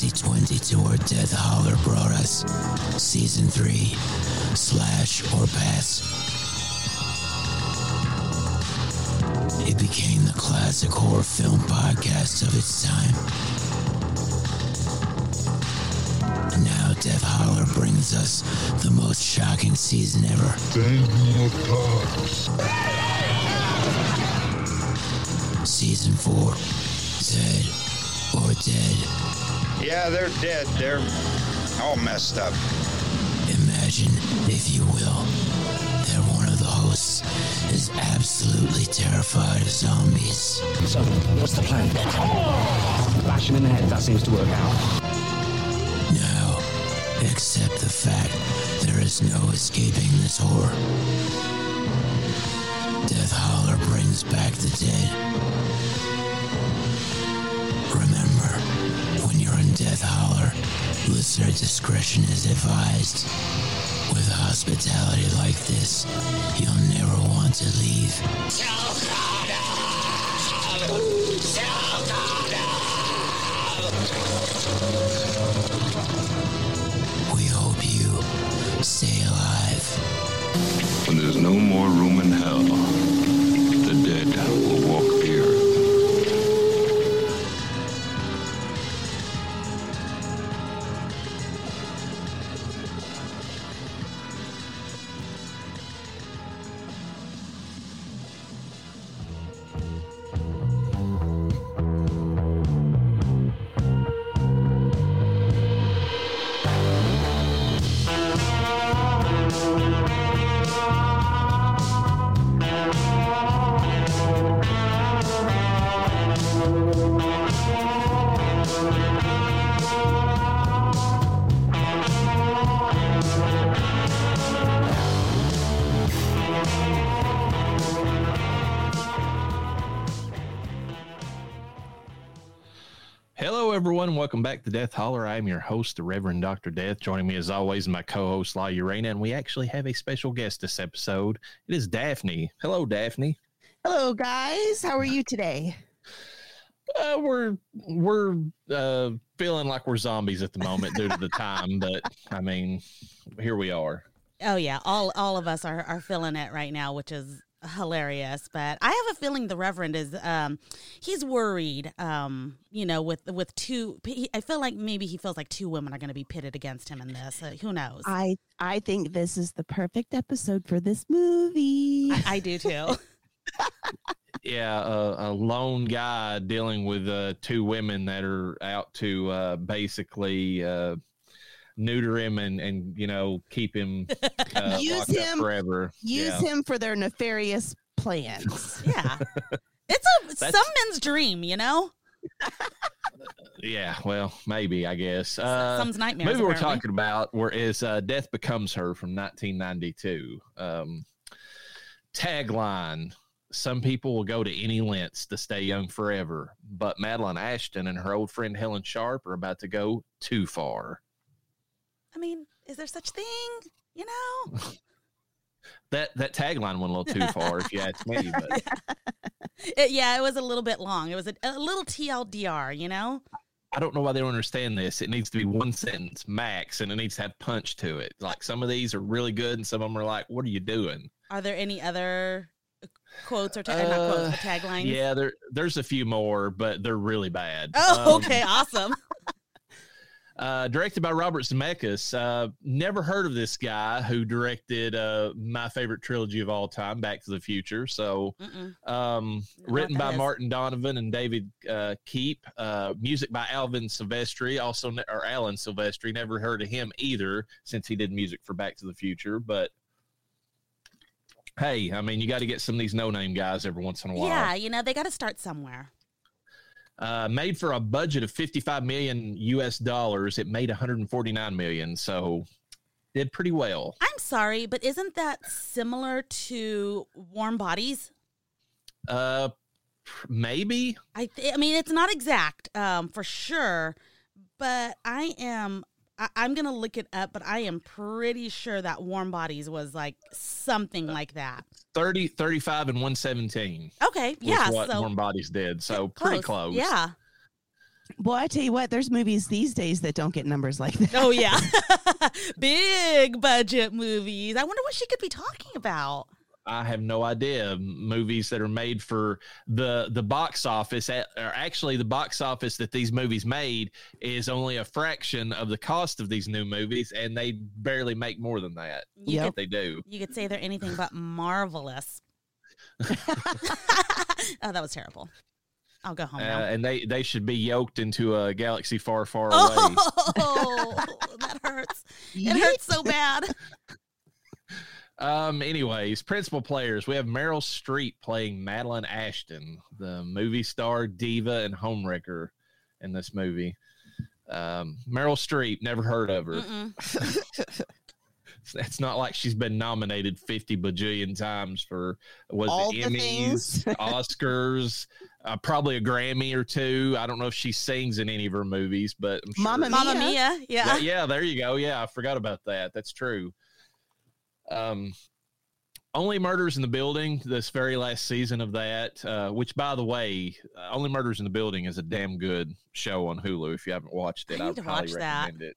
2020 tour Death Holler brought us Season 3 Slash or Pass. It became the classic horror film podcast of its time. And now Death Holler brings us the most shocking season ever. Season 4 Dead or Dead. Yeah, they're dead. They're all messed up. Imagine, if you will, that one of the hosts is absolutely terrified of zombies. So, what's the plan? Bash him in the head. That seems to work out. Now, accept the fact there is no escaping this horror. Death Holler brings back the dead. Death Holler, listener discretion is advised. With hospitality like this, you'll never want to leave. We hope you stay alive. When there's no more room Welcome back to Death Holler. I'm your host, the Reverend Dr. Death. Joining me, as always, my co host, La Llareyna. And we actually have a special guest this episode. It is Daphney. Hello, Daphney. Hello, guys. How are you today? Uh, we're we're uh, feeling like we're zombies at the moment due to the time, but I mean, here we are. Oh yeah, all all of us are are feeling it right now, which is hilarious. But I have a feeling the Reverend is um he's worried. Um, you know, with with two, I feel like maybe he feels like two women are going to be pitted against him in this. Uh, who knows? I, I I think this is the perfect episode for this movie. I do too. Yeah, a, a lone guy dealing with uh, two women that are out to uh, basically uh, neuter him and, and you know keep him uh, Use him- forever. Use yeah. him for their nefarious plans. yeah, it's a That's- some men's dream, you know. Yeah, well, maybe I guess. Uh, Some's nightmares. movie we're talking about where is uh, Death Becomes Her from 1992. Um, tagline: Some people will go to any lengths to stay young forever, but Madeline Ashton and her old friend Helen Sharp are about to go too far. I mean, is there such thing? You know. That that tagline went a little too far, if you ask me. But It- yeah, it was a little bit long. It was a, a little TLDR, you know. I don't know why they don't understand this. It needs to be one sentence max, and it needs to have punch to it. Like some of these are really good, and some of them are like, "What are you doing?" Are there any other quotes or ta- not quotes, Uh, taglines? Yeah, there there's a few more, but they're really bad. Oh, Um, okay, awesome. Uh, directed by Robert Zemeckis. Uh, never heard of this guy who directed uh, my favorite trilogy of all time, Back to the Future. So, um, written by. Martin Donovan and David uh, Koepp. Uh, music by Alvin Silvestri, also ne- or Alan Silvestri. Never heard of him either, since he did music for Back to the Future. But hey, I mean, you got to get some of these no-name guys every once in a while. Yeah, you know they got to start somewhere. Uh, made for a budget of 55 million US dollars. It made 149 million, so did pretty well. I'm sorry, but isn't that similar to Warm Bodies? Uh, maybe. I th- I mean, it's not exact, um, for sure, but I am. I- I'm gonna look it up, but I am pretty sure that Warm Bodies was like something uh, like that. 30, 35, and 117 Okay, was yeah, what so Warm Bodies did. So pretty close. Yeah, Boy, I tell you what, there's movies these days that don't get numbers like that. Oh yeah, big budget movies. I wonder what she could be talking about. I have no idea. Movies that are made for the the box office, at, or actually the box office that these movies made is only a fraction of the cost of these new movies, and they barely make more than that. You Yep. They do, You could say they're anything but marvelous. oh, that was terrible. I'll go uh, home now. and they they should be yoked into a galaxy far, far away. Oh, that hurts. It hurts so bad. Um. Anyways, principal players. We have Meryl Streep playing Madeline Ashton, the movie star, diva, and homewrecker in this movie. Um, Meryl Streep. Never heard of her. It's not like she's been nominated fifty bajillion times for was All it the Emmys. Oscars, uh, probably a Grammy or two. I don't know if she sings in any of her movies, but I'm sure. Mamma Mamma Mia. Mia. Yeah. yeah, yeah, there you go. Yeah, I forgot about that. That's true. Um, only murders in the building. This very last season of that, uh, which by the way, uh, only murders in the building is a damn good show on Hulu. If you haven't watched it, I I, would to highly watch that. recommend it.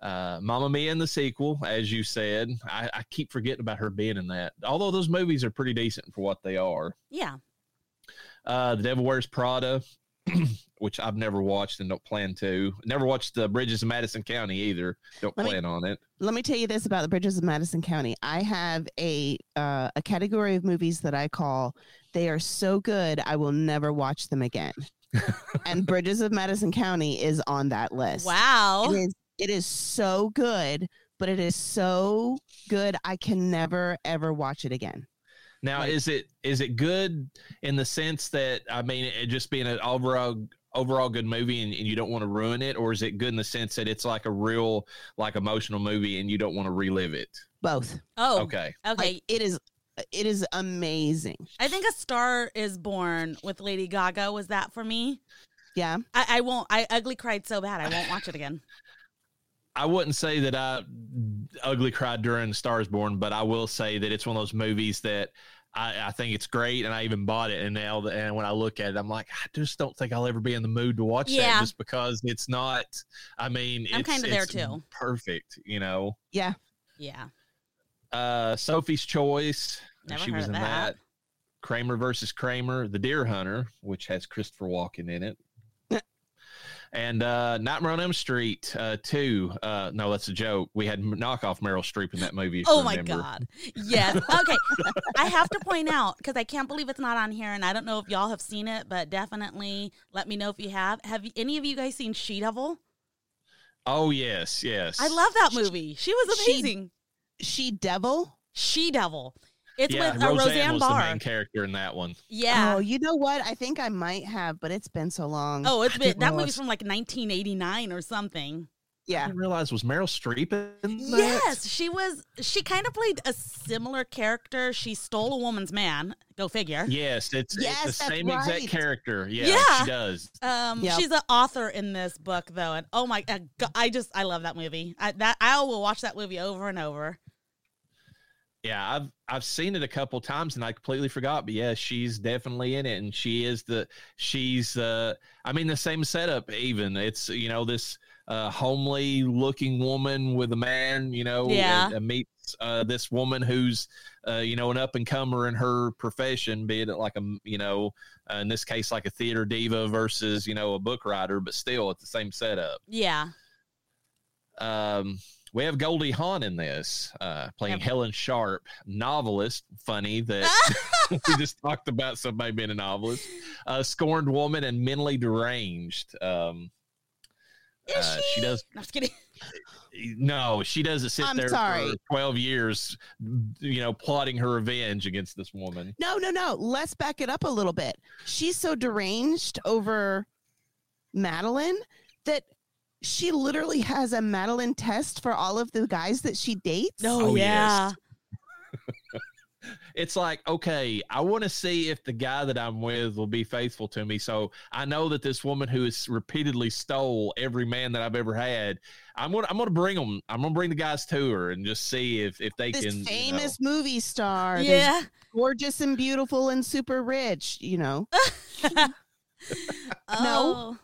Uh, Mamma Mia in the sequel, as you said, I, I keep forgetting about her being in that. Although those movies are pretty decent for what they are. Yeah. Uh, The Devil Wears Prada, which I've never watched and don't plan to. Never watched The Bridges of Madison County either. Don't Let me- plan on it. Let me tell you this about the Bridges of Madison County. I have a uh, a category of movies that I call they are so good I will never watch them again. and Bridges of Madison County is on that list. Wow. It is it is so good, but it is so good I can never ever watch it again. Now, Like- is it is it good in the sense that I mean, it just being an overall overall good movie and, and you don't want to ruin it, or is it good in the sense that it's like a real like emotional movie and you don't want to relive it? Both. Oh. Okay, Okay. Like it is it is amazing. I think A Star is Born with Lady Gaga was that for me. Yeah. I, I won't. I ugly cried so bad. I won't watch it again. I wouldn't say that I ugly cried during Stars Born, but I will say that it's one of those movies that. I, I think it's great, and I even bought it. And now, the, and when I look at it, I'm like, I just don't think I'll ever be in the mood to watch Yeah. that, just because it's not. I mean, I'm kinda there too. Perfect, you know. Yeah. Yeah. uh Sophie's Choice. Never she was in that. that. Kramer versus Kramer, The Deer Hunter, which has Christopher Walken in it. And uh Nightmare on Elm Street uh 2. Uh no, that's a joke. We had knockoff Meryl Streep in that movie. Oh my remember. god. Yes. Okay. I have to point out because I can't believe it's not on here, and I don't know if y'all have seen it, but definitely let me know if you have. Have any of you guys seen She Devil? Oh yes, yes. I love that movie. She was She- amazing. She Devil. She Devil. It's yeah, with uh, Roseanne, Roseanne was Barr. the main character in that one. Yeah. Oh, you know what? I think I might have, but it's been so long. Oh, it's been that realize- movie's from like 1989 or something. Yeah. I yeah. didn't realize was Meryl Streep in that? Yes, she was. She kind of played a similar character. She stole a woman's man. Go figure. Yes, it's, Yes, it's the that's same exact character. Yeah, Yeah. she does. Um, Yep. she's an author in this book though, and oh my, uh, I just I love that movie. I, that I will watch that movie over and over. Yeah, I've I've seen it a couple times and I completely forgot. But yeah, she's definitely in it, and she is the she's uh I mean the same setup. Even it's you know this uh homely looking woman with a man, you know, Yeah. meets uh this woman who's uh you know an up and comer in her profession, be it like a you know uh, in this case like a theater diva versus you know a book writer, but still it's the same setup. Yeah. Um, we have Goldie Hawn in this, uh, playing Yep. Helen Sharp, novelist. Funny that we just talked about somebody being a novelist, a scorned woman, and mentally deranged. Um, Is uh, she? she does I'm just kidding. no, she doesn't sit I'm there sorry. for twelve years, you know, plotting her revenge against this woman. No, no, no. Let's back it up a little bit. She's so deranged over Madeline that she literally has a Madeline test for all of the guys that she dates. Oh, Oh, yeah. yes. It's like, okay, I want to see if the guy that I'm with will be faithful to me. So I know that this woman who has repeatedly stole every man that I've ever had, I'm gonna I'm gonna bring them. I'm gonna bring the guys to her and just see if if they This can. you know. famous movie star. Yeah. gorgeous and beautiful and super rich, you know. Oh.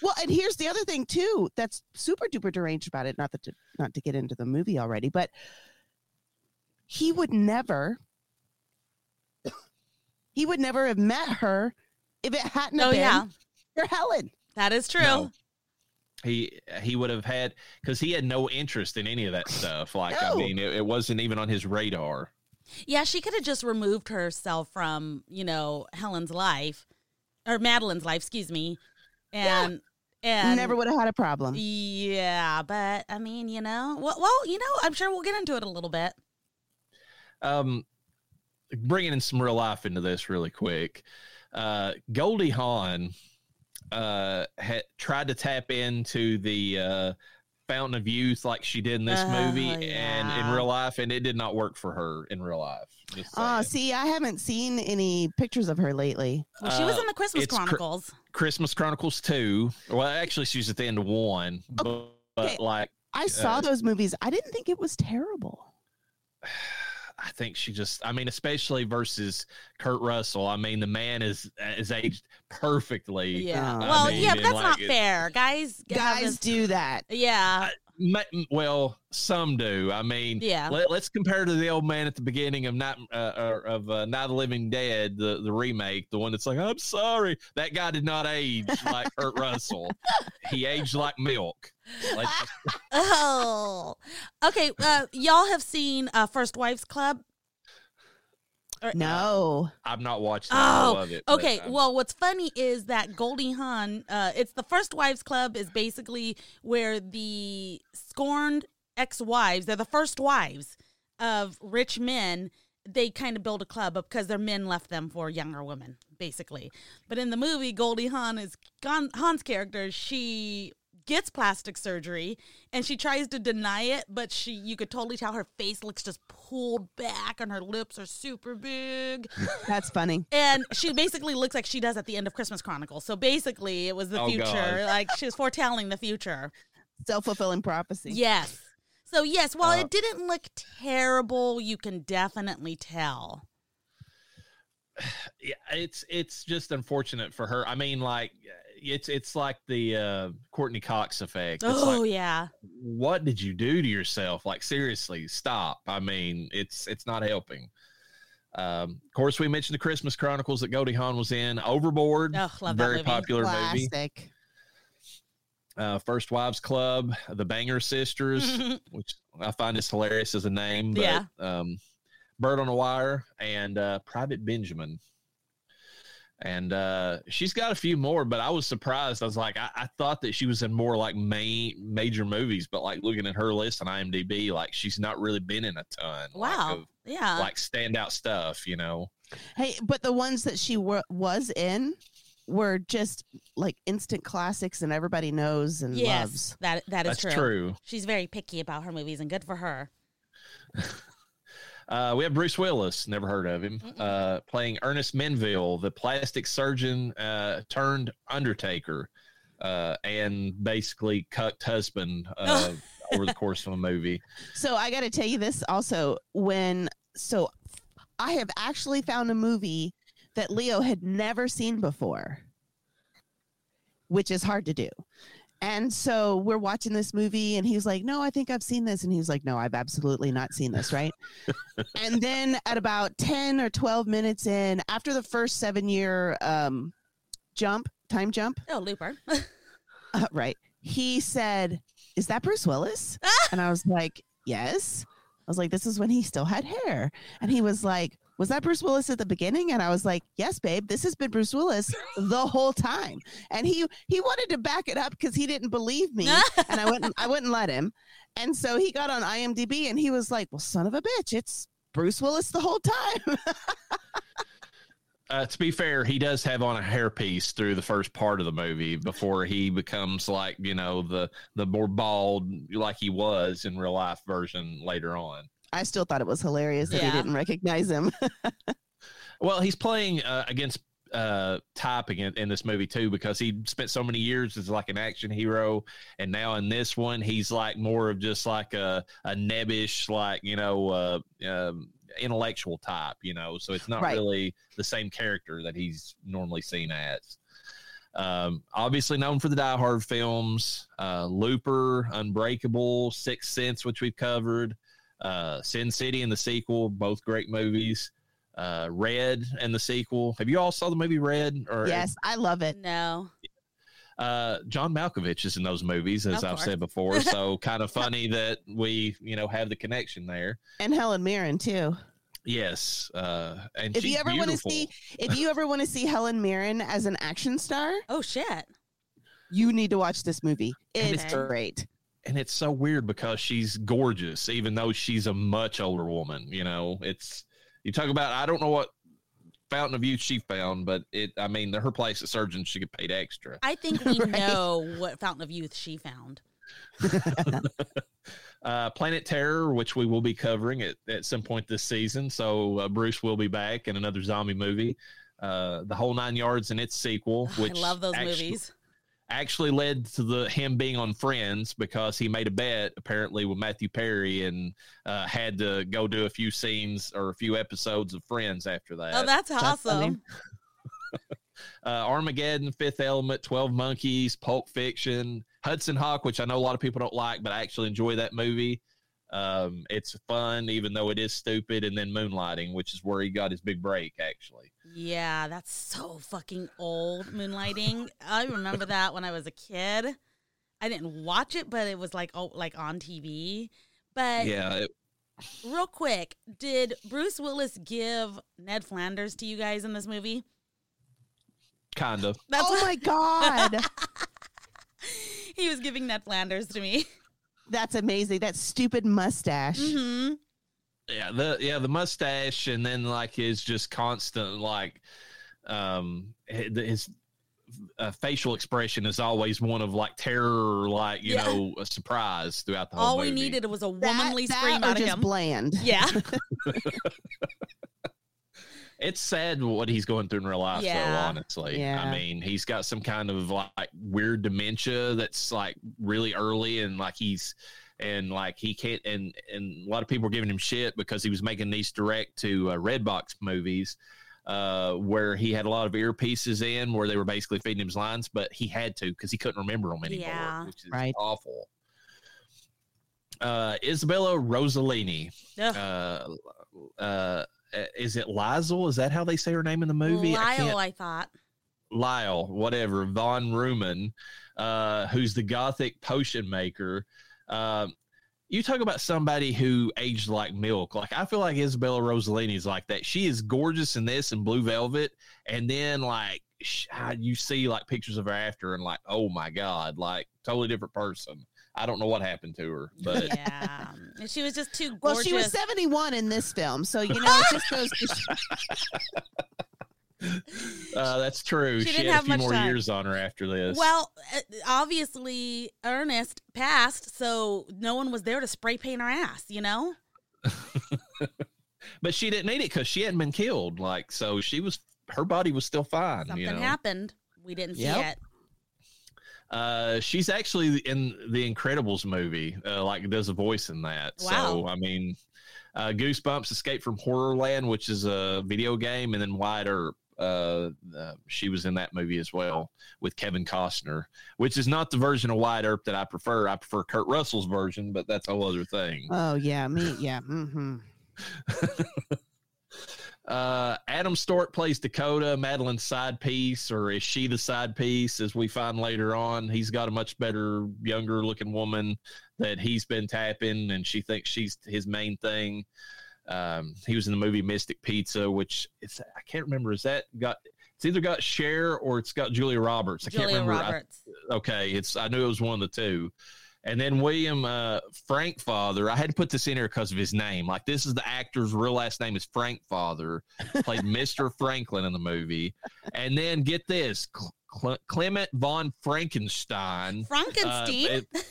Well, and here's the other thing too that's super duper deranged about it. Not that to, not to get into the movie already, but he would never he would never have met her if it hadn't Oh have been yeah, for Helen. that is true. No. He he would have had because he had no interest in any of that stuff. Like I mean, it, it wasn't even on his radar. Yeah, she could have just removed herself from, you know, Helen's life or Madeline's life, excuse me. And and never would have had a problem. Yeah, but I mean, you know, well, well, you know, I'm sure we'll get into it a little bit. Um, bringing in some real life into this really quick. Uh, Goldie Hawn uh, had tried to tap into the uh, Fountain of Youth like she did in this Oh, movie, and in real life, and it did not work for her in real life. Just Oh, saying. see, I haven't seen any pictures of her lately. Well, she was Uh, in the Christmas it's cr- Chronicles. Christmas Chronicles two. Well, actually, she's at the end of one, but, but Okay. like I saw Uh, those movies. I didn't think it was terrible. I think she just I mean, especially versus Kurt Russell. I mean, the man is is aged perfectly. yeah. Uh, I well, mean, yeah, but that's like not it- fair, guys. Guys do that. Yeah, Ma- Well, some do. I mean, Yeah. Let, us compare to the old man at the beginning of Night uh, uh, of uh, Night of the Living Dead, the the remake, the one that's like, I'm sorry, that guy did not age like Kurt Russell. He aged like milk. Like, Oh, okay. Uh, y'all have seen uh, First Wives Club? Or- No. I've not watched that. I Oh, love it. Okay, well, what's funny is that Goldie Hawn, uh, it's the First Wives Club, is basically where the scorned ex-wives, they're the first wives of rich men. They kind of build a club because their men left them for younger women, basically. But in the movie, Goldie Hawn is Gon- Hawn's character. She gets plastic surgery and she tries to deny it, but she you could totally tell her face looks just pulled back and her lips are super big That's funny. and she basically looks like she does at the end of Christmas Chronicles. So basically, it was the Oh, future. God. Like she was foretelling the future. Self fulfilling prophecy. Yes. So yes, while Uh, it didn't look terrible, you can definitely tell. yeah, it's it's just unfortunate for her. I mean, like it's it's like the uh, Courteney Cox effect. It's Oh like, yeah. what did you do to yourself? Like seriously, stop. I mean, it's it's not helping. Um, of course, we mentioned the Christmas Chronicles that Goldie Hawn was in. Overboard, Oh, love that very movie. popular movie. Classic. Uh, First Wives Club, The Banger Sisters, which I find is hilarious as a name. But, Yeah. Um, Bird on a Wire and uh, Private Benjamin. And uh, she's got a few more, but I was surprised. I was like, I, I thought that she was in more like main major movies, but like looking at her list on IMDb, like she's not really been in a ton. like, wow. of, yeah. like standout stuff, you know. Hey, but the ones that she were, was in were just like instant classics and everybody knows and yes. loves. That that is That's true. true. She's very picky about her movies, and good for her. Uh, we have Bruce Willis, never heard of him, uh, playing Ernest Menville, the plastic surgeon uh, turned Undertaker, uh, and basically cucked husband uh, over the course of a movie. So I got to tell you this also when so I have actually found a movie that Leo had never seen before, which is hard to do. And so we're watching this movie, and he's like, No, I think I've seen this. And he's like, No, I've absolutely not seen this, right? and then at about 10 or 12 minutes in, after the first seven year um, jump, time jump, Oh, Looper. uh, right. He said, Is that Bruce Willis? and I was like, Yes. I was like, This is when he still had hair. And he was like, Was that Bruce Willis at the beginning? And I was like, Yes, babe, this has been Bruce Willis the whole time. And he he wanted to back it up because he didn't believe me. and I wouldn't I wouldn't let him. And so he got on IMDb and he was like, Well, son of a bitch, it's Bruce Willis the whole time. Uh, to be fair, he does have on a hairpiece through the first part of the movie before he becomes like you know the the more bald like he was in real life version later on. I still thought it was hilarious that Yeah. he didn't recognize him. Well, he's playing uh, against uh, typing in, in this movie too because he spent so many years as like an action hero, and now in this one he's like more of just like a a nebbish like you know uh, um, intellectual type, you know. So it's not Right. really the same character that he's normally seen as. Um, obviously known for the Die Hard films, uh, Looper, Unbreakable, Sixth Sense, which we've covered, uh, Sin City and the sequel, both great movies. Uh, Red and the sequel. Have you all saw the movie Red? Or Yes, I love it. No. uh, John Malkovich is in those movies, as I've said before. So kind of funny that we, you know, have the connection there. And Helen Mirren too. Yes, uh, and If you ever want to see if you ever want to see Helen Mirren as an action star, Oh shit. you need to watch this movie. It's Okay. great. And it's so weird because she's gorgeous, even though she's a much older woman. You know, it's you talk about. I don't know what fountain of youth she found, but it. I mean, her place at surgeon should get paid extra. I think we Right. know what fountain of youth she found. Uh, Planet Terror, which we will be covering at, at some point this season. So uh, Bruce will be back in another zombie movie. Uh, the whole nine yards and its sequel, which I love those actu- movies. Actually led to the him being on Friends because he made a bet apparently with Matthew Perry and uh, had to go do a few scenes or a few episodes of Friends after that. Oh, that's That's awesome. uh, Armageddon, Fifth Element, Twelve Monkeys, Pulp Fiction, Hudson Hawk, which I know a lot of people don't like, but I actually enjoy that movie. Um, it's fun, even though it is stupid. And then Moonlighting, which is where he got his big break, actually. Yeah, that's so fucking old. Moonlighting. I remember that when I was a kid. I didn't watch it, but it was like oh, like on TV. But Yeah, it, real quick, did Bruce Willis give Ned Flanders to you guys in this movie? kind of. That's oh what- my god, he was giving Ned Flanders to me. that's amazing. That stupid mustache. hmm Yeah, the yeah the mustache, and then like his just constant like, um, his uh, facial expression is always one of like terror, or like you Yeah. know, a surprise throughout the whole All movie. we needed was a womanly that scream or out of just him. bland. Yeah. it's sad what he's going through in real life though honestly Yeah. i mean he's got some kind of like weird dementia that's like really early and like he's and like he can't and and a lot of people are giving him shit because he was making these direct to uh, redbox movies uh where he had a lot of earpieces in where they were basically feeding him his lines but he had to because he couldn't remember them anymore Yeah. which is Right. awful uh isabella rossellini Ugh. uh, uh, is it Lizel? Is that how they say her name in the movie? I Lyle, I thought. Lyle, whatever, Von Rhoman, uh, who's the gothic potion maker. Um, you talk about somebody who aged like milk. Like I feel like Isabella Rossellini is like that. She is gorgeous in this and Blue Velvet, and then like sh- you see like pictures of her after, and like oh my god, like totally different person. I don't know what happened to her, but Yeah. she was just too Well, she was 71 in this film, so you know it just goes to uh, that's true. She She, didn't had have a few much more time. years on her after this. Well, uh, obviously Ernest passed, so no one was there to spray paint her ass, you know? but she didn't need it because she hadn't been killed. Like so, she was her body was still fine. Something you know? happened. We didn't see Yep. it. Uh, she's actually in the Incredibles movie. Uh, like does a voice in that. So Wow. I mean, uh, Goosebumps, Escape from Horrorland, which is a video game, and then Wyatt Earp. Uh, uh, she was in that movie as well with Kevin Costner, which is not the version of Wyatt Earp that I prefer. I prefer Kurt Russell's version, but that's a whole other thing. Oh yeah, me yeah. hmm Uh, Adam Storke plays Dakota, Madeline's side piece, or is she the side piece? As we find later on, he's got a much better, younger looking woman that he's been tapping, and she thinks she's his main thing. Um, he was in the movie Mystic Pizza, which it's I can't remember. Is that got? It's either got Cher or it's got Julia Roberts. I can't Julia remember. I- Roberts. okay, it's I knew it was one of the two. And then William uh, Frankfather, I had to put this in here because of his name. Like this is the actor's real last name is Frank Father, played Mr. Franklin in the movie. And then get this, Cle- Clement von Franckenstein, uh, Frankenstein. it-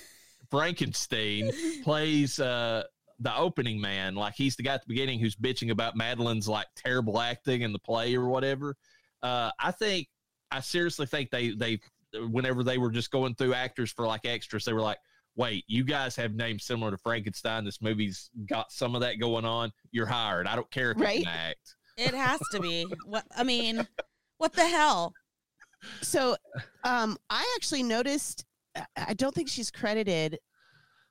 Frankenstein plays uh, the opening man. Like he's the guy at the beginning who's bitching about Madeline's like terrible acting in the play or whatever. Uh, I think I seriously think they they whenever they were just going through actors for like extras, they were like, "Wait, you guys have names similar to Frankenstein. This movie's got some of that going on. You're hired. I don't care if Right. you act." it has to be. What I mean, what the hell? so um I actually noticed I- I don't think she's credited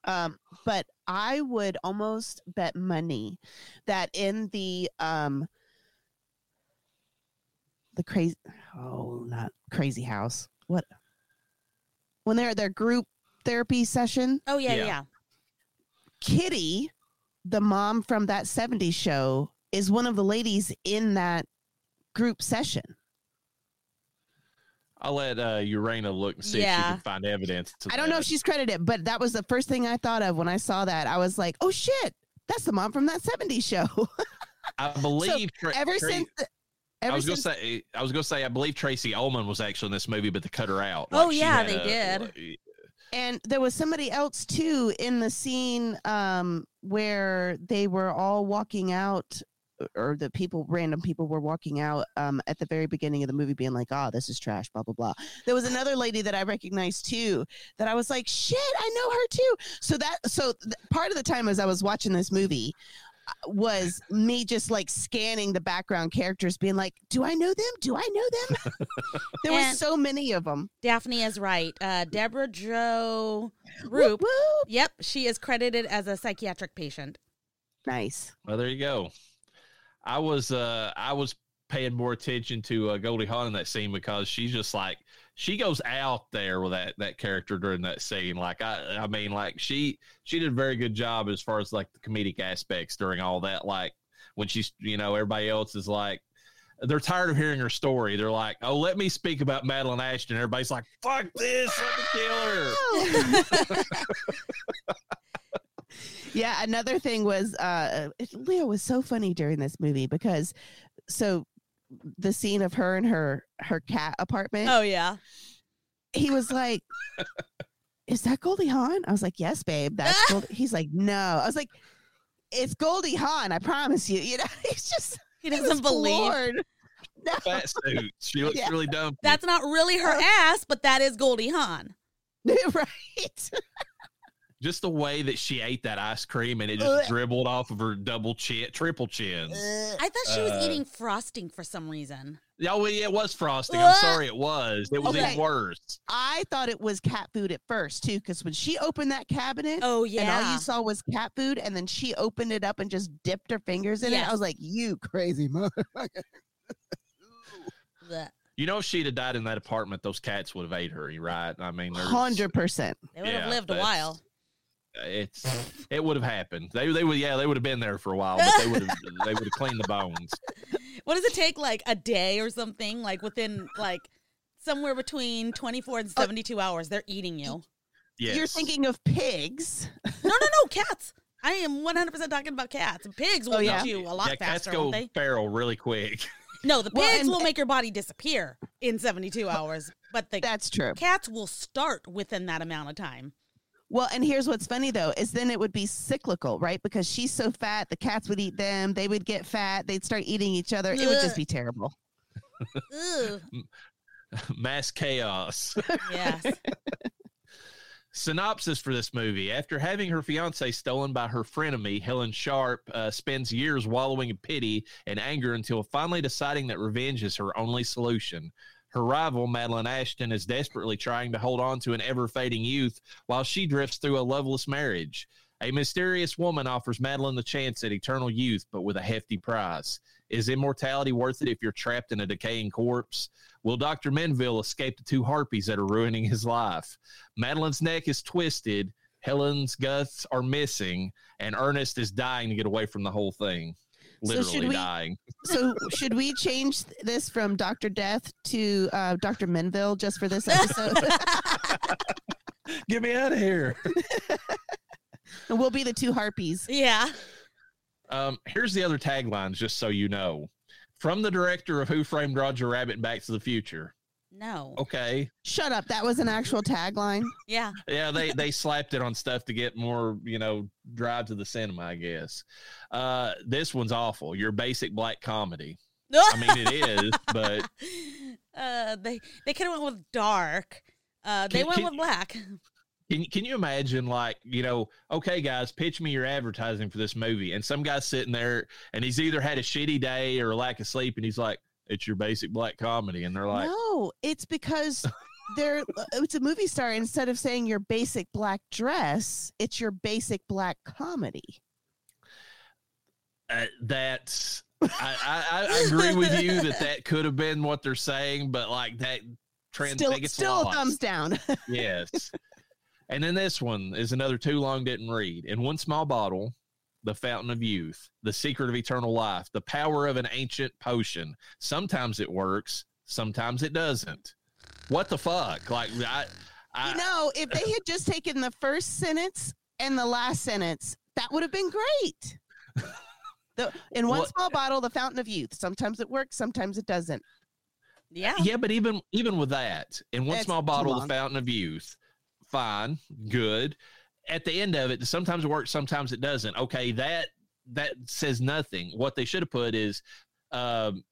um but I would almost bet money that in the um the crazy oh not crazy house what when they're at their group therapy session Oh yeah, Yeah. yeah. Kitty the mom from that 70s show is one of the ladies in that group session I'll let uh, Llareyna look and see if she can find evidence. to I don't know if she's credited, but that was the first thing I thought of when I saw that. I was like, "Oh shit, that's the mom from that '70s show." I believe Tra- ever since, the, I ever was gonna say I was gonna say I believe Tracey Ullman was actually in this movie, but they cut her out. Oh, yeah, they a- did. and there was somebody else too in the scene um, where they were all walking out, or the people, random people, were walking out um, at the very beginning of the movie, being like, "Oh, this is trash," blah blah blah. There was another lady that I recognized too, that I was like, "Shit, I know her too." So that, so th- part of the time as I was watching this movie. uh, Was me just like scanning the background characters, being like, "Do I know them? Do I know them?" there were so many of them. Daphney is right. Uh, Deborah Jo Whoop, Rupp. whoop. Yep, she is credited as a psychiatric patient. Nice. Well, there you go. I was uh I was paying more attention to uh, Goldie Hawn in that scene because she's just like she goes out there with that that character during that scene. Like I I mean like she she did a very good job as far as like the comedic aspects during all that. Like when she's you know everybody else is like they're tired of hearing her story. They're like, "Oh, let me speak about Madeline Ashton." Everybody's like, "Fuck this! Let me kill her." yeah, another thing was uh Leo was so funny during this movie because so the scene of her and her her cat apartment, Oh yeah. he was like, Is that Goldie Hawn? I was like, Yes, babe, that's Goldie. He's like, No. I was like, It's Goldie Hawn, I promise you. You know, he's just He he was doesn't believe. floored. No. Fat suit. She looks Yeah. really dumb. That's not really her ass, but that is Goldie Hawn. right. Just the way that she ate that ice cream and it just Ugh. dribbled off of her double chin, triple chins. I thought she was Uh, eating frosting for some reason. Oh, well, yeah, it was frosting. I'm Ugh. sorry, it was. It was Okay. even worse. I thought it was cat food at first too, because when she opened that cabinet, Oh and all yeah. you saw was cat food, and then she opened it up and just dipped her fingers in it. Yes. I was like, "You crazy motherfucker!" Blech. You know, if she'd have died in that apartment, those cats would have ate her. You right? I mean, there's- Hundred percent. They would have Yeah, lived a that's- while. It's it would have happened. They they would yeah they would have been there for a while, but they would have they would have cleaned the bones. What does it take? Like a day or something? Like within like somewhere between 24 and 72 hours, they're eating you. Yes. You're thinking of pigs. No, no, no, cats. I am 100% talking about cats. Pigs will Oh, yeah. eat you a lot yeah, cats faster, go won't they? feral really quick. No, the Well, pigs and- will make your body disappear in 72 hours, but the That's true. cats will start within that amount of time. Well, and here's what's funny though is then it would be cyclical, right? Because she's so fat, the cats would eat them. They would get fat. They'd start eating each other. It would just be terrible. Ugh. Mass chaos. Yes. Synopsis for this movie: After having her fiance stolen by her frenemy, Helen Sharp uh, spends years wallowing in pity and anger until finally deciding that revenge is her only solution. Her rival, Madeline Ashton, is desperately trying to hold on to an ever fading youth while she drifts through a loveless marriage. A mysterious woman offers Madeline the chance at eternal youth, but with a hefty price. Is immortality worth it if you're trapped in a decaying corpse? Will Dr. Menville escape the two harpies that are ruining his life? Madeline's neck is twisted, Helen's guts are missing, and Ernest is dying to get away from the whole thing. So Literally should we- dying. So should we change this from Doctor Death to uh, Doctor Menville just for this episode? Get me out of here. and we'll be the two harpies. Yeah. Um, here's the other taglines, just so you know. From the director of Who Framed Roger Rabbit Back to the Future. No. Okay. Shut up. That was an actual tagline. Yeah. Yeah, they they slapped it on stuff to get more, you know, drive to the cinema, I guess. Uh this one's awful. Your basic black comedy. I mean it is, but uh, they they could have went with dark. Uh, they Can- went can- with black. Can can you imagine like you know okay guys pitch me your advertising for this movie and some guy's sitting there and he's either had a shitty day or a lack of sleep and he's like It's your basic black comedy, and they're like, no, it's because they're uh, it's a movie star. Instead of saying your basic black dress, it's your basic black comedy. uh, that's. I, I, I agree with you that that could have been what they're saying, but like that trans Still, still lost. thumbs down. yes. And then this one is another too long didn't read. In one small bottle, the fountain of youth, the secret of eternal life, the power of an ancient potion. Sometimes it works, sometimes it doesn't. What the fuck? Like I, I you know, if they had just taken the first sentence and the last sentence, that would have been great. The, in one Well- small bottle, the fountain of youth. Sometimes it works, sometimes it doesn't. Yeah. yeah, but even even with that, in one That's small bottle, long. the fountain of youth, fine, good. At the end of it, sometimes it works, sometimes it doesn't. Okay, that that says nothing. What they should have put is, um,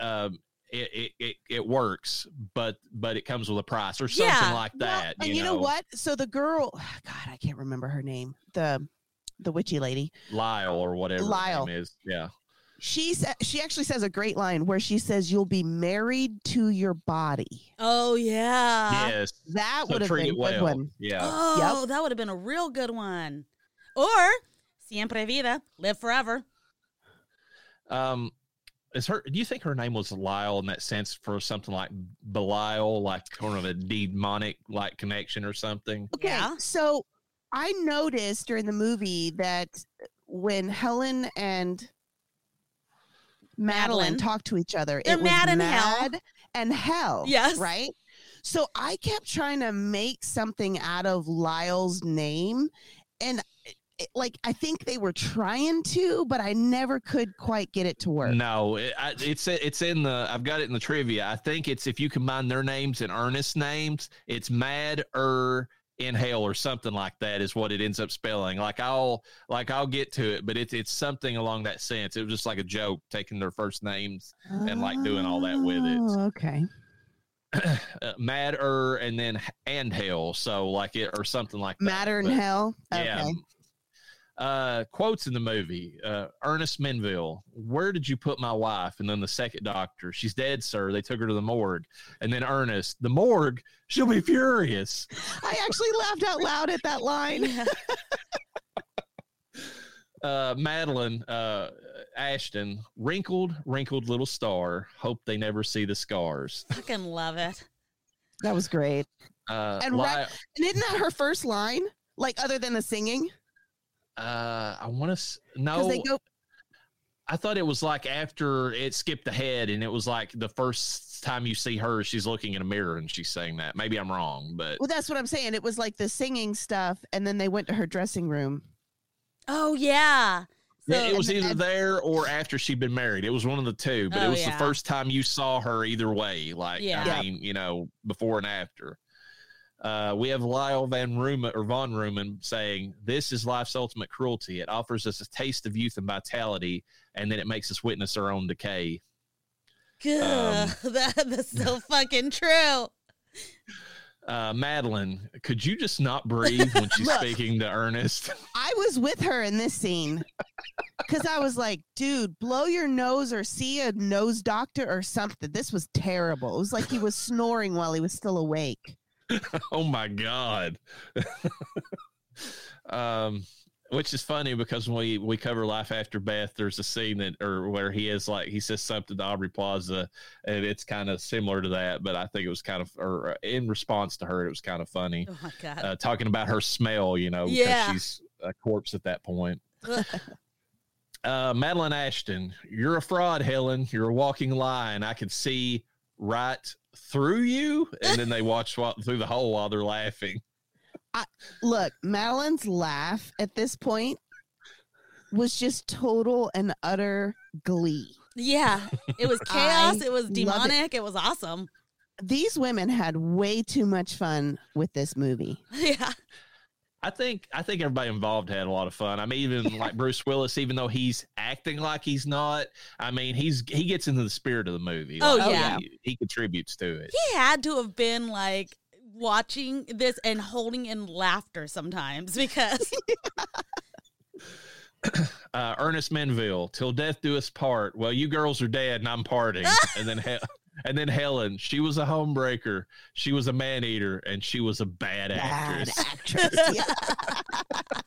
um, it, it, it, it works, but but it comes with a price or something Yeah. like Well, that. and you know what? So the girl, God, I can't remember her name. The the witchy lady. Lyle or whatever her Lyle. name is. Yeah. She sa- she actually says a great line where she says, "You'll be married to your body." Oh yeah. yes. That So would have been it a good well. one. Yeah. Oh, that would have been a real good one. Or siempre vida, live forever. Um, is her? Do you think her name was Lyle in that sense for something like Belial, like kind of a demonic like connection or something? Okay, Yeah. so I noticed during the movie that when Helen and Madeline, Madeline. talked to each other, They're it was mad and hell. and hell. Yes. right. So I kept trying to make something out of Lyle's name, and it, like I think they were trying to, but I never could quite get it to work. No, it, I, it's it's in the. I've got it in the trivia. I think it's if you combine their names and Ernest names, it's Mad Er in hell or something like that is what it ends up spelling. Like I'll like I'll get to it, but it's it's something along that sense. It was just like a joke taking their first names, and, like, doing all that with it. Oh, Okay. uh, Mad Er, and then and hell. So like it or something like that. Matter and hell. Okay. Yeah. Uh, quotes in the movie. Uh, Ernest Menville, where did you put my wife? And then the second doctor, she's dead, sir. They took her to the morgue. And then Ernest, the morgue, she'll be furious. I actually laughed out loud at that line. Uh, Madeline, uh, Ashton, wrinkled, wrinkled little star. Hope they never see the scars. Fucking love it. That was great. Uh, And Li- Ra- And isn't that her first line? Like other than the singing? Uh, I want to Because no. they go I thought it was like after it skipped ahead, and it was like the first time you see her, she's looking in a mirror and she's saying that. Maybe I'm wrong, but Well, that's what I'm saying. It was like the singing stuff, and then they went to her dressing room. Oh yeah. So, Yeah, it was either there or after she'd been married. It was one of the two, but Oh, it was yeah. the first time you saw her either way. Like, Yeah. I mean, you know, before and after. Uh, we have Lyle Van Rhoman or Von Rhoman saying, "This is life's ultimate cruelty. It offers us a taste of youth and vitality, and then it makes us witness our own decay." Good. um, that, that's so fucking true. Uh, Madeline, could you just not breathe when she's Look. speaking to Ernest? I was with her in this scene because I was like, dude, blow your nose or see a nose doctor or something. This was terrible. It was like he was snoring while he was still awake. oh my god um which is funny because when we we cover life after beth there's a scene that or where he is like he says something to aubrey plaza and it's kind of similar to that but i think it was kind of or uh, in response to her it was kind of funny Oh my god. uh, talking about her smell you know because Yeah. she's a corpse at that point uh, Madeline Ashton, you're a fraud, Helen. You're a walking lie, and I can see right through you. And then they watch while, through the hole while they're laughing. Look, Madeline's laugh at this point was just total and utter glee. yeah. It was chaos. It was love it. demonic. It. was awesome. These women had way too much fun with this movie. Yeah. I think I think everybody involved had a lot of fun. I mean, even like Bruce Willis, even though he's acting like he's not, I mean, he's he gets into the spirit of the movie. Oh, yeah. he, he contributes to it. He had to have been like watching this and holding in laughter sometimes because uh, Ernest Menville, till death do us part. Well, you girls are dead, and I'm parting. and then He- and then Helen, she was a homebreaker, she was a man eater, and she was a bad, Bad actress. actress.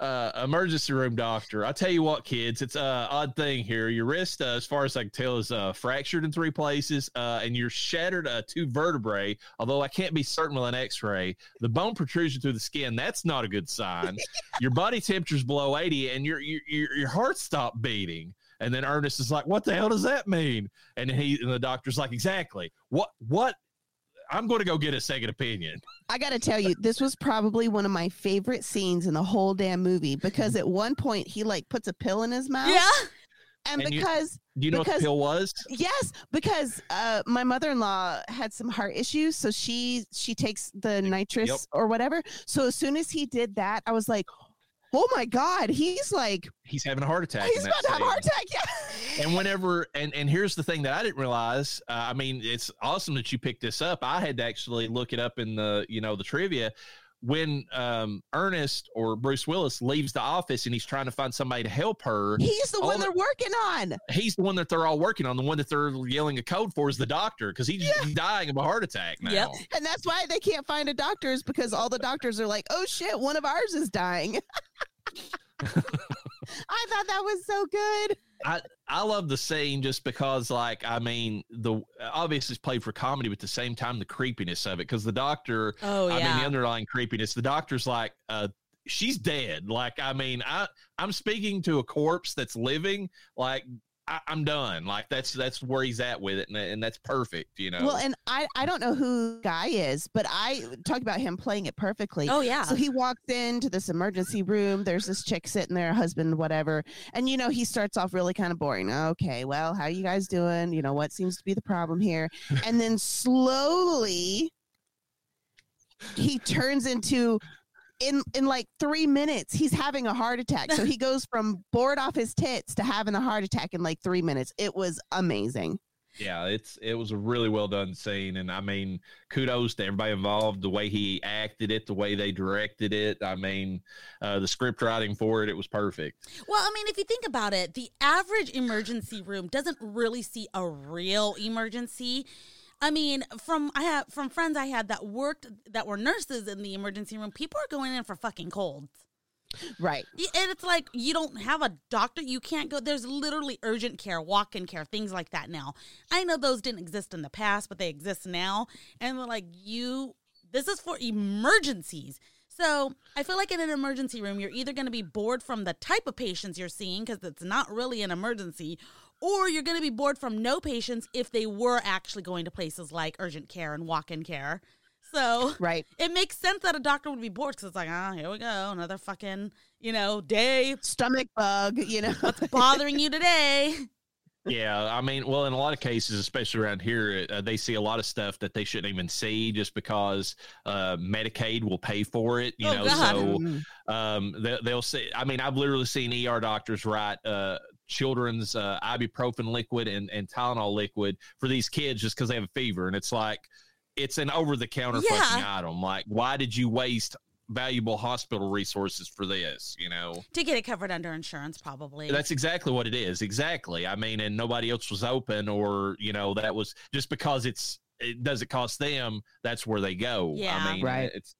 Uh, emergency room doctor. I tell you what, kids, it's a odd thing here. Your wrist, uh, as far as I can tell, is uh, fractured in three places, uh, and you're shattered uh, two vertebrae. Although I can't be certain with an X-ray, the bone protrusion through the skin. That's not a good sign. your body temperature's below eighty, and your your your, your heart stopped beating. And then Ernest is like, "What the hell does that mean?" And he and the doctor's like, "Exactly. What what." I'm going to go get a second opinion. I got to tell you, this was probably one of my favorite scenes in the whole damn movie because at one point he like puts a pill in his mouth. Yeah. And, And you- because Do you know what Because- the pill was? yes, because uh my mother-in-law had some heart issues, so she she takes the nitrous Yep. or whatever. So as soon as he did that, I was like, "Oh my god, he's like He's having a heart attack. he's about to have a heart attack." Yeah. and whenever and and here's the thing that i didn't realize uh, i mean it's awesome that you picked this up i had to actually look it up in the you know the trivia when um ernest or bruce willis leaves the office and he's trying to find somebody to help her He's the one the- they're working on. he's the one that they're all working on the one that they're yelling a code for is the doctor because he's, he's dying of a heart attack now Yep. And that's why they can't find a doctor is because all the doctors are like, "Oh shit, one of ours is dying." I thought that was so good. I I love the scene just because, like, I mean, the obviously it's played for comedy, but at the same time, the creepiness of it. Because the doctor, Oh yeah. I mean, the underlying creepiness. The doctor's like, uh, she's dead. Like, I mean, I I'm speaking to a corpse that's living. Like, I, I'm done. Like, that's that's where he's at with it, and, and that's perfect. You know. Well, and I I don't know who guy is, but I talk about him playing it perfectly. oh yeah. So he walks into this emergency room. There's this chick sitting there, husband, whatever. And, you know, he starts off really kind of boring. Okay, well, how you guys doing? You know, what seems to be the problem here? And then slowly he turns into, in, in like three minutes, he's having a heart attack. So he goes from bored off his tits to having a heart attack in like three minutes. It was amazing. yeah, it's it was a really well done scene, and I mean, kudos to everybody involved. The way he acted it, the way they directed it. I mean, uh, the script writing for it, it was perfect. Well, I mean, if you think about it, the average emergency room doesn't really see a real emergency. I mean, from I have from friends I had that worked that were nurses in the emergency room, people are going in for fucking colds. Right. And it's like you don't have a doctor, you can't go. There's literally urgent care, walk-in care, things like that now. I know those didn't exist in the past, but they exist now. And they're like, you, this is for emergencies. So I feel like in an emergency room, you're either going to be bored from the type of patients you're seeing because it's not really an emergency, or you're going to be bored from no patients if they were actually going to places like urgent care and walk-in care. So Right. it makes sense that a doctor would be bored because it's like, ah, here we go, another fucking, you know, day Stomach bug, you know. What's bothering you today. Yeah, I mean, well, in a lot of cases, especially around here, uh, they see a lot of stuff that they shouldn't even see just because uh, Medicaid will pay for it. You Oh, know, God. so Mm. um, they, they'll say. I mean, I've literally seen ER doctors write uh, children's uh, ibuprofen liquid and, and Tylenol liquid for these kids just because they have a fever, and it's like it's an over-the-counter Yeah. fucking item. Like, why did you waste valuable hospital resources for this? You know. to get it covered under insurance, probably. That's exactly what it is. Exactly. I mean, and nobody else was open, or you know, that was just because it's it doesn't cost them. That's where they go. Yeah. I mean, Right. It's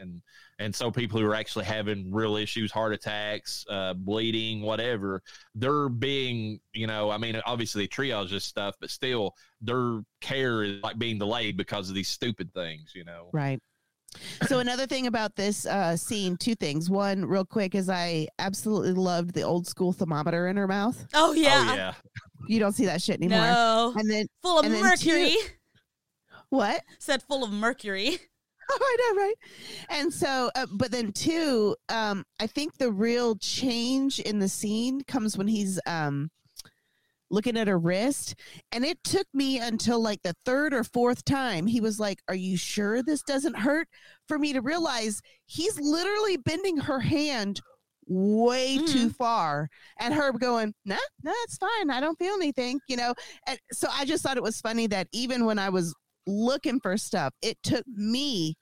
and and so people who are actually having real issues, heart attacks, uh, bleeding, whatever, they're being, you know, I mean, obviously they triage this stuff, but still, their care is like being delayed because of these stupid things. You know. Right. So another thing about this uh, scene, two things. One, real quick, is I absolutely loved the old school thermometer in her mouth. oh yeah, Oh yeah. You don't see that shit anymore. no, And then full of and then mercury. what? Said full of mercury. Oh, I know, right? And so, uh, but then two, um, I think the real change in the scene comes when he's um looking at her wrist, and it took me until like the third or fourth time he was like, "Are you sure this doesn't hurt?" For me to realize he's literally bending her hand way too far and her going nah no it's fine i don't feel anything you know and so i just thought it was funny that even when i was looking for stuff it took me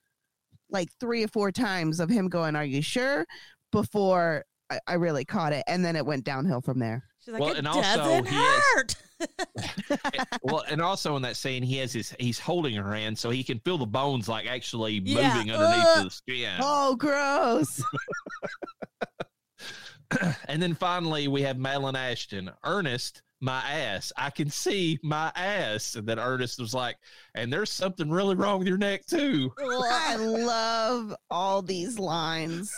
like three or four times of him going are you sure before I, I really caught it, and then it went downhill from there. She's like, Well, it and also doesn't he has- hurt. Eh, well, and also in that scene, he has his he's holding her hand so he can feel the bones like actually Yeah. moving underneath Ugh. the skin. Oh, gross! and then finally, we have Madeline Ashton, Ernest, my ass. I can see my ass. And then Ernest was like, and there's something really wrong with your neck too. Oh, I love all these lines.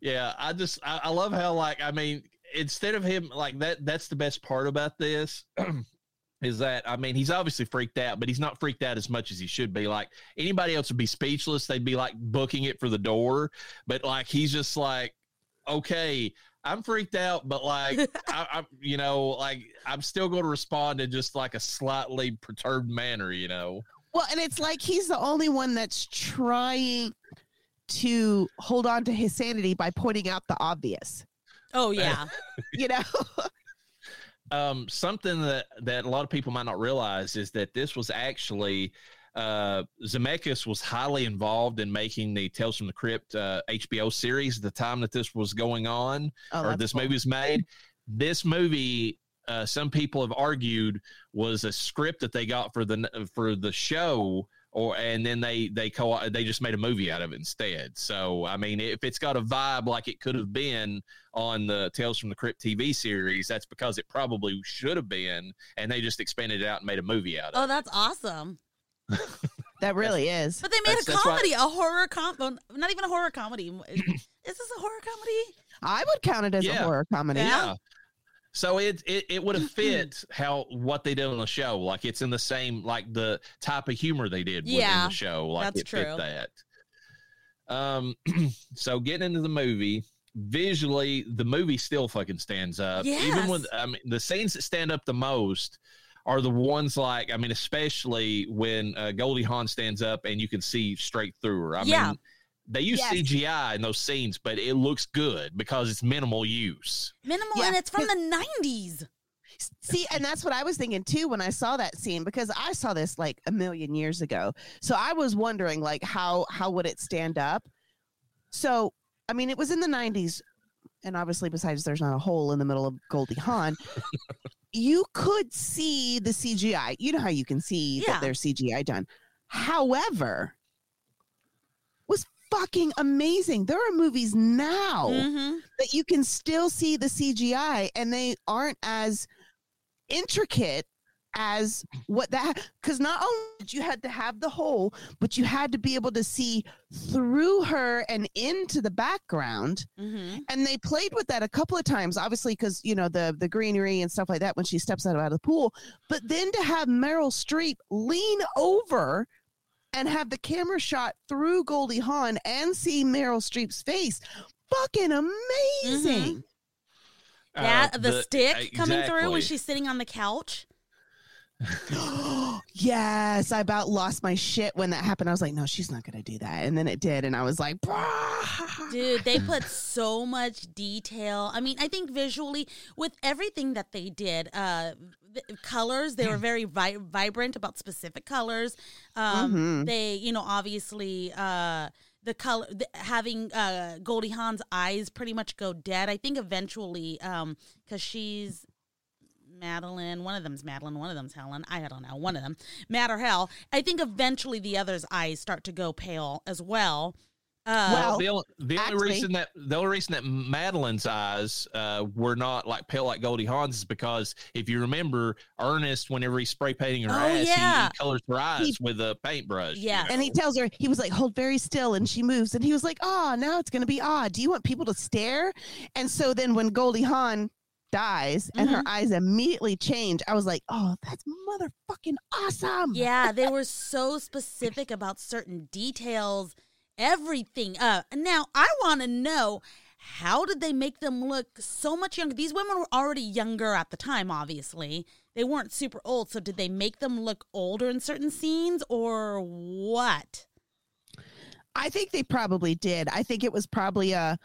Yeah, I just I, I love how like I mean instead of him like that that's the best part about this is that I mean he's obviously freaked out, but he's not freaked out as much as he should be. Like anybody else would be speechless, they'd be like booking it for the door, but like he's just like, okay, I'm freaked out, but like I, I'm you know like I'm still going to respond in just like a slightly perturbed manner, you know. Well, and it's like he's the only one that's trying to hold on to his sanity by pointing out the obvious. oh yeah. You know? um, something that that a lot of people might not realize is that this was actually uh, Zemeckis was highly involved in making the Tales from the Crypt uh, HBO series at the time that this was going on Oh, or this cool. movie was made. This movie, uh, some people have argued, was a script that they got for the for the show. Or and then they they co they just made a movie out of it instead. So I mean, if it's got a vibe like it could have been on the Tales from the Crypt TV series, that's because it probably should have been, and they just expanded it out and made a movie out of Oh, it. Oh, that's awesome. That really is. But they made That's- a that's why- comedy, a horror com, not even a horror comedy. Is this a horror comedy? I would count it as a horror comedy. Yeah. So it it, it would have fit how what they did on the show. Like it's in the same like the type of humor they did within Yeah, the show. Like that's it fit that. Um so getting into the movie, visually the movie still fucking stands up. Even with Yes. I mean the scenes that stand up the most are the ones like I mean, especially when uh, Goldie Hawn stands up and you can see straight through her. I Yeah. mean, they use Yes. CGI in those scenes, but it looks good because it's minimal use. Minimal, Yeah, and it's from the '90s. See, and that's what I was thinking too when I saw that scene because I saw this like a million years ago. So I was wondering like how how would it stand up? So I mean, it was in the '90s, and obviously, besides there's not a hole in the middle of Goldie Hawn, you could see the CGI. You know how you can see Yeah. that there's CGI done. However, was fucking amazing. There are movies now hmm that you can still see the CGI and they aren't as intricate as what that because not only did you had to have the hole, but you had to be able to see through her and into the background. hmm And they played with that a couple of times, obviously, because you know the the greenery and stuff like that when she steps out of the pool. But then to have Meryl Streep lean over and have the camera shot through Goldie Hawn and see Meryl Streep's face, fucking amazing. That Uh, the, stick coming through when she's sitting on the couch. yes, I about lost my shit when that happened. I was like, no, she's not gonna do that, and then it did, and I was like, "Brah." Dude, they put so much detail. I mean, I think visually with everything that they did, uh th- colors, they were very vi- vibrant about specific colors. Um Mhm. they, you know, obviously uh the color the, having uh Goldie Hawn's eyes pretty much go dead. I think eventually um cuz she's Madeline, one of them's Madeline, one of them's Helen. I don't know, one of them. Matt or Hell. I think eventually the other's eyes start to go pale as well. Uh, Well, the only, the only actually- reason that the only reason that Madeline's eyes uh, were not like pale like Goldie Hawn's is because if you remember Ernest, whenever he's spray painting her Oh, ass, he- yeah. he, colors her eyes with a paintbrush. you Yes. And he tells her, he was like, hold very still. And she moves. And he was like, oh, now it's going to be odd. Do you want people to stare? And so then when Goldie Hawn dies and her eyes immediately change, I was like, oh, that's motherfucking awesome. Yeah, they were so specific about certain details, everything. Uh now I want to know how did they make them look so much younger? These women were already younger at the time, obviously. They weren't super old, so did they make them look older in certain scenes or what? I think they probably did. I think it was probably a,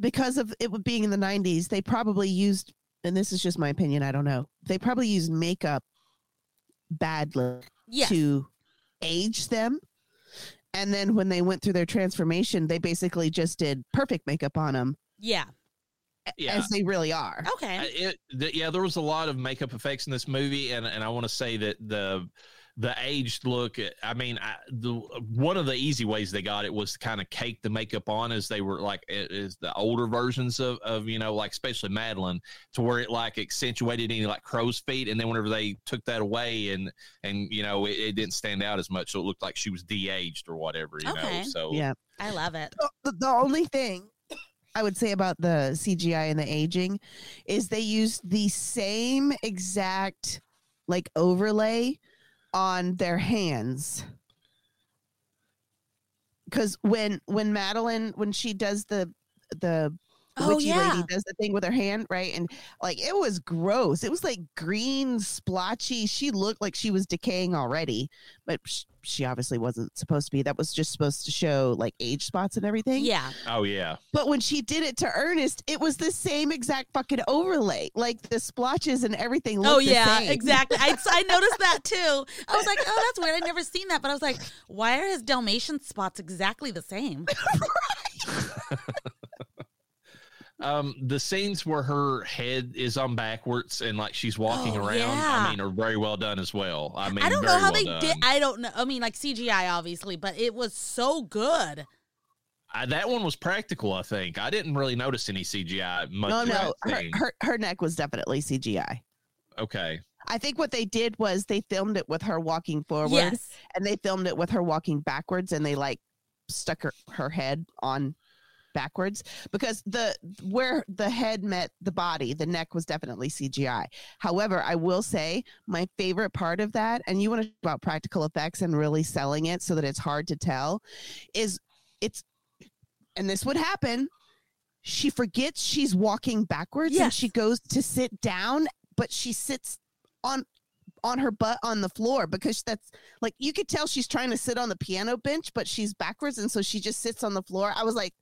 because of it being in the 90s, they probably used, and this is just my opinion, I don't know, they probably used makeup badly Yes. to age them And then when they went through their transformation, they basically just did perfect makeup on them Yeah. Yeah. as they really are. Okay. I- It, the, yeah, there was a lot of makeup effects in this movie, and and I want to say that the the aged look. I mean, I, the one of the easy ways they got it was to kind of cake the makeup on as they were like it is the older versions of of you know like especially Madeline to where it like accentuated any like crow's feet, and then whenever they took that away and and you know it, it didn't stand out as much, so it looked like she was de-aged or whatever. You Okay. know, so Yeah. I love it. the, the only thing I would say about the CGI and the aging is they used the same exact like overlay on their hands. Cause when when Madeline when she does the the Oh, witchy yeah. lady does the thing with her hand, right? And like it was gross. It was like green, splotchy. She looked like she was decaying already, but she obviously wasn't supposed to be. That was just supposed to show like age spots and everything. Yeah. oh yeah, But when she did it to Ernest, it was the same exact fucking overlay. Like the splotches and everything. Oh looked the yeah, same. exactly. I, I noticed that too. I was like, oh, that's weird. I'd never seen that, but I was like, why are his Dalmatian spots exactly the same? Um, the scenes where her head is on backwards and like she's walking Oh, around, yeah. I mean, are very well done as well. I mean, I don't know how well they done. did. I don't know. I mean, like CGI, obviously, but it was so good. I, that one was practical. I think I didn't really notice any CGI much. No, no. Her, her her neck was definitely CGI. okay, I think what they did was they filmed it with her walking forward Yes. and they filmed it with her walking backwards and they like stuck her, her head on backwards because the where the head met the body the neck was definitely cgi however i will say my favorite part of that and you want to talk about practical effects and really selling it so that it's hard to tell is it's and this would happen she forgets she's walking backwards and she goes to sit down but she sits on on her butt on the floor because that's like you could tell she's trying to sit on the piano bench but she's backwards and so she just sits on the floor. I was like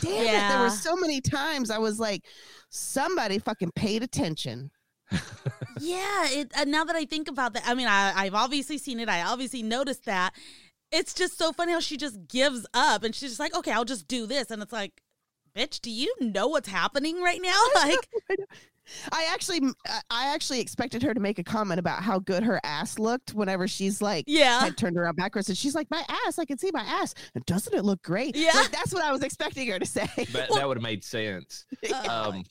damn it there were so many times i was like somebody fucking paid attention yeah. It, uh, now that I think about that, I mean, I, I've obviously seen it. I obviously noticed that. It's just so funny how she just gives up and she's just like, okay, I'll just do this. And it's like, bitch, do you know what's happening right now? Like, i actually I- i actually expected her to make a comment about how good her ass looked whenever she's like yeah. head turned around backwards and she's like my ass i can see my ass and doesn't it look great Yeah. Like, that's what i was expecting her to say that, that would have made sense. Uh, Um,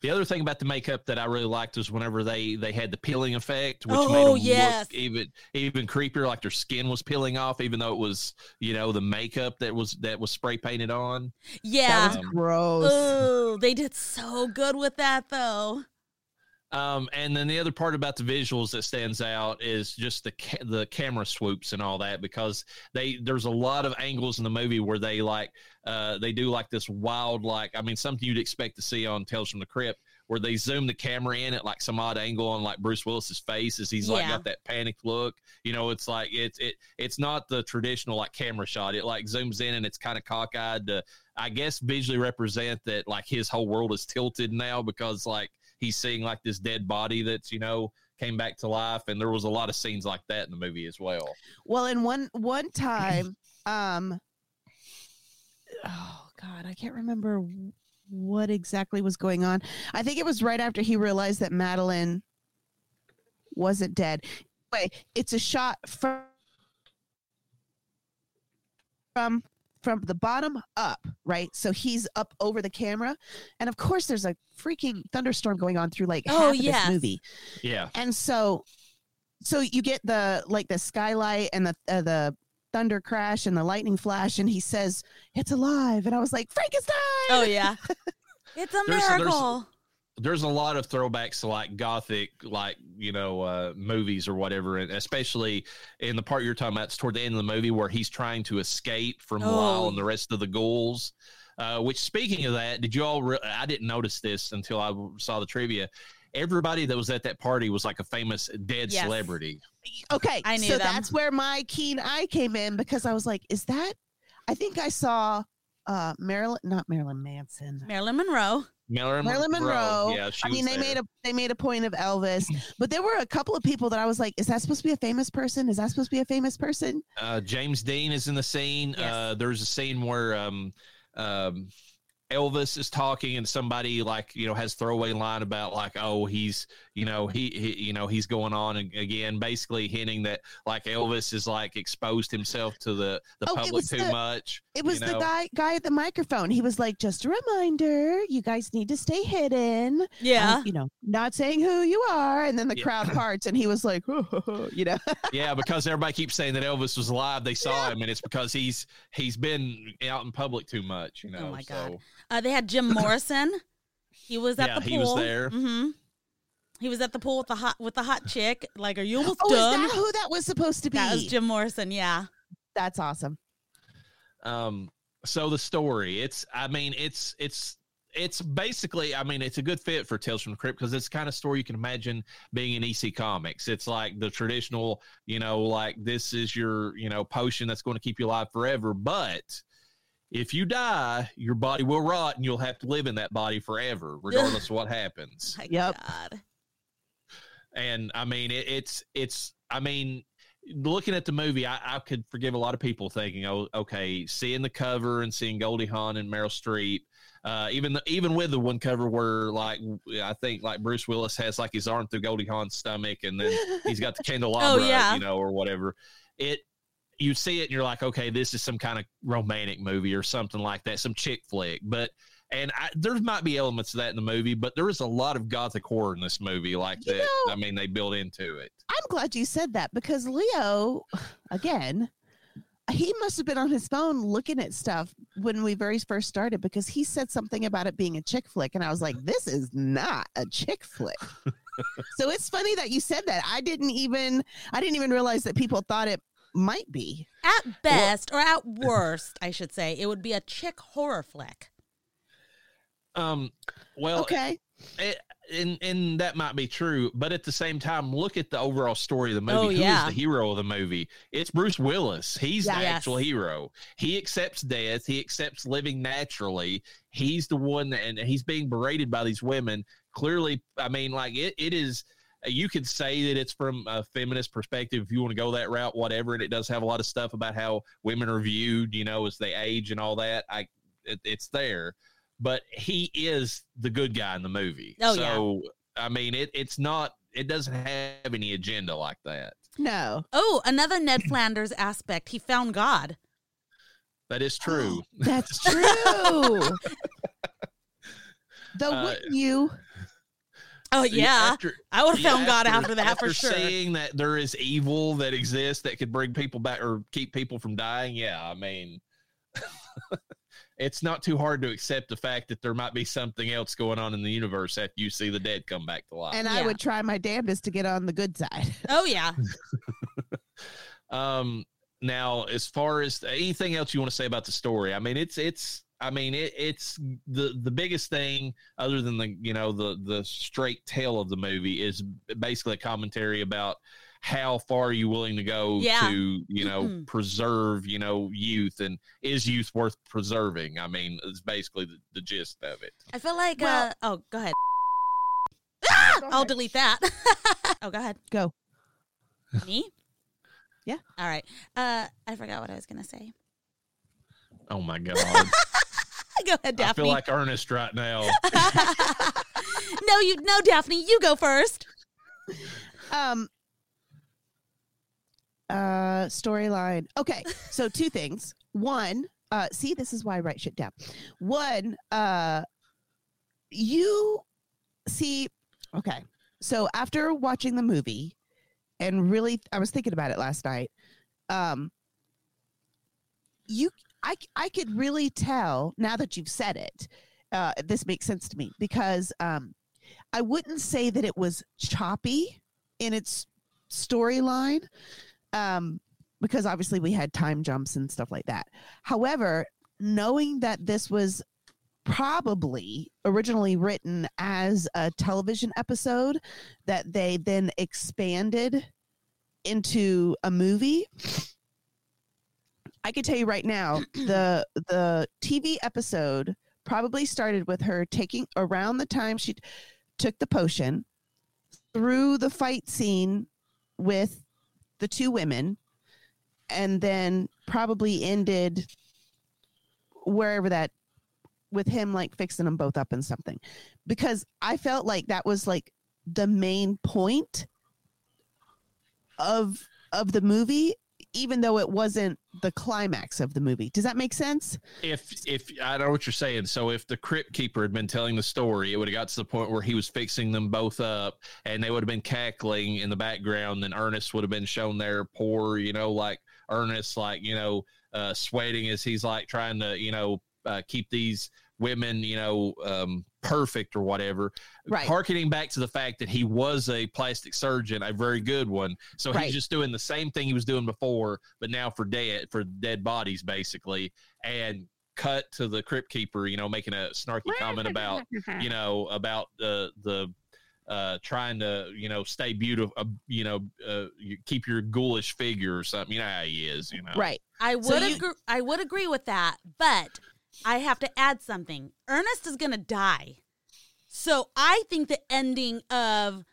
the other thing about the makeup that I really liked was whenever they they had the peeling effect, which Oh, made them yes. look even even creepier, like their skin was peeling off, even though it was you know the makeup that was that was spray painted on. yeah. that was Um, gross Oh, they did so good with that though. Um, and then the other part about the visuals that stands out is just the ca- the camera swoops and all that because they there's a lot of angles in the movie where they like uh they do like this wild like I mean something you'd expect to see on Tales from the Crypt where they zoom the camera in at like some odd angle on like Bruce Willis's face as he's like Yeah. got that panicked look. You know, it's like it's it it's not the traditional like camera shot. It like zooms in and it's kind of cockeyed to I guess visually represent that like his whole world is tilted now because like he's seeing like this dead body that's you know came back to life and there was a lot of scenes like that in the movie as well Well, in one one time, um, oh god, I can't remember what exactly was going on. I think it was right after he realized that Madeline wasn't dead. Wait, it's a shot from from from the bottom up, right? So he's up over the camera, and of course, there's a freaking thunderstorm going on through like Oh, half of this movie yeah and so so you get the like the skylight and the uh, the thunder crash and the lightning flash and he says it's alive and i was like frankenstein Oh yeah. It's a There's- there's- miracle. There's a lot of throwbacks to like gothic like you know uh movies or whatever and especially in the part you're talking about it's toward the end of the movie where he's trying to escape from Oh. Lyle and the rest of the ghouls uh which speaking of that did you all re- i didn't notice this until i saw the trivia everybody that was at that party was like a famous dead Yes. celebrity okay I knew so them. that's where my keen eye came in because i was like is that i think i saw uh marilyn not marilyn manson Marilyn Monroe. Marilyn, Marilyn Monroe. Yeah, she I mean, they there. made a they made a point of Elvis, but there were a couple of people that I was like, "Is that supposed to be a famous person? Is that supposed to be a famous person?" uh, James Dean is in the scene. Yes. Uh, there's a scene where um, um, Elvis is talking, and somebody like you know has throwaway line about like, oh, he's you know he, he you know he's going on again, basically hinting that like Elvis is like exposed himself to the the Oh, public too the- much. It was you the guy guy at the microphone. He was like, "Just a reminder, you guys need to stay hidden." Yeah. Um, you know, not saying who you are, and then the Yeah. crowd parts, and he was like, you know, yeah, because everybody keeps saying that Elvis was alive. They saw him, and it's because he's he's been out in public too much. You know. Oh my God. so- Uh, they had Jim Morrison. He was at Yeah, the he was pool. there. hmm He was at the pool with the hot with the hot chick. Like, are you almost oh, done? is that who that was supposed to be? That was Jim Morrison. Yeah. That's awesome. um so the story it's i mean it's it's it's basically i mean it's a good fit for tales from the crypt because it's the kind of story you can imagine being in ec comics it's like the traditional you know like this is your you know potion that's going to keep you alive forever but if you die your body will rot and you'll have to live in that body forever regardless of what happens My Yep. God. And I mean it, it's it's I mean looking at the movie I, I could forgive a lot of people thinking oh okay seeing the cover and seeing Goldie Hawn and Meryl Streep uh, even the, even with the one cover where like I think like Bruce Willis has like his arm through Goldie Hawn's stomach and then he's got the candelabra yeah. you know or whatever it you see it and you're like okay this is some kind of romantic movie or something like that some chick flick but and I, there might be elements of that in the movie, but there is a lot of gothic horror in this movie, like You that. know- I mean, they built into it. I'm glad you said that because Leo, again, he must have been on his phone looking at stuff when we very first started because he said something about it being a chick flick. And I was like, this is not a chick flick. so it's funny that you said that. I didn't even I didn't even realize that people thought it might be. At best, or at worst, I should say, it would be a chick horror flick. Um, well, Okay. it, and and that might be true, but at the same time, look at the overall story of the movie. Oh, Who is yeah. the hero of the movie? It's Bruce Willis. He's the Yes. actual hero. He accepts death. He accepts living naturally. He's the one, that, and he's being berated by these women. Clearly, I mean, like it, it is. You could say that it's from a feminist perspective if you want to go that route, whatever. And it does have a lot of stuff about how women are viewed, you know, as they age and all that. I, it, it's there, but he is the good guy in the movie. Oh, yeah. so I mean, it it's not. It doesn't have any agenda like that. No. Oh, another Ned Flanders aspect. He found God. That is true. That's true. Though Uh, wouldn't you Oh yeah, After- I would have yeah, found God after- after that for after sure. Seeing that there is evil that exists that could bring people back or keep people from dying. Yeah, I mean, it's not too hard to accept the fact that there might be something else going on in the universe after you see the dead come back to life. and I would try my damnedest to get on the good side. Oh yeah. Um, now, as far as anything else you want to say about the story, I mean, it's it's. I mean, it, it's the the biggest thing, other than the you know the the straight tale of the movie, is basically a commentary about how far are you willing to go Yeah. to you know Mhm. preserve you know youth and is youth worth preserving? I mean, it's basically the, the gist of it. I feel like. Well- uh, oh, go ahead. Go I'll ahead. delete that. oh, go ahead. Go. Me? Yeah. All right. Uh, I forgot what I was gonna say. Oh my god, Go ahead, Daphney I feel like Ernest right now. no, you no, Daphney, you go first. Um uh storyline. Okay, so two things. One, uh see this is why I write shit down. One, uh you see okay. So after watching the movie and really I was thinking about it last night. Um you I I could really tell now that you've said it. Uh this makes sense to me because um I wouldn't say that it was choppy in its storyline um because obviously we had time jumps and stuff like that. However knowing that this was probably originally written as a television episode that they then expanded into a movie i can tell you right now the the tv episode probably started with her taking around the time she took the potion through the fight scene with the two women and then probably ended wherever that with him like fixing them both up and something. Because i felt like that was like the main point of of the movie even though it wasn't the climax of the movie does that make sense if if I know what you're saying, so if the crypt keeper had been telling the story, it would have got to the point where he was fixing them both up, and they would have been cackling in the background. Then Ernest would have been shown there, poor, you know, like Ernest, like you know, uh, sweating as he's like trying to, you know, uh, keep these women, you know, um, perfect or whatever. Right. Harkening back to the fact that he was a plastic surgeon, a very good one. So Right. he's just doing the same thing he was doing before, but now for dead for dead bodies, basically. And cut to the crypt keeper, you know, making a snarky comment about, you know, about the the uh trying to you know stay beautiful uh, you know uh you keep your ghoulish figure or something you know how he is you know right I would So you- agree. I would agree with that, but I have to add something. Ernest is going to die, so I think the ending of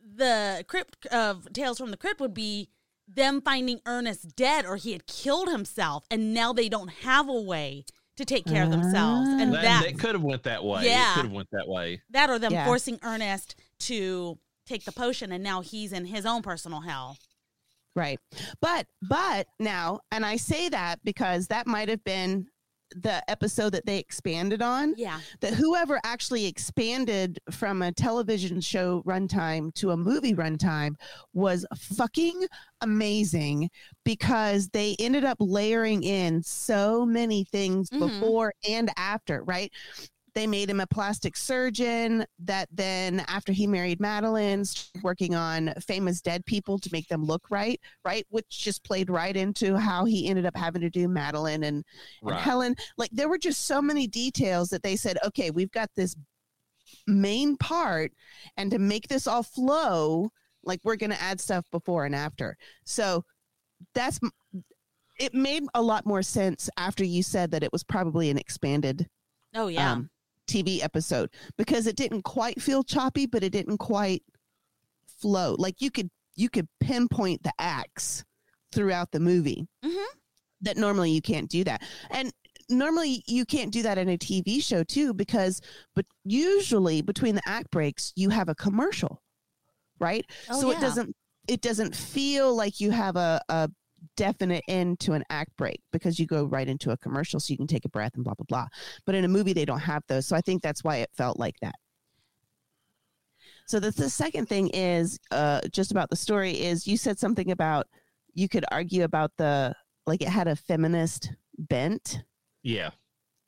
the crypt of Tales from the Crypt would be them finding Ernest dead or he had killed himself, and now they don't have a way to take care of themselves, and ah. that, that that could have went that way Yeah. it could have went that way that or them Yeah. forcing Ernest to take the potion, and now he's in his own personal hell. Right. But but now, and I say that because that might have been the episode that they expanded on. Yeah, That whoever actually expanded from a television show runtime to a movie runtime was fucking amazing because they ended up layering in so many things Mhm. before and after, right? They made him a plastic surgeon that then, after he married Madeline, started working on famous dead people to make them look right, right? Which just played right into how he ended up having to do Madeline and, and Helen. Like there were just so many details that they said, okay, we've got this main part, and to make this all flow, like we're going to add stuff before and after. So that's it made a lot more sense after you said that it was probably an expanded oh yeah. um, TV episode because it didn't quite feel choppy, but it didn't quite flow. Like you could you could pinpoint the acts throughout the movie Mhm. that normally you can't do that, and normally you can't do that in a TV show too because but usually between the act breaks you have a commercial, right? Oh, so yeah. it doesn't it doesn't feel like you have a, a definite end to an act break because you go right into a commercial so you can take a breath and blah blah blah but in a movie they don't have those so i think that's why it felt like that so the, the second thing is uh, just about the story is you said something about you could argue about the like it had a feminist bent yeah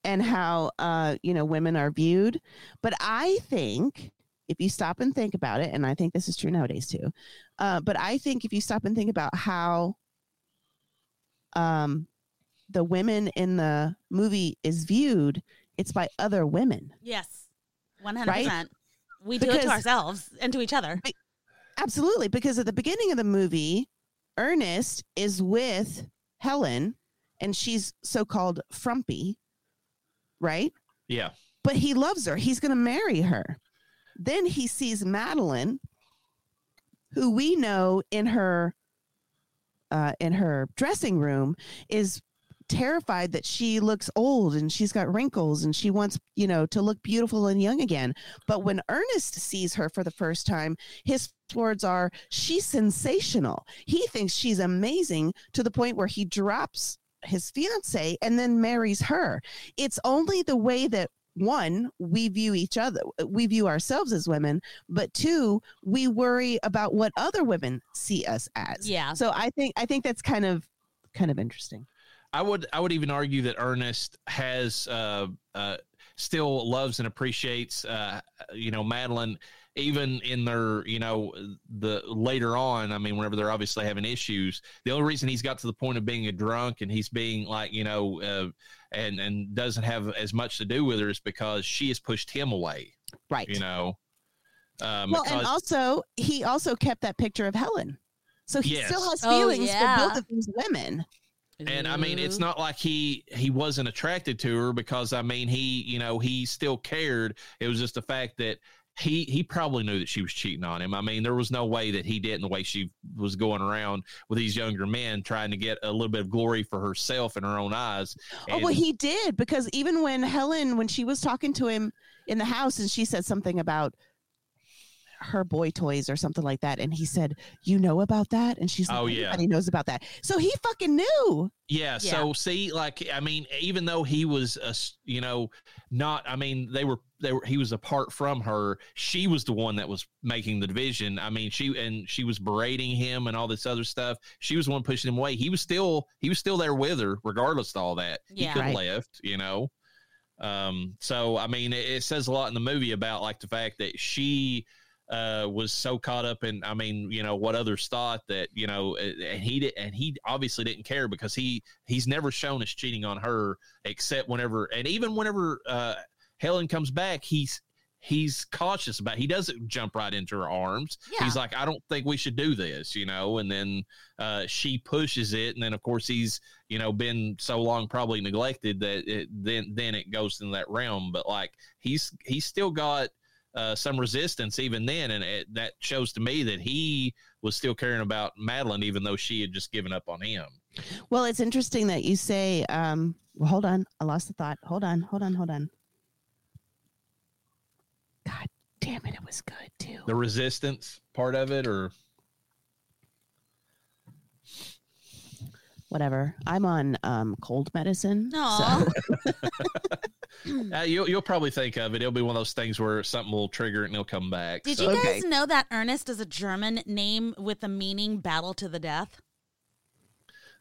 and how uh, you know women are viewed. But I think if you stop and think about it, and I think this is true nowadays too. Uh, but I think if you stop and think about how um, the women in the movie is viewed, it's by other women. Yes, one hundred percent. We do it to ourselves and to each other. Absolutely, because at the beginning of the movie, Ernest is with Helen, and she's so-called frumpy, right? yeah but he loves her. He's going to marry her. Then he sees Madeline, who we know in her uh, in her dressing room is terrified that she looks old and she's got wrinkles and she wants you know to look beautiful and young again. But when Ernest sees her for the first time, his words are, "She's sensational." He thinks she's amazing to the point where he drops his fiance and then marries her it's only the way that one we view each other we view ourselves as women but two we worry about what other women see us as Yeah. so i think i think that's kind of kind of interesting I would I would even argue that Ernest has uh, uh, still loves and appreciates uh, you know Madeline even in their you know the later on I mean whenever they're obviously having issues the only reason he's got to the point of being a drunk and he's being like you know uh, and and doesn't have as much to do with her is because she has pushed him away right you know um, well because- and also he also kept that picture of helen so he still Yes. has Oh, feelings yeah. for both of these women And I mean, it's not like he he wasn't attracted to her because I mean, he you know he still cared. It was just the fact that he he probably knew that she was cheating on him. I mean, there was no way that he didn't. The way she was going around with these younger men, trying to get a little bit of glory for herself in her own eyes. Oh, well, he did because even when Helen, when she was talking to him in the house, and she said something about her boy toys or something like that, and he said, "You know about that?" And she's like, Oh, yeah. He knows about that." So he fucking knew. Yeah, Yeah. So see, like, I mean, even though he was, a, you know, not, I mean, they were, they were, he was apart from her. She was the one that was making the division. I mean, she and she was berating him and all this other stuff. She was the one pushing him away. He was still, he was still there with her, regardless of all that. Yeah. he could have Right. left, you know. Um. So I mean, it, it says a lot in the movie about like the fact that she uh was so caught up in i mean you know what others thought that you know and he did and he obviously didn't care because he he's never shown us cheating on her except whenever and even whenever uh helen comes back he's he's cautious about he doesn't jump right into her arms Yeah. he's like i don't think we should do this you know and then uh she pushes it and then of course he's you know been so long probably neglected that it, then then it goes in that realm but like he's he's still got uh, some resistance even then, and it, that shows to me that he was still caring about Madeline, even though she had just given up on him. Well, it's interesting that you say. Um, well, hold on, I lost the thought. Hold on, hold on, hold on. God damn it, it was good too. The resistance part of it, or Whatever. I'm on um, cold medicine. Aw. So uh, you'll you'll probably think of it. It'll be one of those things where something will trigger it and it'll come back. Did So- you Okay. guys know that Ernest is a German name with the meaning battle to the death?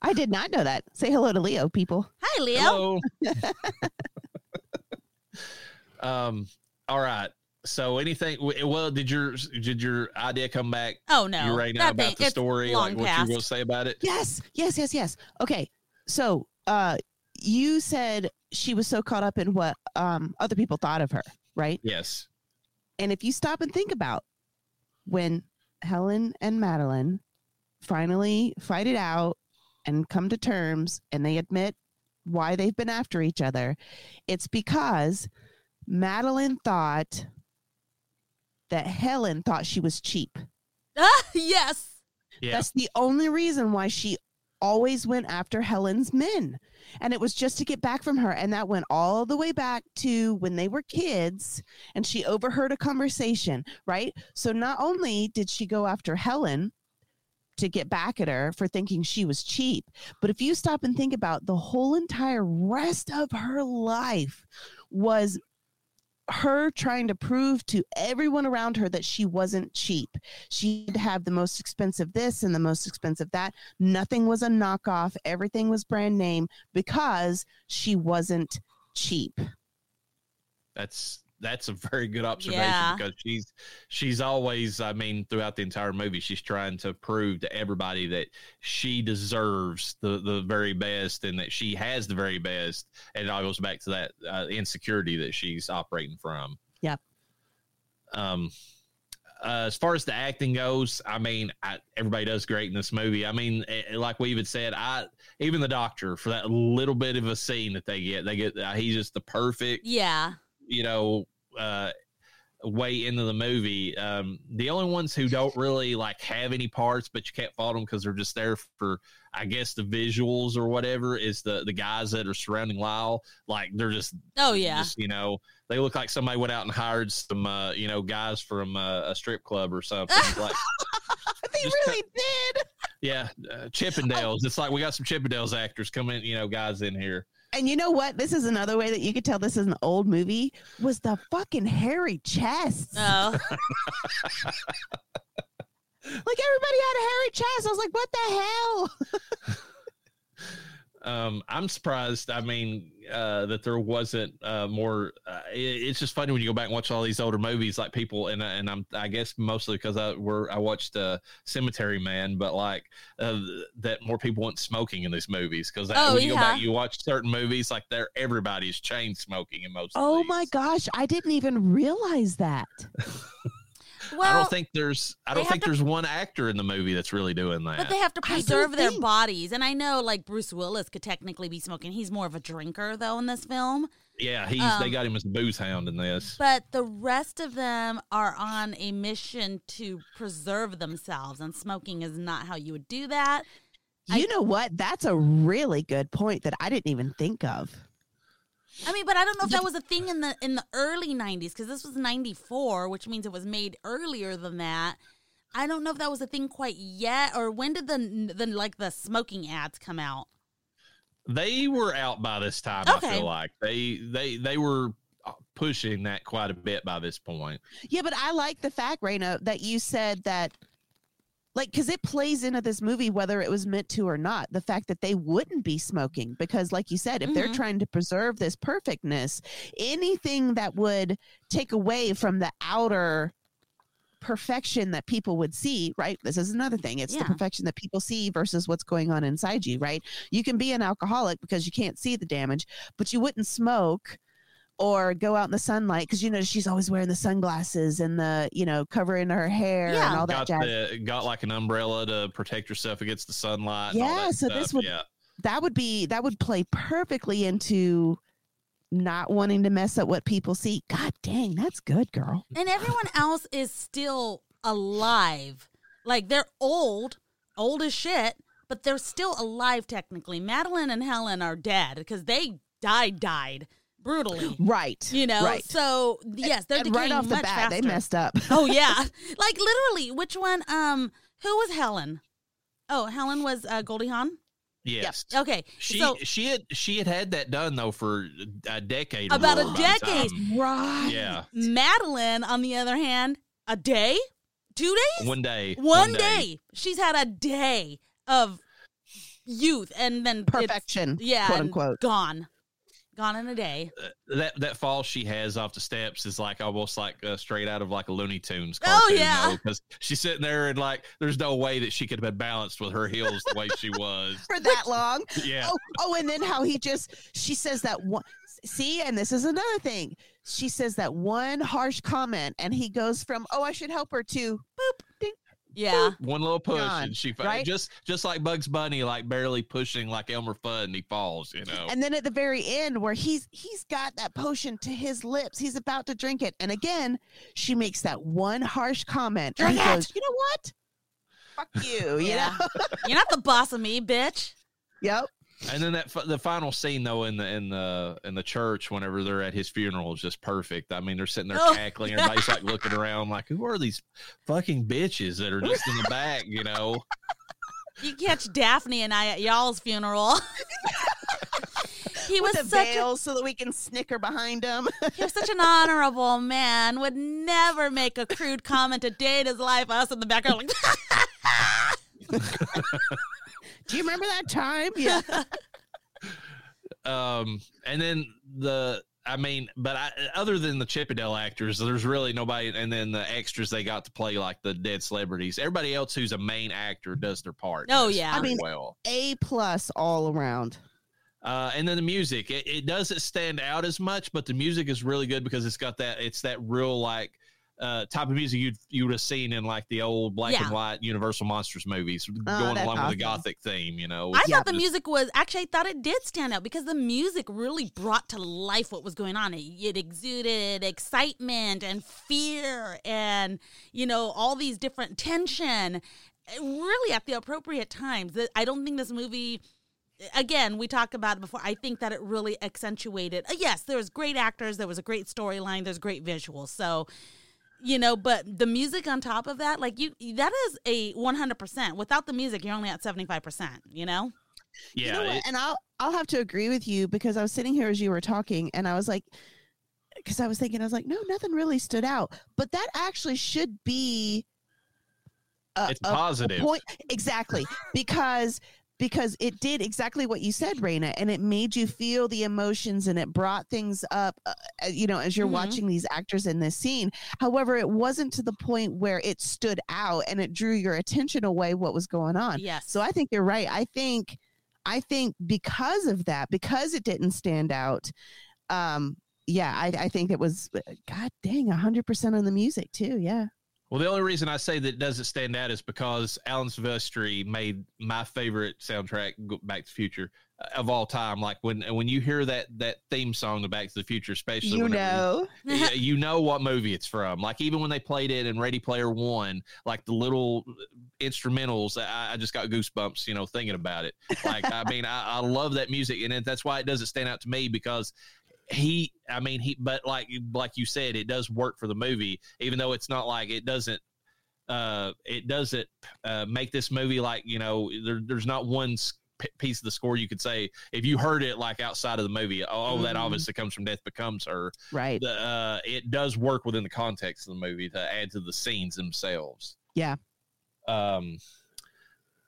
I did not know that. Say hello to Leo, people. Hi, Leo. Hello. um. All right. So anything? Well, did your did your idea come back? Oh no, you right now about thing- the it's story, like what past. you going to say about it? Yes, yes, yes, yes. Okay. So, uh, you said she was so caught up in what um other people thought of her, right? Yes. And if you stop and think about when Helen and Madeline finally fight it out and come to terms and they admit why they've been after each other, it's because Madeline thought that Helen thought she was cheap. Ah, yes. Yeah. That's the only reason why she always went after Helen's men. And it was just to get back from her. And that went all the way back to when they were kids and she overheard a conversation, right? So not only did she go after Helen to get back at her for thinking she was cheap, but if you stop and think about the whole entire rest of her life was her trying to prove to everyone around her that she wasn't cheap. She'd have the most expensive this and the most expensive that. Nothing was a knockoff. Everything was brand name because she wasn't cheap. That's that's a very good observation Yeah. because she's she's always I mean throughout the entire movie she's trying to prove to everybody that she deserves the the very best and that she has the very best and it all goes back to that uh, insecurity that she's operating from. Yep. Um uh, as far as the acting goes, I mean, I, everybody does great in this movie. I mean, eh, like we even said, I even the doctor for that little bit of a scene that they get, they get uh, he's just the perfect Yeah. you know uh way into the movie. Um the only ones who don't really like have any parts but you can't fault them because they're just there for i guess the visuals or whatever is the the guys that are surrounding lyle. Like they're just Oh yeah. just you know they look like somebody went out and hired some uh you know guys from uh, a strip club or something. Like They really did. yeah uh, chippendales. It's like we got some chippendales actors coming you know guys in here And you know what? This is another way that you could tell this is an old movie was the fucking hairy chests. Oh. like everybody had a hairy chest. I was like, what the hell? um i'm surprised i mean uh that there wasn't uh more uh, it, it's just funny when you go back and watch all these older movies like people and and i'm i guess mostly because i were i watched uh cemetery man but like uh, that more people want smoking in these movies because Oh, when you go back you watch certain movies like they're everybody's chain smoking in most of Oh my gosh, I didn't even realize that. I don't think there's I don't think to- there's one actor in the movie that's really doing that. But they have to preserve their think- bodies. And I know like Bruce Willis could technically be smoking. He's more of a drinker though in this film. yeah, he's they um, got him as a booze hound in this. But the rest of them are on a mission to preserve themselves and smoking is not how you would do that. I- You know what? That's a really good point that I didn't even think of. I mean, but I don't know if that was a thing in the in the early 90s cuz this was 94, which means it was made earlier than that. I don't know if that was a thing quite yet or when did the the like the smoking ads come out? They were out by this time. I feel like they they they were uh, pushing that quite a bit by this point. Yeah, but I like the fact, Raina, that you said that, like, because it plays into this movie whether it was meant to or not. The fact that they wouldn't be smoking, because, like you said, if they're Mhm. trying to preserve this perfectness, anything that would take away from the outer perfection that people would see, right? This is another thing. It's the perfection that people see versus what's going on inside you, right? You can be an alcoholic because you can't see the damage, but you wouldn't smoke or go out in the sunlight because you know she's always wearing the sunglasses and the you know covering her hair Yeah. and all that got jazz. the got like an umbrella to protect yourself against the sunlight. Yeah, so stuff. this would- yeah. that would be that would play perfectly into not wanting to mess up what people see. God dang, that's good, girl. and everyone else is still alive. Like they're old, old as shit, but they're still alive technically. Madeline and Helen are dead because they died, died brutally. Right. You know, right. so yes, they're And right decaying off the much bat, they messed up. Oh yeah, like literally. Which one? Um, who was Helen? Oh, Helen was uh, Goldie Hawn. Yes. Okay, She so she had she had had that done though for a decade. About a more by the decade. right. Yeah, Madeline, on the other hand, a day, two days, one day. one day. She's had a day of youth, and then Perfection. yeah, Quote unquote. gone, gone in a day. That that fall she has off the steps is like almost like uh, straight out of like a Looney Tunes. Oh, yeah. because she's sitting there and like there's no way that she could have been balanced with her heels the way she was. For that long. Yeah, Oh, oh, and then how he just she says that one see, and this is another thing. She says that one harsh comment, and he goes from "Oh, I should help her" to "Boop, ding." Yeah, one little push Gone, and she right? just just like Bugs Bunny, like barely pushing like Elmer Fudd, and he falls. You know. And then at the very end, where he's he's got that potion to his lips, he's about to drink it, and again, she makes that one harsh comment, and he it! goes, "You know what? Fuck you." You Yeah. know? you're not the boss of me, bitch. yep. And then that fi- the final scene though in the in the in the church whenever they're at his funeral is just perfect. I mean, they're sitting there Oh, cackling, everybody's like looking around, like who are these fucking bitches that are just in the back? You know? You catch Daphney and I at y'all's funeral. he was With the such a veil so that we can snicker behind him. He was such an honorable man, would never make a crude comment a day in his life. Us in the background, like, Do you remember that time? Yeah. Um, and then the I mean, but I, other than the Chippendale actors, there's really nobody. And then the extras they got to play like the dead celebrities. Everybody else who's a main actor does their part. Oh, yeah. I mean- well. A plus all around. Uh, and then the music, it, it doesn't stand out as much, but the music is really good because it's got that, it's that real like uh, type of music you'd you would have seen in like the old black Yeah. and white Universal Monsters movies, going Oh, that's along with the gothic theme. You know, I Yeah. thought the music was actually. I thought it did stand out because the music really brought to life what was going on. It, it exuded excitement and fear, and you know all these different tension. Really at the appropriate times. I don't think this movie. Again, we talked about it before. I think that it really accentuated. uh, Yes, there was great actors. There was a great storyline. There's great visuals. So, you know but the music on top of that like you that is a 100% without the music you're only at 75% you know yeah, you know it- and I'll I'll have to agree with you because I was sitting here as you were talking, and I was like, because I was thinking, I was like, no, nothing really stood out, but that actually should be. A, It's a- a positive. point exactly because because it did exactly what you said, Raina, and it made you feel the emotions and it brought things up. Uh, uh, you know, as you're Mhm. watching these actors in this scene. However, it wasn't to the point where it stood out and it drew your attention away what was going on. yes So I think you're right. I think I think because of that, because it didn't stand out, um, yeah, I, I think it was God dang hundred percent on the music too. Yeah. Well, the only reason I say that it doesn't stand out is because Alan Silvestri made my favorite soundtrack, Go- Back to the Future, uh, of all time. Like when when you hear that that theme song to Back to the Future, especially You know, yeah, you know what movie it's from. Like even when they played it in Ready Player One, like the little instrumentals, I, I just got goosebumps, you know, thinking about it. Like I mean, I, I love that music, and it, that's why it doesn't stand out to me because he, I mean, he, but like like you said, it does work for the movie, even though it's not like it doesn't. Uh, it doesn't uh, make this movie like you know. There, there's not one p- piece of the score you could say if you heard it like outside of the movie. Oh, that Mhm. obviously comes from Death Becomes Her right? the, uh, it does work within the context of the movie to add to the scenes themselves. Yeah. Um,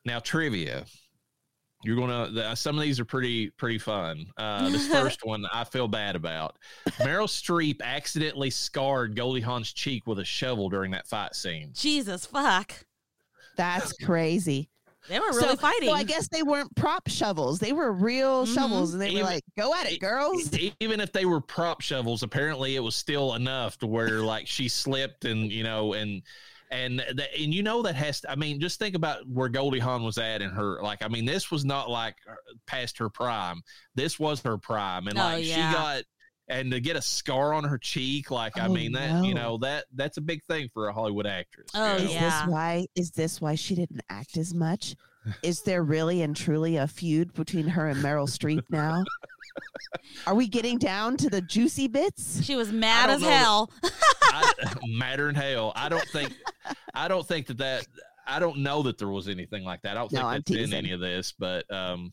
now trivia. You're gonna. The, some of these are pretty pretty fun. Uh, this first one I feel bad about. Meryl Streep accidentally scarred Goldie Hawn's cheek with a shovel during that fight scene. Jesus fuck. That's crazy. They were really so, fighting. So I guess they weren't prop shovels; they were real Mhm. shovels, and they were like, "Go at it, girls!" Even if they were prop shovels, apparently it was still enough to where like she slipped and you know and and that and you know that has to, I mean just think about where Goldie Hawn was at in her like I mean this was not like past her prime. This was her prime and Oh, like yeah. she got and to get a scar on her cheek like I Oh, mean that you know that that's a big thing for a Hollywood actress. you Oh, know? Is yeah. this why? Is this why she didn't act as much? Is there really and truly a feud between her and Meryl Streep now? Are we getting down to the juicy bits? she was mad as know hell. I, matter in hell. I don't think I don't think that that I don't know that there was anything like that. I don't No, think I'm that's in any of this, but um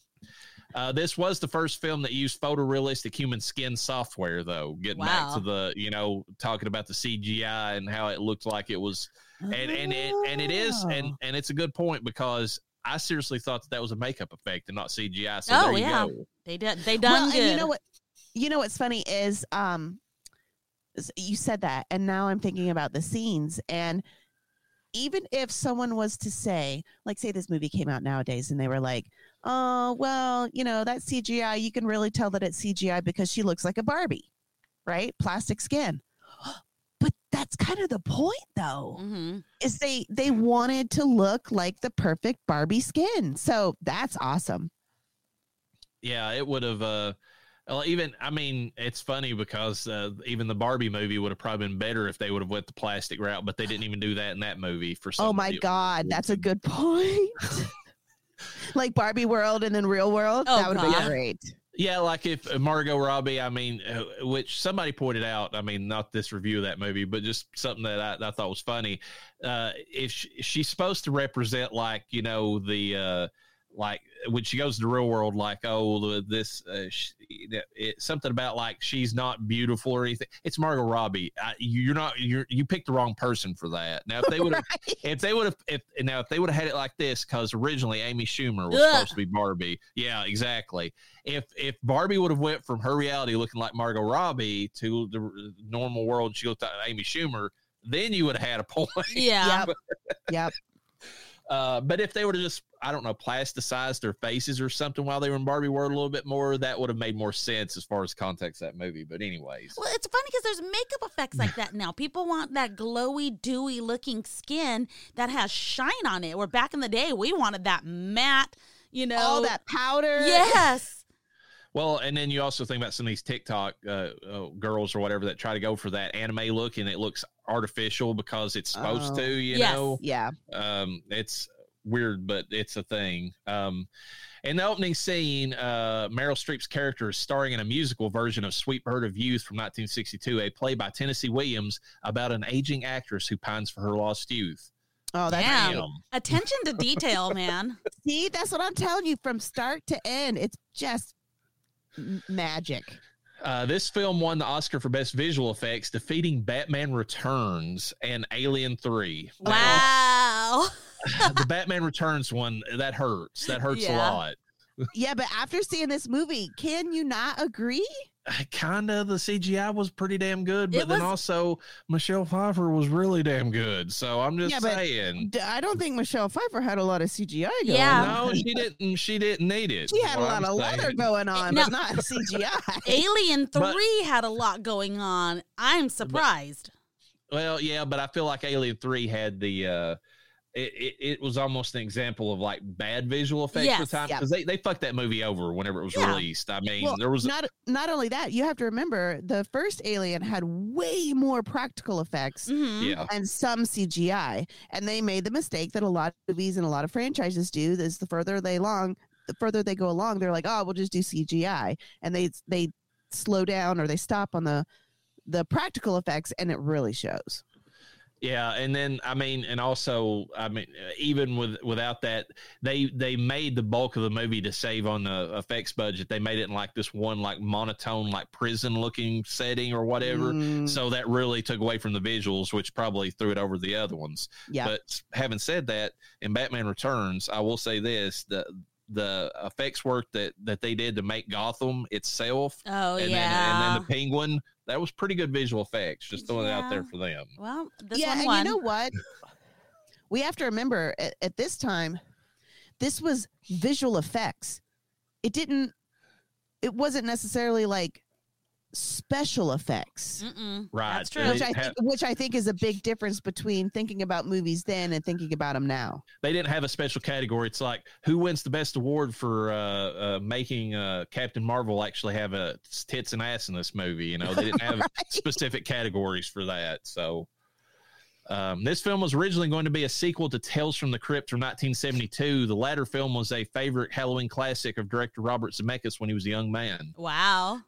uh, this was the first film that used photorealistic human skin software, though. Getting back to the, you know, talking about the CGI and how it looked like it was, and and it and it is, and Oh. and it's a good point because I seriously thought that that was a makeup effect and not CGI. So Oh, there you yeah. go. They did. They done well, good. and you know what? You know what's funny is um, you said that, and now I'm thinking about the scenes. And even if someone was to say, like, say this movie came out nowadays, and they were like, "Oh, well, you know, that CGI, you can really tell that it's CGI because she looks like a Barbie, right? Plastic skin." But that's kind of the point, though hmm is they they wanted to look like the perfect Barbie skin. So that's awesome. yeah, it would have. Uh, well, even I mean, it's funny because uh, even the Barbie movie would have probably been better if they would have went the plastic route, but they didn't even do that in that movie. For some Oh my god, that's a good point. like Barbie World and then Real World, Oh, that would have been great. Yeah, like if Margot Robbie, I mean, uh, which somebody pointed out, I mean, not this review of that movie, but just something that I, I thought was funny. Uh, if she, she's supposed to represent, like, you know, the, uh, like when she goes to the real world, like, oh, this, uh, sh it, something about like she's not beautiful or anything. It's Margot Robbie. I, you're not, you're, you picked the wrong person for that. Now, if they would have, if they would have, if now if they would have had it like this, because originally Amy Schumer was Ugh. supposed to be Barbie. Yeah, exactly. If if Barbie would have went from her reality looking like Margot Robbie to the normal world, she looked like Amy Schumer, then you would have had a point. Yeah. Yep. Yep. Uh, but if they would have just, I don't know, plasticized their faces or something while they were in Barbie world a little bit more, that would have made more sense as far as context of that movie. But anyways, Well, it's funny because there's makeup effects like that now. People want that glowy, dewy looking skin that has shine on it. Where back in the day, we wanted that matte, you know. All that powder. Yes. Well, and then you also think about some of these TikTok uh, uh, girls or whatever that try to go for that anime look, and it looks artificial because it's supposed Oh. to. You Yes. know, Yeah. um, it's weird, but it's a thing. Um, in the opening scene, uh, Meryl Streep's character is starring in a musical version of "Sweet Bird of Youth" from 1962, a play by Tennessee Williams about an aging actress who pines for her lost youth. Oh, that's Damn. Damn. Attention to detail, man. See, that's what I'm telling you from start to end. It's just m- magic. Uh, this film won the Oscar for Best Visual Effects, defeating Batman Returns and Alien 3. Wow. the Batman Returns one, that hurts. That hurts Yeah. a lot. Yeah, but after seeing this movie, can you not agree? Kind of the CGI was pretty damn good, but It then was- also Michelle Pfeiffer was really damn good. So I'm just Yeah, saying. I don't think Michelle Pfeiffer had a lot of CGI going Yeah. on. No, she didn't. She didn't need it. She had a lot I'm of leather going on, No. but not CGI. Alien 3 But- had a lot going on. I'm surprised. Well, yeah, but I feel like Alien Three had the. uh it, it, it was almost an example of like bad visual effects at Yes, the time yeah. because they, they fucked that movie over whenever it was Yeah. released. I mean, Well, there was not not only that, you have to remember the first Alien had way more practical effects Mhm. yeah, and some CGI, and they made the mistake that a lot of movies and a lot of franchises do. Is the further they long, the further they go along, they're like, oh, we'll just do CGI, and they they slow down or they stop on the the practical effects, and it really shows. Yeah, and then I mean, and also I mean, uh, even with without that, they they made the bulk of the movie to save on the effects budget. They made it in like this one like monotone like prison looking setting or whatever. Mm, So that really took away from the visuals, which probably threw it over the other ones. yeah, But having said that, in Batman Returns, I will say this: the the effects work that that they did to make Gotham itself, Oh and yeah. then and then the Penguin, that was pretty good visual effects. Just throwing it out there for them. well, this yeah, one and won. you know what? We have to remember at, at this time, this was visual effects. It didn't. It wasn't necessarily like special effects. Mm-mm. Right. That's true. Which I didn't think, which I think is a big difference between thinking about movies then and thinking about them now. they didn't have a special category. It's like who wins the best award for uh, uh, making uh, Captain Marvel actually have a tits and ass in this movie. You know, they didn't have specific categories for that. So. Um, this film was originally going to be a sequel to Tales from the Crypt from 1972. The latter film was a favorite Halloween classic of director Robert Zemeckis when he was a young man. Wow.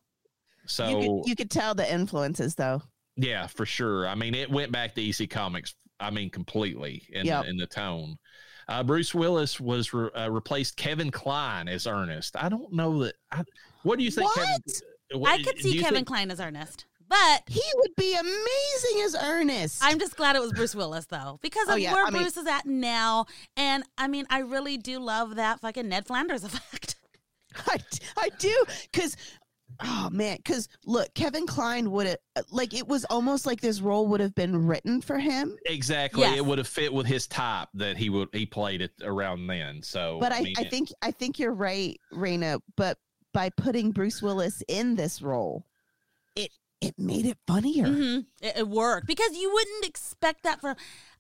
So, you could you could tell the influences though. yeah, for sure. I mean, it went back to EC Comics. I mean, completely in Yep. the, in the tone. Uh, Bruce Willis was re- uh, replaced Kevin Kline as Ernest. I don't know that. I, what do you think? Kevin, what- I could see Kevin think- Kline as Ernest, but He would be amazing as Ernest. I'm just glad it was Bruce Willis though, because of Oh, yeah, where I mean- Bruce is at now. And I mean, I really do love that fucking Ned Flanders effect. I, I do because oh man because look kevin kline would have like it was almost like this role would have been written for him Exactly, Yes. it would have fit with his type that he would he played it around then. So, but i, mean, I think i think you're right Raina. but by putting bruce willis in this role it it made it funnier hmm It, it worked because you wouldn't expect that from.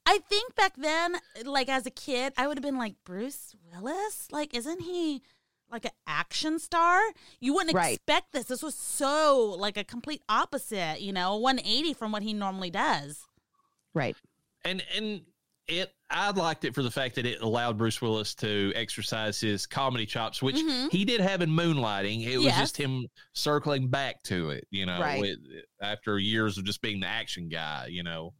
I think back then, like as a kid, I would have been like Bruce Willis. Like, isn't he like an action star? You wouldn't Right. expect this. This was so like a complete opposite. You know, 180 from what he normally does. right and and it I liked it for the fact that it allowed Bruce Willis to exercise his comedy chops, which Mhm. he did have in Moonlighting. It was Yes. just him circling back to it, you know, Right. with, after years of just being the action guy, you know.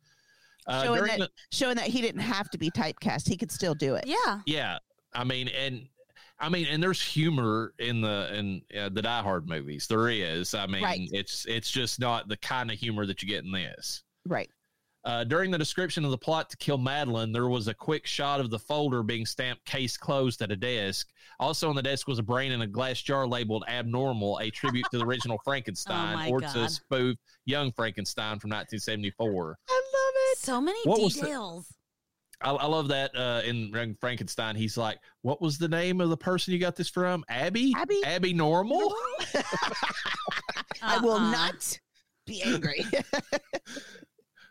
Uh, showing during that showing that he didn't have to be typecast he could still do it Yeah. Yeah, I mean, and I mean, and there's humor in the in uh, the Die Hard movies. There is. I mean, Right. it's it's just not the kind of humor that you get in this. right Uh, during the description of the plot to kill Madeline, there was a quick shot of the folder being stamped "case closed" at a desk. Also on the desk was a brain in a glass jar labeled "abnormal," a tribute to the original Frankenstein, my or God. to spoof Young Frankenstein from 1974. i love it So many What was the- details. I, I love that uh, in Frankenstein. He's like, "What was the name of the person you got this from? Abby? Abby? Abby Normal?" i will Uh-uh. not be angry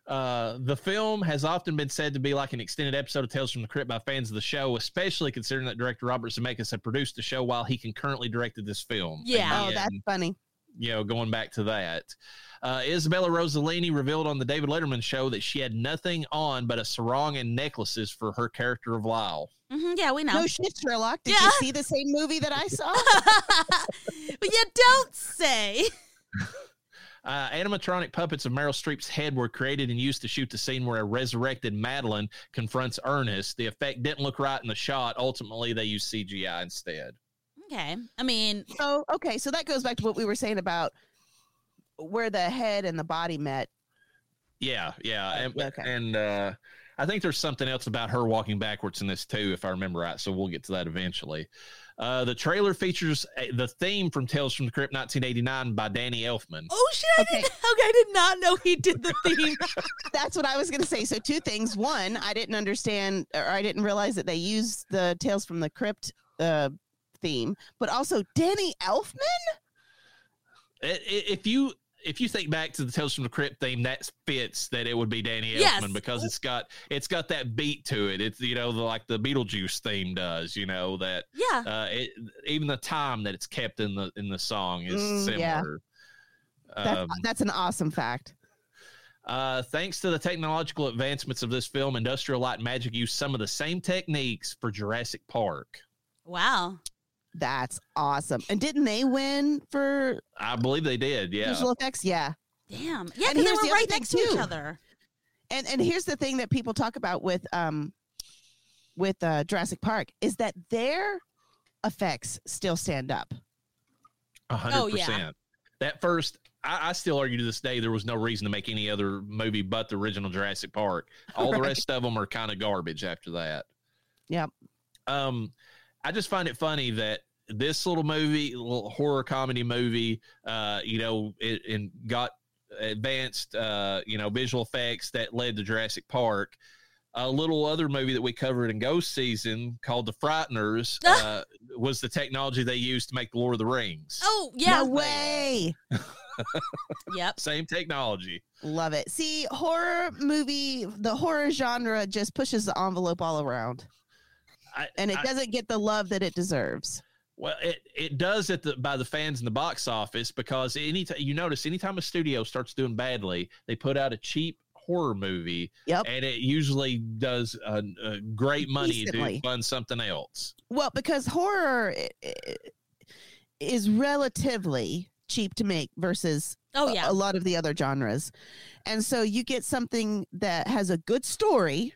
Uh, the film has often been said to be like an extended episode of Tales from the Crypt by fans of the show, especially considering that director Robert Zemeckis had produced the show while he concurrently directed this film. Yeah. oh that's funny you know, going back to that. Uh, Isabella Rossellini revealed on the David Letterman show that she had nothing on but a sarong and necklaces for her character of Lyle. Mhm, yeah, we know. no shit sherlock did Yeah. you see the same movie that i saw but you don't say. Uh, animatronic puppets of Meryl Streep's head were created and used to shoot the scene where a resurrected Madeline confronts Ernest. The effect didn't look right in the shot. Ultimately, they used CGI instead. Okay. I mean, So okay, so that goes back to what we were saying about where the head and the body met. Yeah, yeah, and, Okay. and uh, I think there's something else about her walking backwards in this too, if I remember right. So we'll get to that eventually. Uh, the trailer features uh, the theme from Tales from the Crypt 1989 by Danny Elfman. oh shit! I Okay. didn't. Okay, I did not know he did the theme. That's what I was going to say. So two things. One, I didn't understand or I didn't realize that they used the Tales from the Crypt uh, theme, but also Danny Elfman. I- i- If you if you think back to the Tales from the Crypt theme, that fits that it would be Danny Yes. Elfman because it's got it's got that beat to it. It's you know the, like the Beetlejuice theme does. You know that Yeah. uh, it, even the time that it's kept in the in the song is Mm, yeah. similar. That's, Um, that's an awesome fact. uh, thanks to the technological advancements of this film, Industrial Light and Magic used some of the same techniques for Jurassic Park. Wow. That's awesome. And didn't they win for I believe they did. Yeah. visual effects? Yeah. Damn. Yeah, And 'cause they were the right next to each other. And and here's the thing that people talk about with um with uh Jurassic Park is that their effects still stand up. A hundred percent. That first, I, I still argue to this day there was no reason to make any other movie but the original Jurassic Park. All the rest of them are kind of garbage after that. Yep. Um, I just find it funny that this little movie, little horror comedy movie, uh, you know, it, and got advanced, uh, you know, visual effects that led to Jurassic Park. A little other movie that we covered in Ghost Season called The Frighteners uh, was the technology they used to make the Lord of the Rings. Oh, yeah. No way. Yep. Same technology. Love it. See, horror movie, the horror genre just pushes the envelope all around. I, And it I- doesn't get the love that it deserves. Well, it, it does at the by the fans in the box office because anytime you notice anytime a studio starts doing badly, they put out a cheap horror movie, Yep. and it usually does uh, uh, great money Decently. to fund something else. Well, because horror i- i- is relatively cheap to make versus Oh, a- yeah. a lot of the other genres. And so you get something that has a good story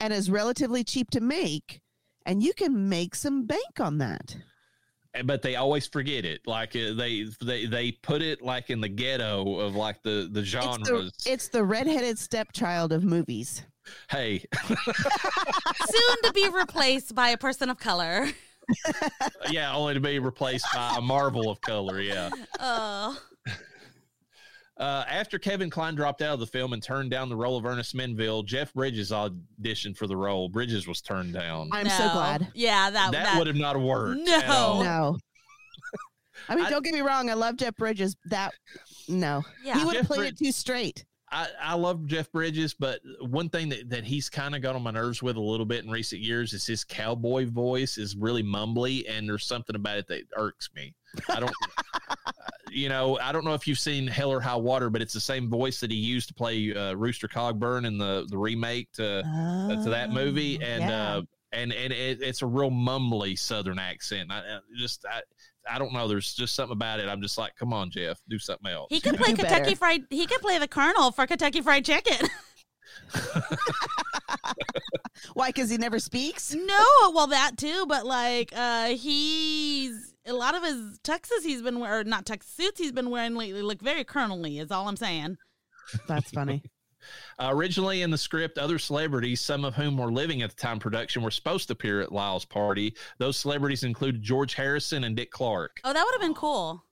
and is relatively cheap to make, and you can make some bank on that. But they always forget it. Like uh, they they they put it like in the ghetto of like the the It's genres. the, it's the redheaded stepchild of movies. hey, Soon to be replaced by a person of color. yeah, only to be replaced by a marvel of color. Yeah. Oh. Uh, after Kevin Kline dropped out of the film and turned down the role of Ernest Menville, Jeff Bridges auditioned for the role. Bridges was turned down. I'm so glad. Yeah, that, that, that, would have not worked. No. at all. No. I mean, I- don't get me wrong. I love Jeff Bridges. That no, Yeah. he would have played Brid- it too straight. I, I love Jeff Bridges, but one thing that, that he's kind of got on my nerves with a little bit in recent years is his cowboy voice is really mumbly, and there's something about it that irks me. I don't, uh, you know, I don't know if you've seen Hell or High Water, but it's the same voice that he used to play uh, Rooster Cogburn in the the remake to uh, to that movie, Oh, and yeah. uh, and and it, it's a real mumbly Southern accent. I, I just I, I don't know. There's just something about it. I'm just like, come on, Jeff, do something else. He could play Do Kentucky better. Fried. He could play the Colonel for Kentucky Fried Chicken. Why? Because he never speaks. no, well that too, but like uh he's a lot of his tuxes he's been wearing, not tux suits he's been wearing lately look very colonelly. Is all I'm saying. That's funny. Uh, originally in the script, other celebrities, some of whom were living at the time production, were supposed to appear at Lyle's party. Those celebrities included George Harrison and Dick Clark. Oh, that would have been cool.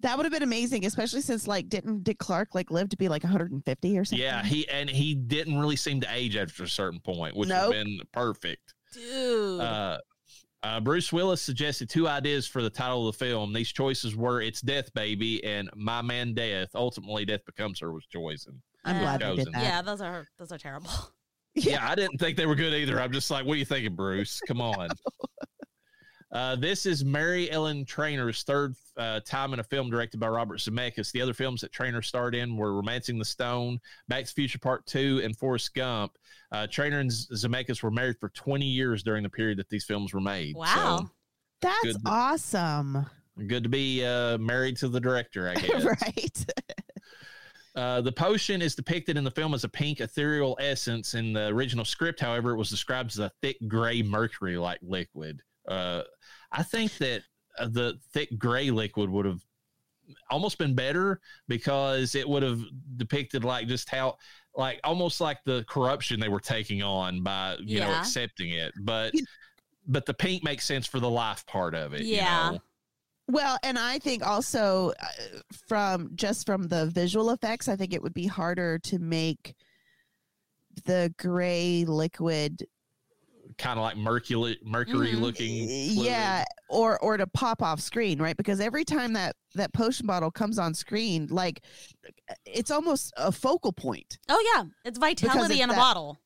That would have been amazing, especially since like didn't Dick Clark like live to be like 150 or something? Yeah, he and he didn't really seem to age after a certain point, which Nope. would have been perfect. Dude. Uh, uh, Bruce Willis suggested two ideas for the title of the film. These choices were "It's Death, Baby" and "My Man Death." Ultimately, Death Becomes Her was chosen. I'm glad they did that. yeah, those are those are terrible. yeah, I didn't think they were good either. I'm just like, what are you thinking, Bruce? Come on. Uh, this is Mary Ellen Trainor's third uh, time in a film directed by Robert Zemeckis. The other films that Trainor starred in were *Romancing the Stone*, *Back to the Future Part 2*, and *Forrest Gump*. Uh, Trainor and Zemeckis were married for 20 years during the period that these films were made. Wow. That's Good. awesome. Good to be uh, married to the director, I guess. right. Uh, the potion is depicted in the film as a pink ethereal essence. In the original script, however, it was described as a thick gray mercury like liquid. Uh, I think that uh, the thick gray liquid would have almost been better because it would have depicted like just how like almost like the corruption they were taking on by you know accepting it but but the pink makes sense for the life part of it you Yeah. know? Well, and I think also uh, from just from the visual effects, I think it would be harder to make the gray liquid kind of like mercury mercury Mhm. looking. fluid. yeah or or to pop off screen right because every time that that potion bottle comes on screen like it's almost a focal point Oh yeah, it's vitality it's in a that- bottle.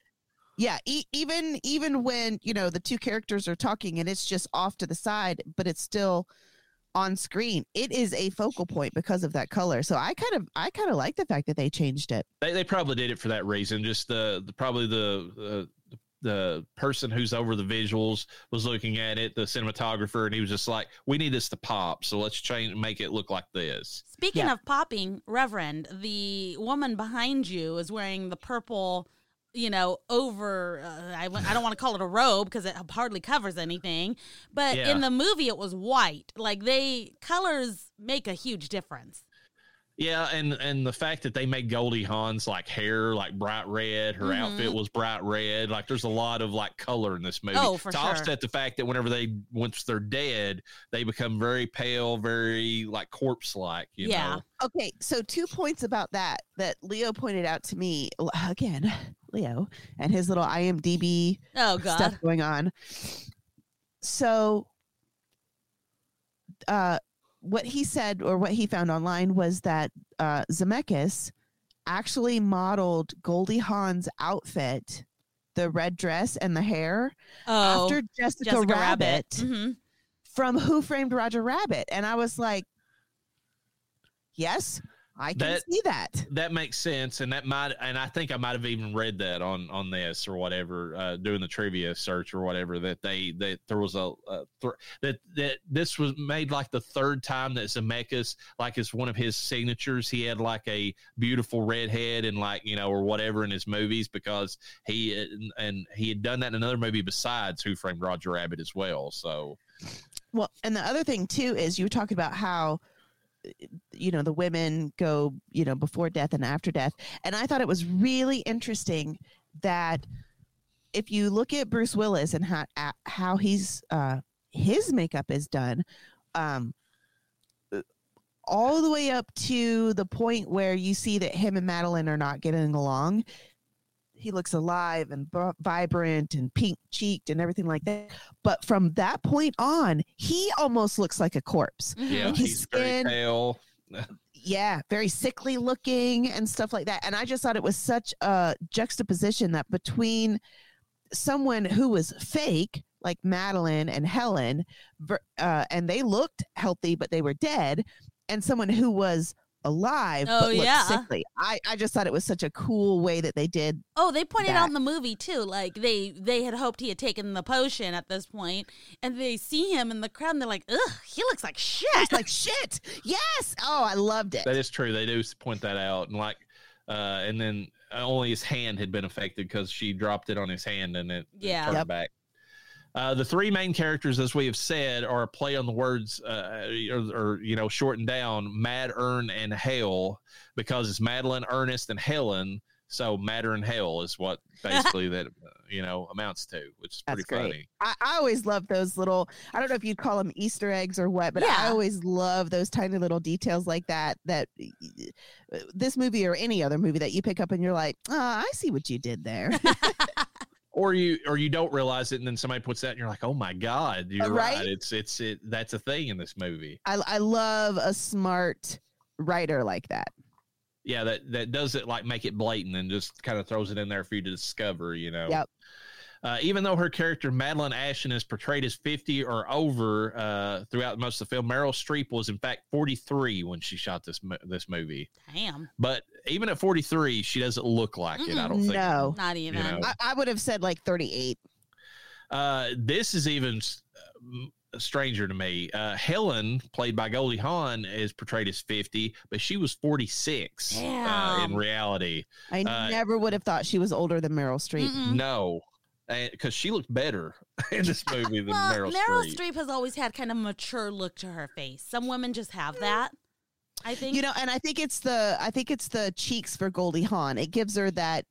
yeah e- even even when you know the two characters are talking and it's just off to the side but it's still on screen it is a focal point because of that color so i kind of i kind of like the fact that they changed it They, they probably did it for that reason. Just the, the probably the, the the person who's over the visuals was looking at it, the cinematographer, and he was just like, "We need this to pop, so let's change, make it look like this." Speaking Yeah. of popping, Reverend, the woman behind you is wearing the purple, you know, over. Uh, I, w- I don't want to call it a robe because it hardly covers anything. But Yeah. in the movie, it was white. Like they colors make a huge difference. Yeah, and and the fact that they made Goldie Hawn's like hair like bright red, her Mhm. outfit was bright red. Like there's a lot of like color in this movie. Oh, for to sure. offset the fact that whenever they once they're dead, they become very pale, very like corpse like. Yeah. know. okay so two points about that that leo pointed out to me again leo and his little imdb Oh God. stuff going on. So, uh, what he said or what he found online was that uh, Zemeckis actually modeled Goldie Hawn's outfit, the red dress and the hair, oh, after Jessica, Jessica Rabbit, Rabbit. hmm from Who Framed Roger Rabbit, and I was like, "Yes, I can That- see that." That makes sense, and that might, and I think I might have even read that on on this or whatever, uh, doing the trivia search or whatever that they that there was a, a th- that that this was made like the third time that Zemeckis like it's one of his signatures. He had like a beautiful redhead and like you know or whatever in his movies because he and, and he had done that in another movie besides Who Framed Roger Rabbit as well. So Well, and the other thing too is you were talking about how uh, you know the women go you know before death and after death, and I thought it was really interesting that if you look at Bruce Willis and how how he's uh, his makeup is done, um, uh, all the way up to the point where you see that him and Madeline are not getting along. He looks alive and b- vibrant and pink cheeked and everything like that. But from that point on, he almost looks like a corpse. yeah, Like his he's very pale. Yeah, very sickly looking and stuff like that. And I just thought it was such a juxtaposition that between someone who was fake, like Madeline and Helen, uh, and they looked healthy, but they were dead, and someone who was alive Oh, but looked yeah. sickly. I, I just thought it was such a cool way that they did Oh, they pointed that. out in the movie too. Like they they had hoped he had taken the potion at this point, and they see him in the crowd, and they're like, "Ugh, he looks like shit." It's like shit. Yes. Oh, I loved it. That is true. They do point that out, and like, uh, and then only his hand had been affected because she dropped it on his hand, and it, it Yeah. turned Yep. back. Uh, the three main characters, as we have said, are a play on the words, uh, or, or you know, shortened down, Mad, Ern, and Hell, because it's Madeline, Ernest, and Helen. So Matter and Hell is what basically that uh, you know amounts to, which is pretty That's great. funny. I, I always love those little i don't know if you'd call them easter eggs or what but i always love those tiny little details like that that uh, this movie or any other movie that you pick up and you're like oh i see what you did there Or you, or you don't realize it, and then somebody puts that, and you're like, "Oh my god, you're Right? right. It's, it's, it. That's a thing in this movie." I, I love a smart writer like that yeah that that does it like make it blatant and just kind of throws it in there for you to discover you know Yep. uh, even though her character madeline ashton is portrayed as 50 or over uh, throughout most of the film meryl streep was in fact 43 when she shot this mo- this movie Damn, but even at 43 she doesn't look like it i don't think no not even. know. I, I would have said like 38 uh, this is even uh, stranger to me. Uh, Helen, played by Goldie Hawn, is portrayed as 50, but she was 46 uh, in reality. i Uh, never would have thought she was older than meryl streep Mm-mm. No, because she looked better in this movie than Well, Meryl, Meryl Streep. Streep has always had kind of mature look to her face. Some women just have that. I think. you know and i think it's the i think it's the cheeks for goldie hawn it gives her that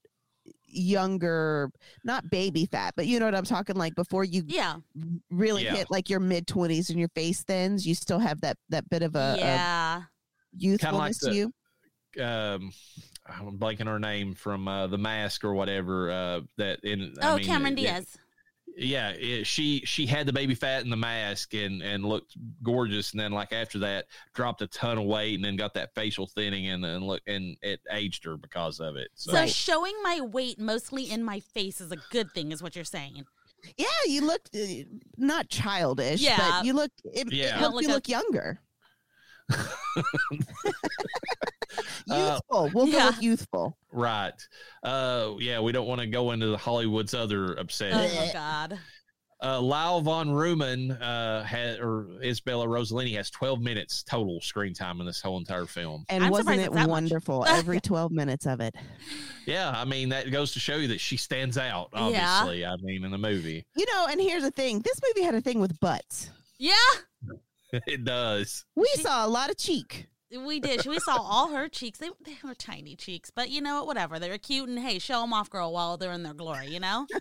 younger not baby fat but you know what i'm talking like before you yeah, really Yeah. hit like your mid 20s and your face thins you still have that that bit of a, a yeah. youthfulness the- to you Um, I'm blanking her name from uh, The Mask or whatever. Uh, that in I Oh, mean, Cameron it- Diaz. Yeah, it, she she had the baby fat and the mask and and looked gorgeous, and then like after that dropped a ton of weight, and then got that facial thinning, and and look and it aged her because of it. So, So showing my weight mostly in my face is a good thing, is what you're saying. Yeah, you look uh, not childish, Yeah. but you look it, Yeah. it helps Look you a- look younger. Uh, youthful. we'll go yeah. with youthful. right, uh, yeah, we don't want to go into the Hollywood's other obsession. Oh God. uh, Lyle von Rhoman uh, had, or Isabella Rossellini has 12 minutes total screen time in this whole entire film. And I'm wasn't it it's that much. wonderful? Every 12 minutes of it. Yeah, I mean that goes to show you that she stands out. Yeah. Obviously, I mean in the movie, You know, and here's the thing this movie had a thing with butts. Yeah, it does. We She- saw a lot of cheek. We did. We saw all her cheeks. They, they were tiny cheeks, but you know what? Whatever. They were cute, and hey, show them off, girl, while they're in their glory. You know.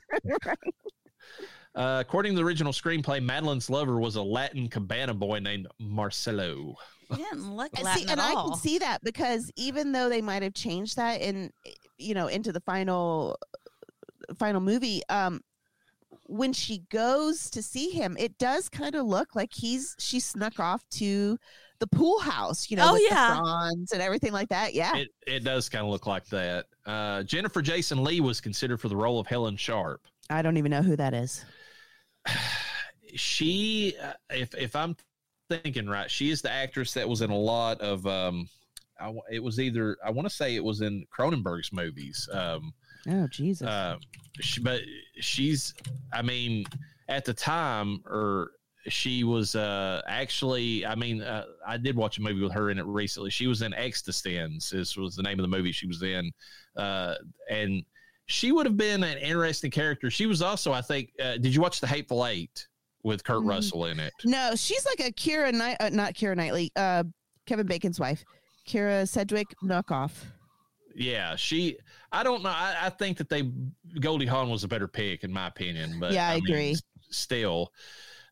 Uh, according to the original screenplay, Madeline's lover was a Latin cabana boy named Marcelo. He didn't look And Latin see, and at I can see that because even though they might have changed that in, you know, into the final, final movie, um, when she goes to see him, it does kind of look like he's she snuck off to the pool house, you know, Oh, with yeah. the fronds and everything like that. Yeah, It it does kind of look like that. Uh, Jennifer Jason Leigh was considered for the role of Helen Sharp. I don't even know who that is. She, uh, if if I'm thinking right, she is the actress that was in a lot of. Um, I, w- it was either I want to say it was in Cronenberg's movies. Um, Oh Jesus! uh, she, but she's i mean at the time or she was uh actually i mean uh, i did watch a movie with her in it recently she was in eXistenZ. this was the name of the movie she was in uh and she would have been an interesting character she was also i think uh, did you watch the hateful eight with kurt Mm. russell in it no, she's like a Kira Knight, uh, not Keira Knightley, uh, Kevin Bacon's wife, Kyra Sedgwick knockoff. yeah she i don't know i, I think that they goldie hawn was a better pick in my opinion but Yeah, I mean, agree. s- still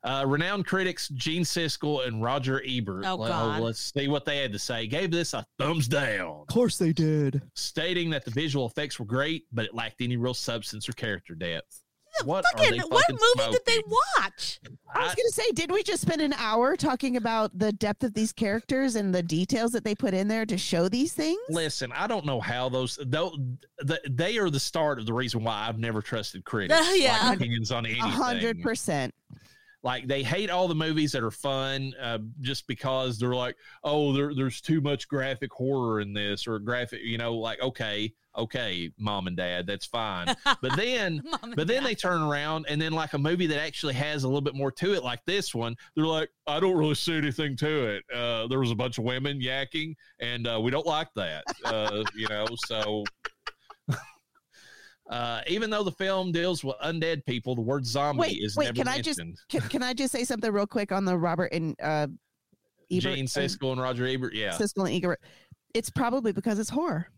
uh, renowned critics Gene Siskel and Roger Ebert. Oh, let- God. let's see what they had to say. Gave this a thumbs down, Of course they did. stating that the visual effects were great, but it lacked any real substance or character depth. What are Fucking, what fucking movie did they watch? I was I- gonna say, did we just spend an hour talking about the depth of these characters and the details that they put in there to show these things? Listen, I don't know how those though the, they are the start of the reason why I've never trusted critics. like, yeah. opinions on A anything. hundred percent. Like they hate all the movies that are fun uh, just because they're like oh there, there's too much graphic horror in this or graphic you know like okay okay mom and dad that's fine but then but then Dad. they turn around and then like a movie that actually has a little bit more to it like this one they're like i don't really see anything to it uh, there was a bunch of women yakking and uh, we don't like that uh, you know so Uh, even though the film deals with undead people, the word zombie Wait, is wait, never can I just- Can, can I just say something real quick on the Robert and uh, Ebert, Gene Siskel and Roger Ebert. Yeah. Siskel and Ebert? It's probably because it's horror.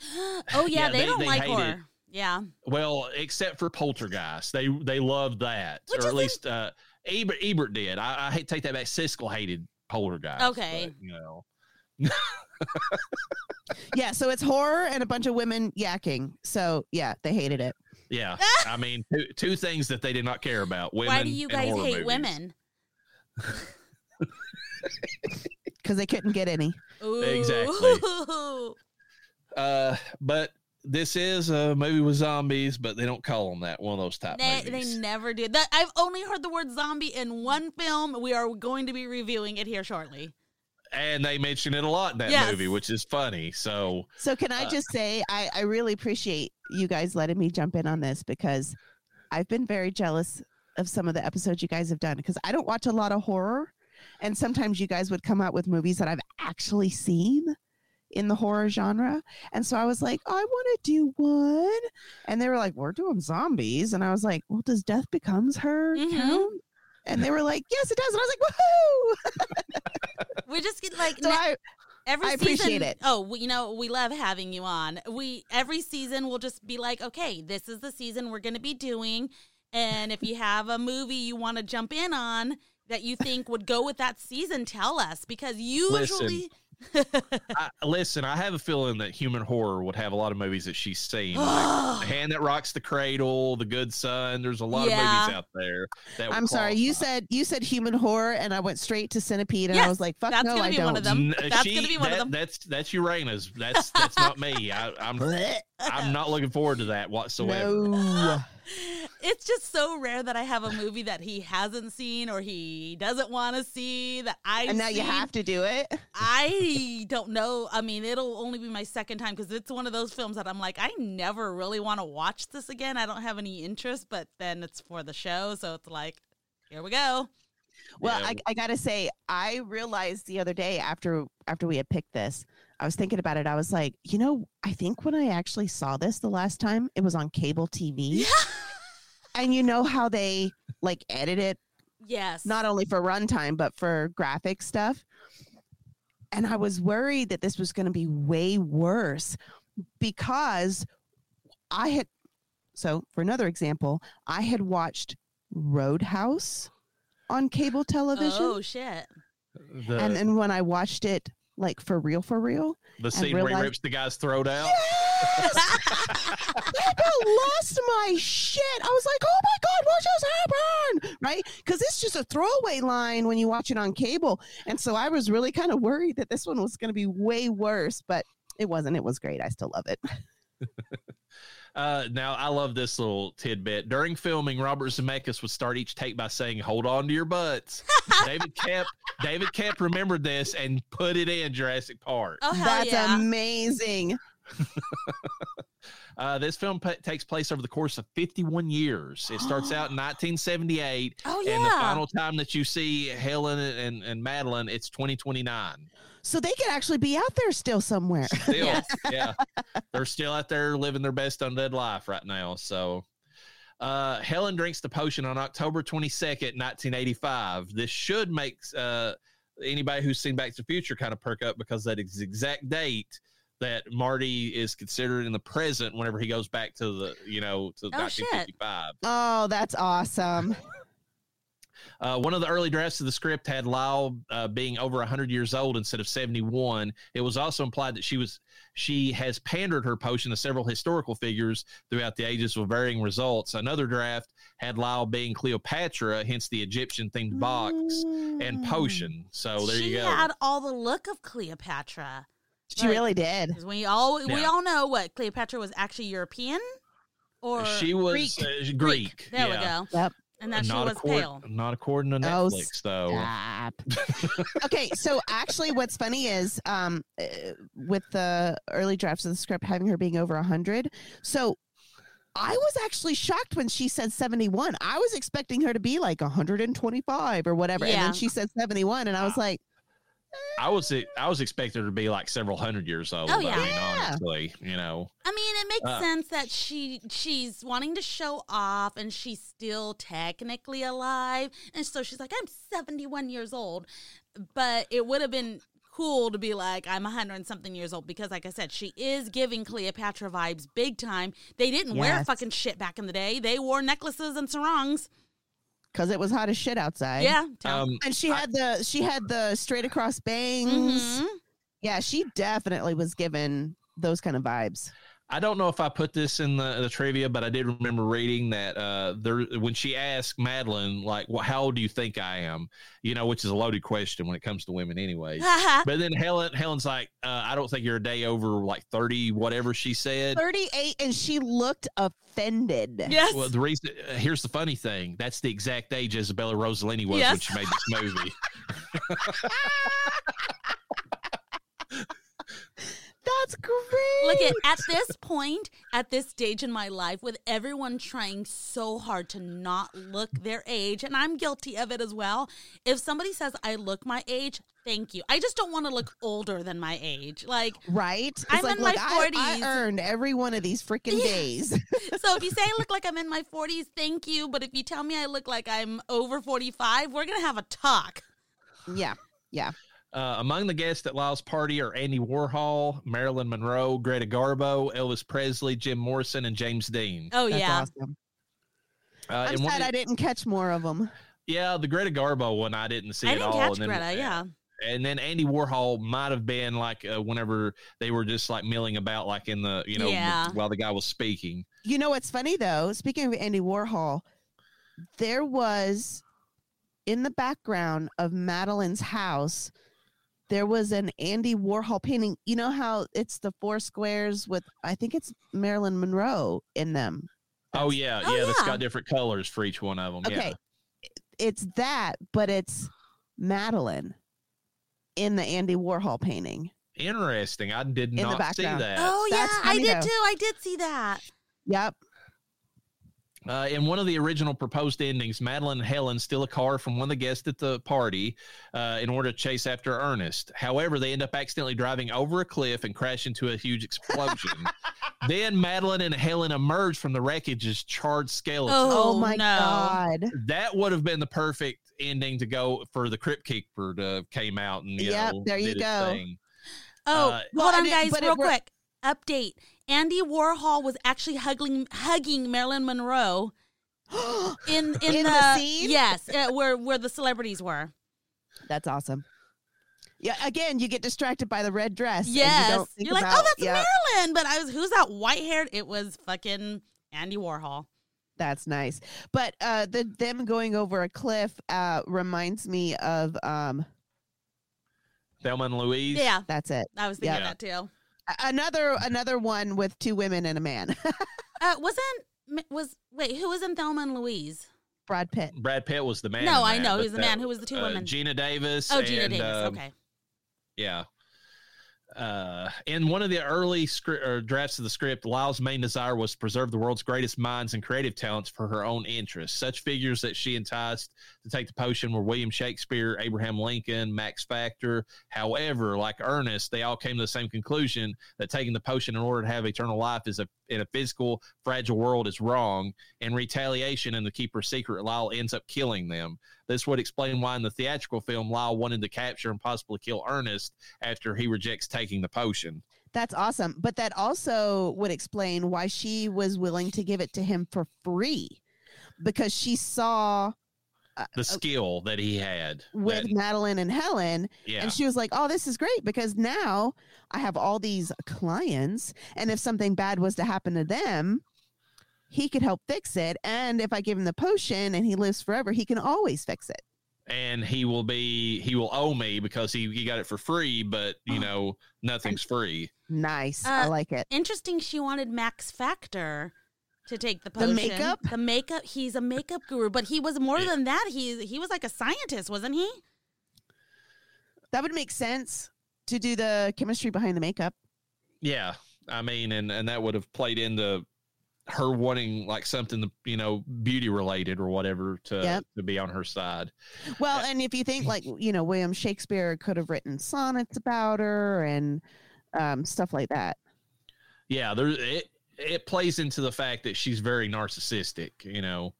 oh yeah, Yeah, they, they- don't they like hate it. horror. Yeah. Well, except for Poltergeist, they they loved that, Which or at least uh, Ebert Ebert did. I, I hate take that back. Siskel hated Poltergeist. Okay. but, you know. Yeah, so it's horror and a bunch of women yakking. So yeah, they hated it Yeah, I mean, two, two things that they did not care about: women. Why do you guys hate movies. women? because they couldn't get any. Exactly. Uh, but this is a movie with zombies, but they don't call them that. One of those type They, they never did that. I've only heard the word zombie in one film. We are going to be reviewing it here shortly. And they mention it a lot in that Yes. movie, which is funny. So So can I Uh, just say I, I really appreciate you guys letting me jump in on this because I've been very jealous of some of the episodes you guys have done because I don't watch a lot of horror. And sometimes you guys would come out with movies that I've actually seen in the horror genre. And so I was like, I want to do one. And they were like, We're doing zombies. And I was like, Well, does Death Becomes Her Mhm. count? And they were like, Yes, it does. And I was like, Woohoo! We just get like So ne- I, every I season. appreciate it. Oh, we, you know, we love having you on. We every season we'll just be like, okay, this is the season we're going to be doing, and if you have a movie you want to jump in on that you think would go with that season, tell us because usually I, listen, I have a feeling that human horror would have a lot of movies that she's seen. like the Hand That Rocks the Cradle, The Good Son. There's a lot Yeah. of movies out there. That I'm sorry. You said you said human horror, and I went straight to Centipede, and I was like, "Fuck that's no, gonna I be don't." one of them. N- That's she- gonna be one of them. That's that's Uranus. That's that's not me. I, I'm I'm not looking forward to that whatsoever. no. it's just so rare that I have a movie that he hasn't seen or he doesn't want to see that I and now you have to do it. I don't know. I mean, it'll only be my second time because it's one of those films that I'm like, I never really want to watch this again. I don't have any interest, but then it's for the show, so it's like, here we go. Well, Yeah. I, I gotta say, I realized the other day after after we had picked this, I was thinking about it. I was like, you know, I think when I actually saw this the last time, it was on cable TV. Yeah. And you know how they like edit it Yes. not only for runtime but for graphic stuff. And I was worried that this was going to be way worse because I had so for another example, I had watched Roadhouse on cable television Oh shit. The, and then when I watched it like for real for real, the scene where he realized- rips the guy's throat out. I about lost my shit. I was like, "Oh my god, what just happened?" Right? Because it's just a throwaway line when you watch it on cable, and so I was really kind of worried that this one was going to be way worse, but it wasn't. It was great. I still love it. Uh, now I love this little tidbit. During filming, Robert Zemeckis would start each take by saying, "Hold on to your butts." David Koepp, David Koepp remembered this and put it in Jurassic Park. Oh That's yeah. amazing. Uh, this film pa- takes place over the course of 51 years. It starts out in 1978, oh and the final time that you see Helen and, and Madeline, it's 2029. So they could actually be out there still somewhere. Still, Yes. yeah, they're still out there living their best undead life right now. So, uh, Helen drinks the potion on October 22nd, 1985. This should make uh, anybody who's seen Back to the Future kind of perk up because that is the exact date that Marty is considered in the present whenever he goes back to the, you know, to Oh, shit. 1955. oh, that's awesome. Uh, one of the early drafts of the script had Lyle uh, being over 100 years old instead of 71. It was also implied that she was she has pandered her potion to several historical figures throughout the ages with varying results. Another draft had Lyle being Cleopatra, hence the Egyptian themed box and Mm. potion. So there she you go. She had all the look of Cleopatra. She really did. we all we all know what Cleopatra was actually European or she was Greek. uh, Greek. There yeah. we go. Yep. And that she Not was accord- pale. Not according to Oh, Netflix, though. Stop. okay, so actually, what's funny is um, uh, with the early drafts of the script having her being over hundred. So I was actually shocked when she said seventy-one. I was expecting her to be like hundred and twenty-five or whatever, and then she said seventy-one, and I was like, I was I was expecting her to be like several hundred years old. Oh, I yeah. mean, Yeah. honestly, you know. I mean, it makes Uh, sense that she she's wanting to show off and she's still technically alive. And so she's like, I'm 71 years old. But it would have been cool to be like, I'm 100 and something years old because, like I said, she is giving Cleopatra vibes big time. They didn't wear fucking shit back in the day, they wore necklaces and sarongs. Because it was hot as shit outside. yeah. Um, and she had the she had the straight across bangs. Mhm. Yeah, she definitely was given those kind of vibes. I don't know if I put this in the, the trivia, but I did remember reading that uh, there when she asked Madeline, like, well, "How old do you think I am?" You know, which is a loaded question when it comes to women, anyway. but then Helen, Helen's like, uh, "I don't think you're a day over like thirty, whatever she said." 38 and she looked offended. yes. Well, the reason uh, here's the funny thing: that's the exact age Isabella Rossellini was when she made this movie. That's great. Look at at this point, at this stage in my life, with everyone trying so hard to not look their age, and I'm guilty of it as well. If somebody says I look my age, thank you. I just don't want to look older than my age. Like, right? It's I'm like, in my look, I- 40s. I, earned every one of these freaking days. so if you say I look like I'm in my 40s, thank you. But if you tell me I look like I'm over 45, we're gonna have a talk. yeah. Yeah. Uh, among the guests at Lyle's party are Andy Warhol, Marilyn Monroe, Greta Garbo, Elvis Presley, Jim Morrison, and James Dean. Oh That's yeah. awesome. Uh, I'm and sad of- I didn't catch more of them. yeah, the Greta Garbo one I didn't see I at didn't all. catch and then- Greta. Yeah. and then Andy Warhol might have been like uh, whenever they were just like milling about, like in the you know Yeah. while the guy was speaking. You know what's funny though? Speaking of Andy Warhol, there was in the background of Madeline's house, there was an Andy Warhol painting. You know how it's the four squares with I think it's Marilyn Monroe in them. Oh yeah, Oh, yeah, that's yeah. got different colors for each one of them. Okay. It's that, but it's Madeline in the Andy Warhol painting. Interesting. I did the not see that. Oh yeah, That's I did though. too. I did see that. Yep. Uh, in one of the original proposed endings, Madeline and Helen steal a car from one of the guests at the party uh, in order to chase after Ernest. However, they end up accidentally driving over a cliff and crash into a huge explosion. then Madeline and Helen emerge from the wreckage as charred skeletons. Oh, Oh, my no. god. That would have been the perfect ending to go for the Crypt Keeper to came out and you Yep, know, there you go. thing. Oh, Uh, hold on, guys, but it real quick. Update: Andy Warhol was actually hugging hugging Marilyn Monroe in in, In the, the scene? Yes, uh, where where the celebrities were. That's awesome. Yeah, again, you get distracted by the red dress. and Yes, you don't think you're like, about- oh, that's yeah, Marilyn. But I was, who's that white haired? It was fucking Andy Warhol. That's nice. But uh, the them going over a cliff uh, reminds me of um, Thelma and Louise. Yeah, that's it. I was thinking Yeah. that too. A- Another another one with two women and a man. Uh, wasn't was wait who was in Thelma and Louise? Brad Pitt. Brad Pitt was the man. No, in I know, but he's the that- man. Who was the two uh, women? Geena Davis. Oh, Geena and, Davis. um, okay. Yeah. Uh, in one of the early script drafts of the script, Lyle's main desire was to preserve the world's greatest minds and creative talents for her own interests. Such figures that she enticed to take the potion were William Shakespeare, Abraham Lincoln, Max Factor. However, like Ernest, they all came to the same conclusion that taking the potion in order to have eternal life is a in a physical, fragile world is wrong. and retaliation and the keeper's secret, Lyle ends up killing them. This would explain why in the theatrical film, Lyle wanted to capture and possibly kill Ernest after he rejects taking the potion. That's awesome. But that also would explain why she was willing to give it to him for free because she saw The skill that he had. with that- Madeline and Helen yeah. and she was like, "Oh, this is great because now I have all these clients and if something bad was to happen to them, he could help fix it and if I give him the potion and he lives forever, he can always fix it." and he will be he will owe me because he, he got it for free, but you know, nothing's free. Nice. I Uh, like it. Interesting. She wanted Max Factor to take the potion. The makeup? The makeup. He's a makeup guru, but he was more Yeah. than that. He he was like a scientist, wasn't he? That would make sense to do the chemistry behind the makeup. Yeah. I mean, and, and that would have played into her wanting like something, you know, beauty related or whatever to, Yep. to be on her side. Well, and if you think like, you know, William Shakespeare could have written sonnets about her and um, stuff like that. yeah there it it plays into the fact that she's very narcissistic you know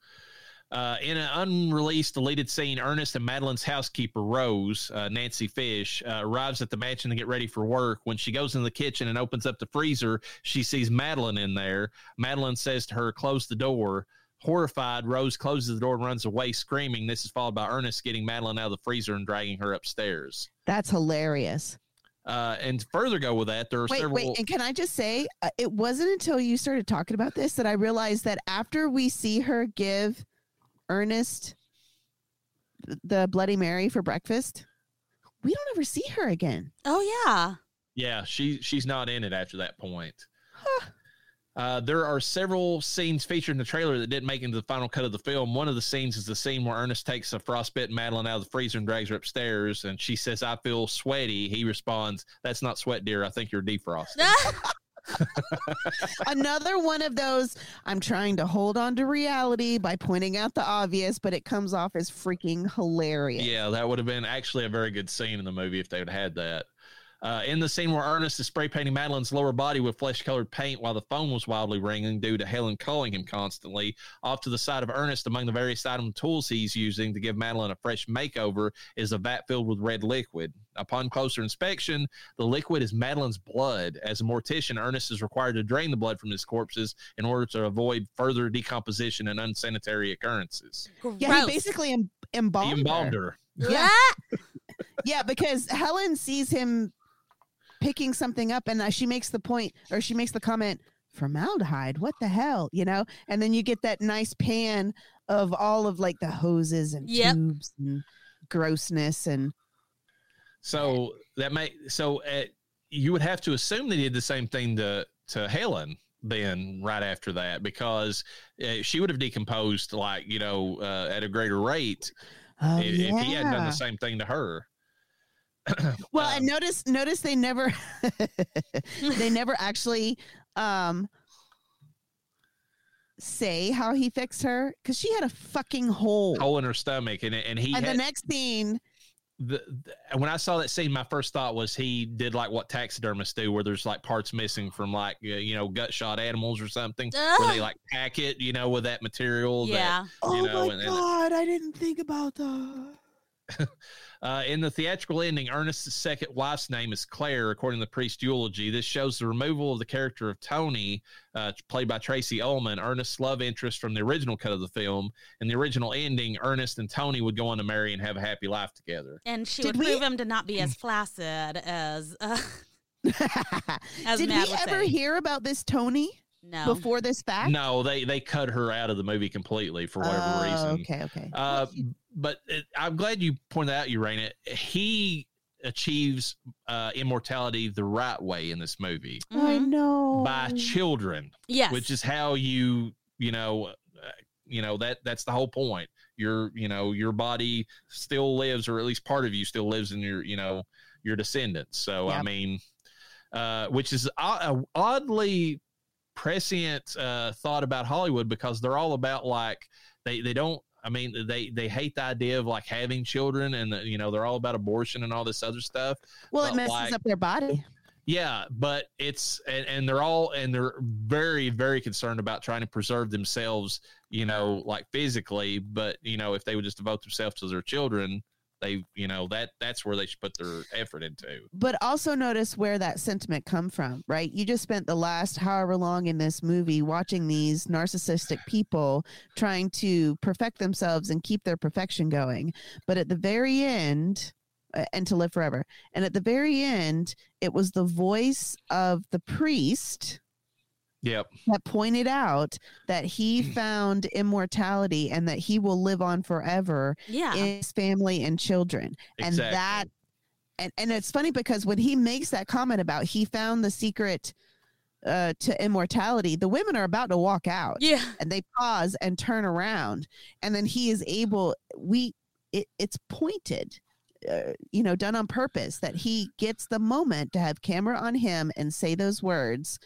uh, in an unreleased deleted scene, Ernest and Madeline's housekeeper, Rose, uh, Nancy Fish, uh, arrives at the mansion to get ready for work. When she goes in the kitchen and opens up the freezer, she sees Madeline in there. Madeline says to her, Close the door. Horrified, Rose closes the door and runs away, screaming. This is followed by Ernest getting Madeline out of the freezer and dragging her upstairs. That's hilarious. Uh, and to further go with that, there are Wait, several. wait, and can I just say, uh, it wasn't until you started talking about this that I realized that after we see her give Ernest the Bloody Mary for breakfast, we don't ever see her again. Oh yeah. Yeah, she she's not in it after that point. Uh, there are several scenes featured in the trailer that didn't make into the final cut of the film. One of the scenes is the scene where Ernest takes a frostbitten Madeline out of the freezer and drags her upstairs, and she says, "I feel sweaty." He responds, "That's not sweat, dear. I think you're defrosted." Another one of those, I'm trying to hold on to reality by pointing out the obvious, but it comes off as freaking hilarious. Yeah, that would have been actually a very good scene in the movie if they would have had that. Uh, in the scene where Ernest is spray painting Madeline's lower body with flesh colored paint while the phone was wildly ringing due to Helen calling him constantly, off to the side of Ernest, among the various item and tools he's using to give Madeline a fresh makeover, is a vat filled with red liquid. Upon closer inspection, the liquid is Madeline's blood. As a mortician, Ernest is required to drain the blood from his corpses in order to avoid further decomposition and unsanitary occurrences. Yeah, he basically em- He embalmed, embalmed her. her. Yeah. Ah! yeah, because Helen sees him picking something up, and uh, she makes the point, or she makes the comment, "Formaldehyde, what the hell?" You know, and then you get that nice pan of all of like the hoses and Yep. tubes and grossness, and So that may so uh, you would have to assume they did the same thing to to Helen then right after that because uh, she would have decomposed like you know uh, at a greater rate oh, if, if he had done the same thing to her. Well, Um, and notice notice they never they never actually um say how he fixed her because she had a fucking hole. hole in her stomach and and he and the next scene, the, the- when I saw that scene, my first thought was he did like what taxidermists do, where there's like parts missing from like uh, you know gut shot animals or something, where they like pack it, you know, with that material. that- yeah. oh know, my and- and- god, I didn't think about that. Uh, in the theatrical ending, Ernest's second wife's name is Claire, according to the priest eulogy. This shows the removal of the character of Tony, uh, played by Tracey Ullman, Ernest's love interest from the original cut of the film. In the original ending, Ernest and Tony would go on to marry and have a happy life together. And she Did would we- prove him to not be as flaccid as uh, as Did Matt we ever say. hear about this Tony no. before this fact? No, they they cut her out of the movie completely for whatever Oh, reason. Okay, okay. Uh, but it, I'm glad you pointed out, Llareyna. He achieves uh, immortality the right way in this movie I Mhm. know. by children. Yes. which is how you you know uh, you know that that's the whole point your you know your body still lives or at least part of you still lives in your you know your descendants so i mean uh which is o- a oddly prescient uh thought about hollywood because they're all about like they they don't I mean, they they hate the idea of like having children, and uh, you know they're all about abortion and all this other stuff. well, it messes like- up their body. Yeah, but it's and, and they're all and they're very very concerned about trying to preserve themselves, you know, like physically. But you know, if they would just devote themselves to their children, they you know that that's where they should put their effort into. but also notice where that sentiment come from right you just spent the last however long in this movie watching these narcissistic people trying to perfect themselves and keep their perfection going but at the very end uh, and to live forever and at the very end it was the voice of the priest Yep. that pointed out that he found immortality and that he will live on forever yeah. in his family and children and that and, and it's funny because when he makes that comment about he found the secret uh, to immortality the women are about to walk out yeah. and they pause and turn around and then he is able we it, it's pointed uh, you know done on purpose that he gets the moment to have camera on him and say those words.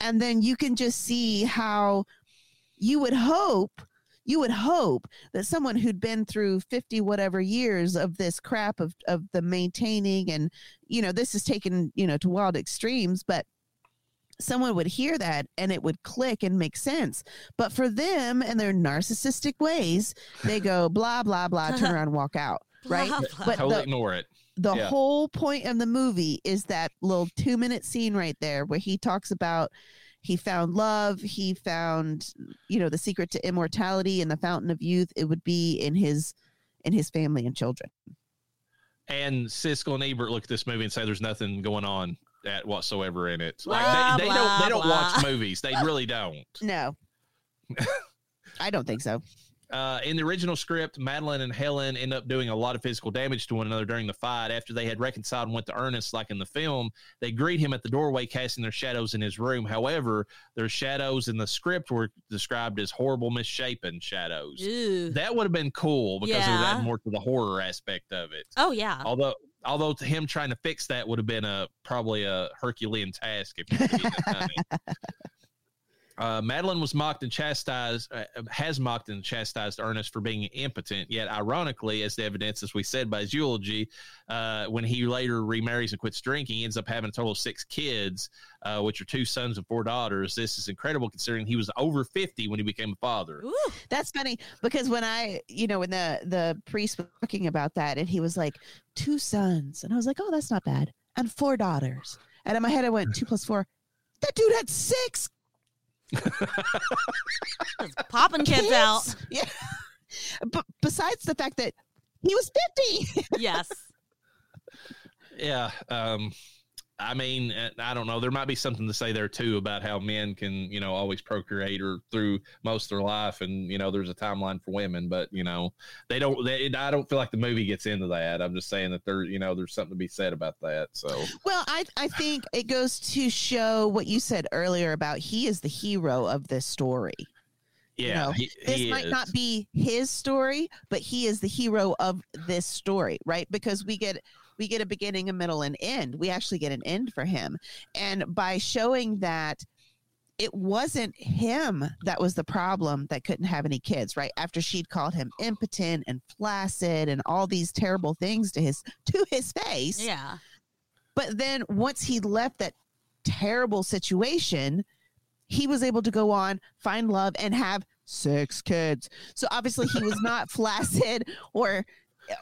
And then you can just see how you would hope you would hope that someone who'd been through 50 whatever years of this crap of of the maintaining and you know this is taken you know to wild extremes but someone would hear that and it would click and make sense. But for them and their narcissistic ways they go blah blah blah turn around and walk out right Blah, blah. but Totally the, ignore it. the Yeah. whole point of the movie is that little two minute scene right there where he talks about he found love he found you know the secret to immortality and the fountain of youth it would be in his in his family and children And Siskel and Ebert look at this movie and say there's nothing going on at whatsoever in it. Blah, Like they, they blah, don't they don't watch movies. They really don't. no i don't think so Uh, in the original script, Madeline and Helen end up doing a lot of physical damage to one another during the fight. After they had reconciled and went to Ernest, like in the film, they greet him at the doorway, casting their shadows in his room. However, their shadows in the script were described as horrible, misshapen shadows. Ew. That would have been cool because it would Yeah. add more to the horror aspect of it. Oh yeah. Although, although to him trying to fix that would have been a probably a Herculean task if he hadn't done it. Uh, Madeline was mocked and chastised, uh, has mocked and chastised Ernest for being impotent. Yet, ironically, as the evidence, as we said by his eulogy, uh, when he later remarries and quits drinking, he ends up having a total of six kids, uh, which are two sons and four daughters. This is incredible considering he was over 50 when he became a father. Ooh. that's funny because when i you know when the the priest was talking about that and he was like two sons and i was like oh that's not bad and four daughters and in my head i went two plus four that dude had six Just popping kids out. Yeah. But besides the fact that he was 50. Yes. yeah. Um, I mean, uh, I don't know. There might be something to say there too about how men can, you know, always procreate or through most of their life, and you know, there's a timeline for women, but you know, they don't. They, I don't feel like the movie gets into that. I'm just saying that there, you know, there's something to be said about that. So, Well, I I think it goes to show what you said earlier about he is the hero of this story. yeah, know, he, This he might is. not be his story, but he is the hero of this story, right? Because we get we get a beginning, a middle, and end. We actually get an end for him, and by showing that it wasn't him that was the problem that couldn't have any kids, right? After she'd called him impotent and flaccid and all these terrible things to his to his face, Yeah. but then once he left that terrible situation, he was able to go on, find love, and have six kids. So obviously he was not flaccid or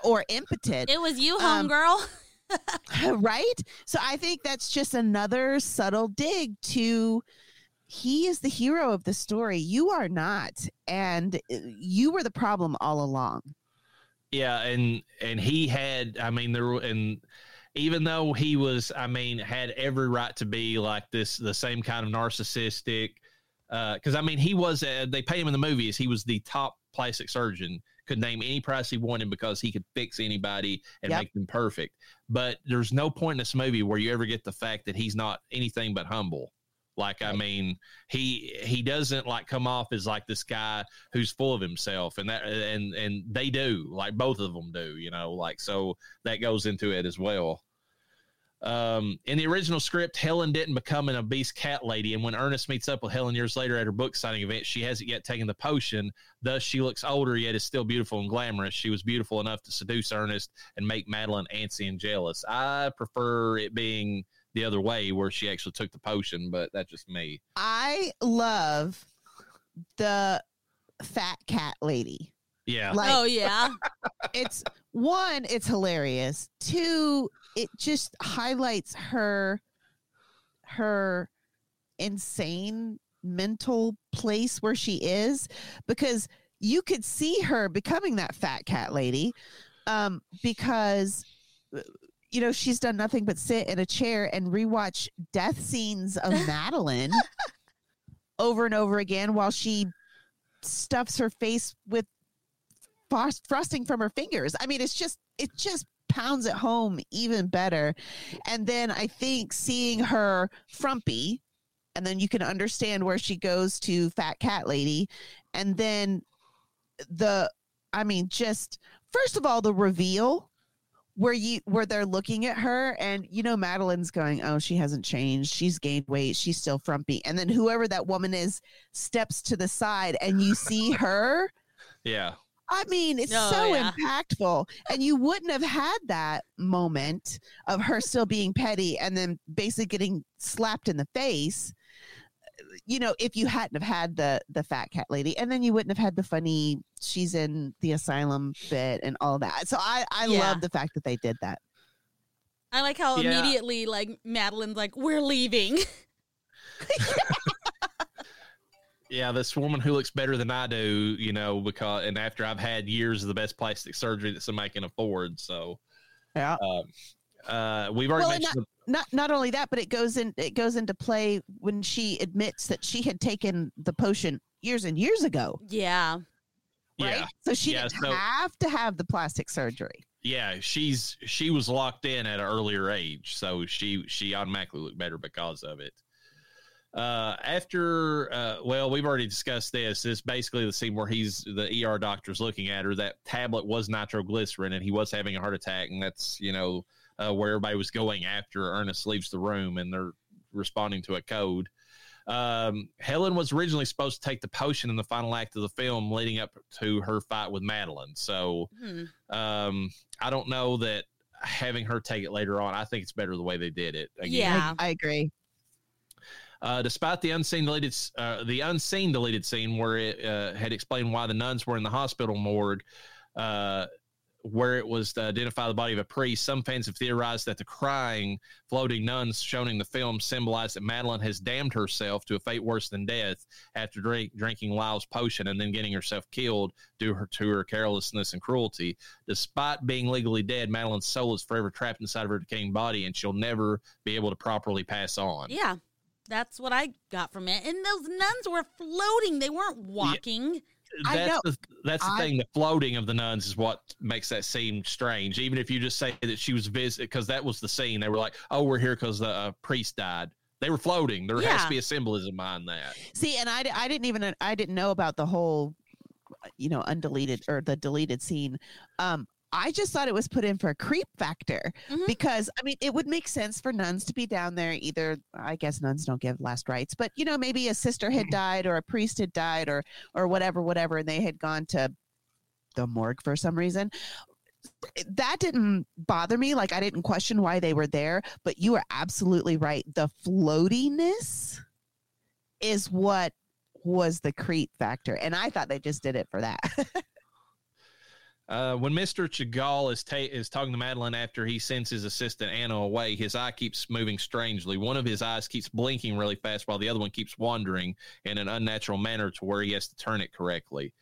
or impotent, It was you, Um, homegirl. right? So I think that's just another subtle dig to he is the hero of the story. You are not, and uh, you were the problem all along. Yeah, and and he had, I mean, there were- and even though he was, I mean, had every right to be like this, the same kind of narcissistic. Because I mean, he was. Uh, they pay him in the movies. He was the top plastic surgeon. Could name any price he wanted because he could fix anybody and Yep. make them perfect. But there's no point in this movie where you ever get the fact that he's not anything but humble. Like I mean, he he doesn't like come off as like this guy who's full of himself, and that and and they do like both of them do, you know, like so that goes into it as well. Um, in the original script, Helen didn't become an obese cat lady, and when Ernest meets up with Helen years later at her book signing event, she hasn't yet taken the potion. Thus, she looks older yet is still beautiful and glamorous. She was beautiful enough to seduce Ernest and make Madeline antsy and jealous. I prefer it being the other way, where she actually took the potion, but that's just me. I love the fat cat lady. Yeah, Like oh yeah. it's one, it's hilarious. Two, it just highlights her her insane mental place where she is because you could see her becoming that fat cat lady um because you know she's done nothing but sit in a chair and rewatch death scenes of Madeline over and over again while she stuffs her face with frost- frosting from her fingers. I mean, it's just it just pounds it home even better. And then I think seeing her frumpy, and then you can understand where she goes to fat cat lady, and then the I mean, just first of all, the reveal where you where they're looking at her and you know Madeline's going, Oh, she hasn't changed. She's gained weight, she's still frumpy. And then whoever that woman is steps to the side and you see her yeah, I mean, it's Oh, so yeah. impactful. And you wouldn't have had that moment of her still being petty and then basically getting slapped in the face, you know, if you hadn't have had the the fat cat lady. And then you wouldn't have had the funny she's in the asylum bit and all that. So I, I Yeah. love the fact that they did that. I like how Yeah. immediately like Madeline's like, We're leaving. yeah. This woman who looks better than I do, you know, because and after I've had years of the best plastic surgery that somebody can afford, so Yeah. um, uh, we've already Well, and mentioned. the- Not not only that, but it goes in it goes into play when she admits that she had taken the potion years and years ago. Yeah. Right. yeah, So she Yeah, didn't so- have to have the plastic surgery. yeah, she's she was locked in at an earlier age, so she she automatically looked better because of it. Uh, after, uh, well, we've already discussed this. This is basically the scene where he's the ER doctor's looking at her. That tablet was nitroglycerin, and he was having a heart attack, and that's you know uh, where everybody was going after Ernest leaves the room, and they're responding to a code. Um, Helen was originally supposed to take the potion in the final act of the film, leading up to her fight with Madeline. So Hmm. um, I don't know that having her take it later on. I think it's better the way they did it. Again, Yeah. I, I agree. Uh, despite the unseen deleted, uh, the unseen deleted scene where it uh, had explained why the nuns were in the hospital morgue, uh, where it was to identify the body of a priest. Some fans have theorized that the crying, floating nuns shown in the film symbolize that Madeline has damned herself to a fate worse than death after drink, drinking Lyle's potion and then getting herself killed due her, to her carelessness and cruelty. Despite being legally dead, Madeline's soul is forever trapped inside of her decaying body, and she'll never be able to properly pass on. Yeah, that's what I got from it. And those nuns were floating; they weren't walking. I that's know. the that's the I- thing. The floating of the nuns is what makes that seem strange. Even if you just say that she was visit, because that was the scene. They were like, "Oh, we're here because the uh, priest died." They were floating. There has to be a symbolism behind that. See, and I, I didn't even I didn't know about the whole, you know, undeleted or the deleted scene. Um, I just thought it was put in for a creep factor Mhm. because I mean it would make sense for nuns to be down there. Either I guess nuns don't give last rites, but you know maybe a sister had died or a priest had died or or whatever whatever, and they had gone to the morgue for some reason. That didn't bother me. Like I didn't question why they were there, but you are absolutely right. The floatiness is what was the creep factor, and I thought they just did it for that. Uh, when Mister Chagall is ta- is talking to Madeline after he sends his assistant Anna away, his eye keeps moving strangely. One of his eyes keeps blinking really fast, while the other one keeps wandering in an unnatural manner to where he has to turn it correctly.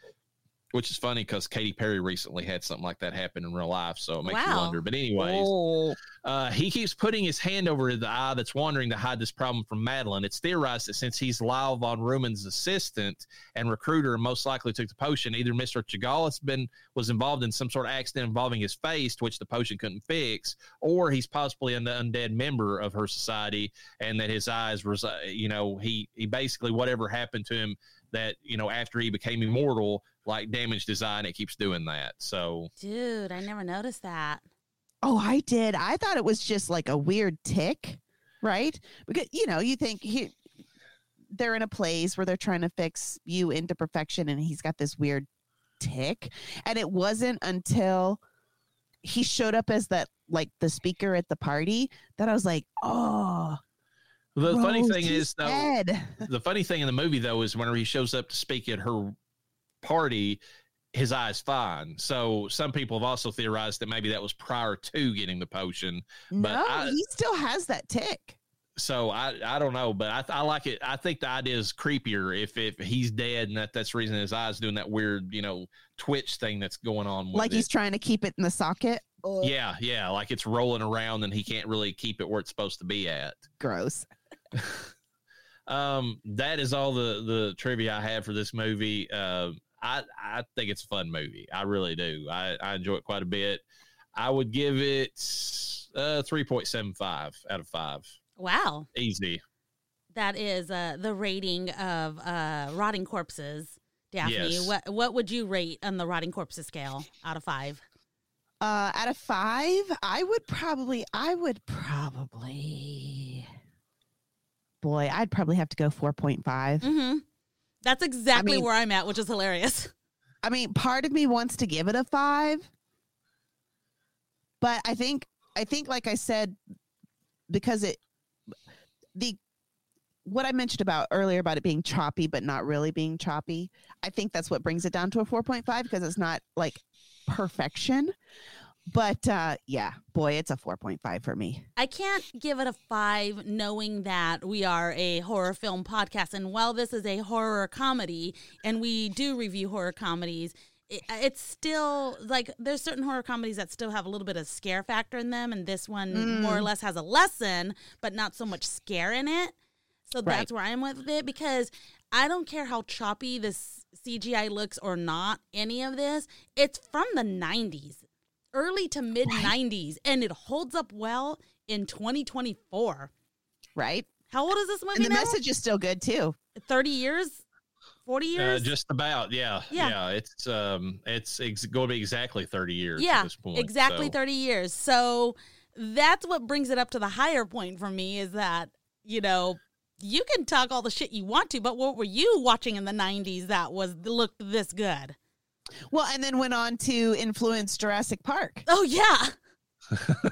Which is funny because Katy Perry recently had something like that happen in real life, so it makes you wonder. But anyways, Oh. uh, he keeps putting his hand over the eye that's wandering to hide this problem from Madeline. It's theorized that since he's Lyle von Rhoman's assistant and recruiter, and most likely took the potion, either Mister Chagall has been was involved in some sort of accident involving his face, which the potion couldn't fix, or he's possibly an undead member of her society, and that his eyes uh, you know, he he basically whatever happened to him that you know after he became immortal, like damage design, it keeps doing that. So Dude, I never noticed that. Oh, I did. I thought it was just like a weird tick, right? Because you know, you think he they're in a place where they're trying to fix you into perfection and he's got this weird tick. And it wasn't until he showed up as that like the speaker at the party that I was like, "Oh, the funny thing is though. dead." the funny thing in the movie though is whenever he shows up to speak at her party his eye's fine so some people have also theorized that maybe that was prior to getting the potion But no, I- he still has that tick. so i i don't know but i, I like it i think the idea is creepier if if he's dead and that that's the reason his eyes doing that weird you know twitch thing that's going on with Like it. he's trying to keep it in the socket. Oh, yeah yeah like it's rolling around and he can't really keep it where it's supposed to be at gross. um that is all the the trivia i have for this movie uh i i think it's a fun movie i really do i i enjoy it quite a bit i would give it uh 3.75 out of 5 Wow. easy That is uh, the rating of uh, rotting corpses. Daphney, Yes. what what would you rate on the rotting corpses scale out of five? Uh, out of five, I would probably, I would probably, boy, I'd probably have to go 4.5. Mm-hmm. That's exactly mean- where I'm at, which is hilarious. I mean, part of me wants to give it a five, but I think, I think, like I said, because it, the, what I mentioned about earlier about it being choppy, but not really being choppy, I think that's what brings it down to a 4.5 because it's not like perfection. But uh, yeah, boy, it's a 4.5 for me. I can't give it a five, knowing that we are a horror film podcast. And while this is a horror comedy, and we do review horror comedies, it, it's still like there's certain horror comedies that still have a little bit of scare factor in them, and this one more or less has a lesson, but not so much scare in it. So Right. that's where I am with it because I don't care how choppy this CGI looks or not, any of this. It's from the 90s, early to mid 90s, and it holds up well in 2024. Right. How old is this movie And the now? message is still good too. 30 years? 40 uh, years? just about yeah, Yeah. yeah it's um it's ex- going to be exactly 30 years yeah, at this point exactly so. 30 years. So that's what brings it up to the higher point for me is that, you know, you can talk all the shit you want to, but what were you watching in the 90s that was looked this good? Well, and then went on to influence Jurassic Park. Oh yeah.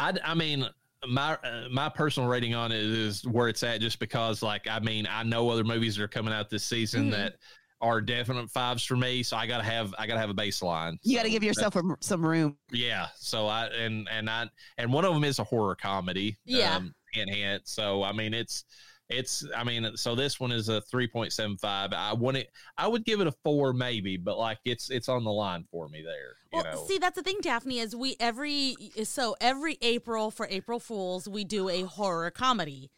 I, I mean, my uh, my personal rating on it is where it's at, just because, like, I mean, I know other movies that are coming out this season Mhm. that are definite fives for me. So I gotta have I gotta have a baseline. You got to So give yourself a, some room. yeah. So I and and I and one of them is a horror comedy. Yeah. Um, hint hint. So I mean it's it's I mean so this one is a three point seven five. I want it. I would give it a four maybe, but like it's it's on the line for me there. You Well, know. see, that's the thing, Daphney, is we every so every April for April Fools we do a horror comedy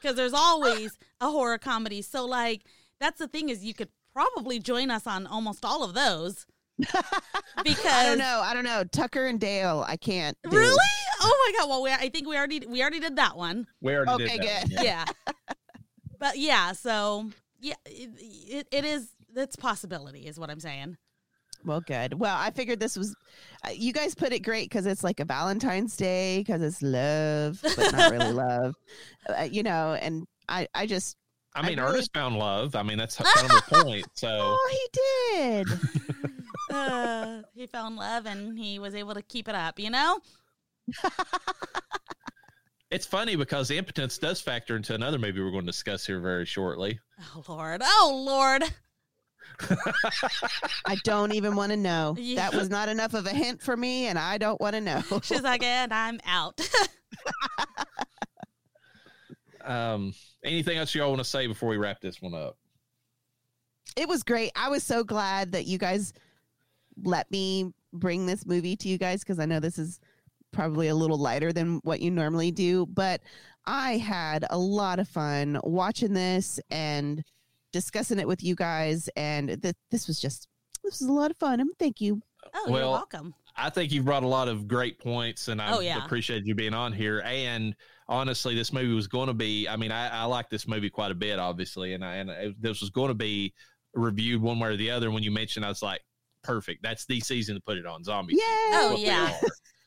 because there's always a horror comedy. So like that's the thing is you could probably join us on almost all of those because I don't know. I don't know. Tucker and Dale, I can't. do. Really? Oh my god! Well, we I think we already we already did that one. we already Okay, did that. good. one, Yeah, but yeah, so yeah, it, it, it is. It's possibility, is what I'm saying. Well, good. Well, I figured this was. Uh, you guys put it great because it's like a Valentine's Day because it's love, but not really love. Uh, you know, and I, I just. I I mean, really- Ernest found love. I mean, that's kind of the point. So Oh, he did. Uh, he found love and he was able to keep it up. You know. It's funny because impotence does factor into another movie we're going to discuss here very shortly. Oh Lord! Oh Lord! I don't even want to know. Yeah. That was not enough of a hint for me, and I don't want to know. She's like, and I'm out. Um, anything else y'all want to say before we wrap this one up? it was great. I was so glad that you guys let me bring this movie to you guys because I know this is probably a little lighter than what you normally do, but I had a lot of fun watching this and discussing it with you guys, and th- this was just this was a lot of fun. And thank you. Oh, you're Well, welcome. I think you've brought a lot of great points, and I Oh, yeah. appreciate you being on here. And honestly, this movie was going to be. I mean, I, I like this movie quite a bit, obviously, and I, and it, this was going to be reviewed one way or the other. When you mentioned, I was like, perfect. That's the season to put it on. Zombie. Yay! Oh, yeah.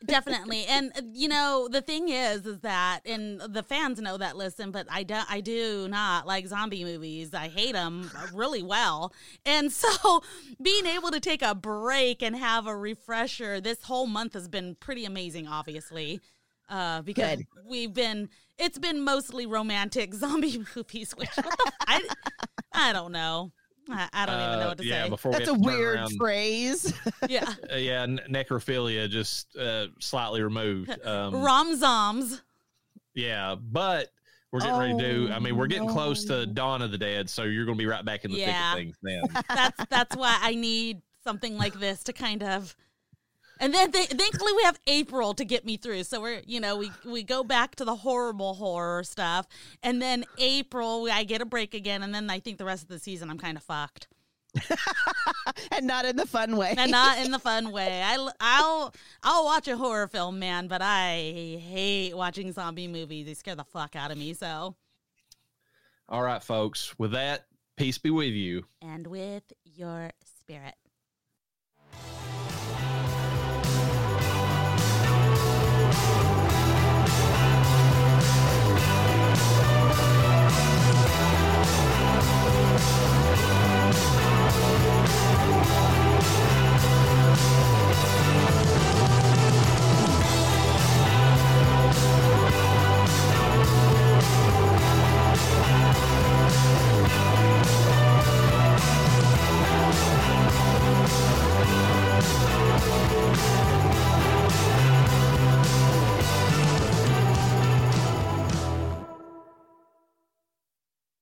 Definitely. And uh, you know, the thing is is that and the fans know that listen, but I don't I do not like zombie movies. I hate them really well. And so being able to take a break and have a refresher this whole month has been pretty amazing obviously. Uh because Good. we've been it's been mostly romantic zombie movies which what the, I I don't know. I, I don't even know Uh, what to yeah, say. before That's a we have to turn weird around- phrase. yeah. uh, yeah, ne- necrophilia just uh, slightly removed. Um, Rom zoms. Yeah, but we're getting ready to do. I mean, we're getting close to. Dawn of the Dead, so you're going to be right back in the Yeah. thick of things then. that's that's why I need something like this to kind of. And then th- thankfully we have April to get me through. So we're you know we we go back to the horrible horror stuff, and then April I get a break again, and then I think the rest of the season I'm kind of fucked, and not in the fun way. and not in the fun way. I I'll I'll watch a horror film, man, but I hate watching zombie movies. They scare the fuck out of me. So All right, folks. With that, peace be with you. and with your spirit.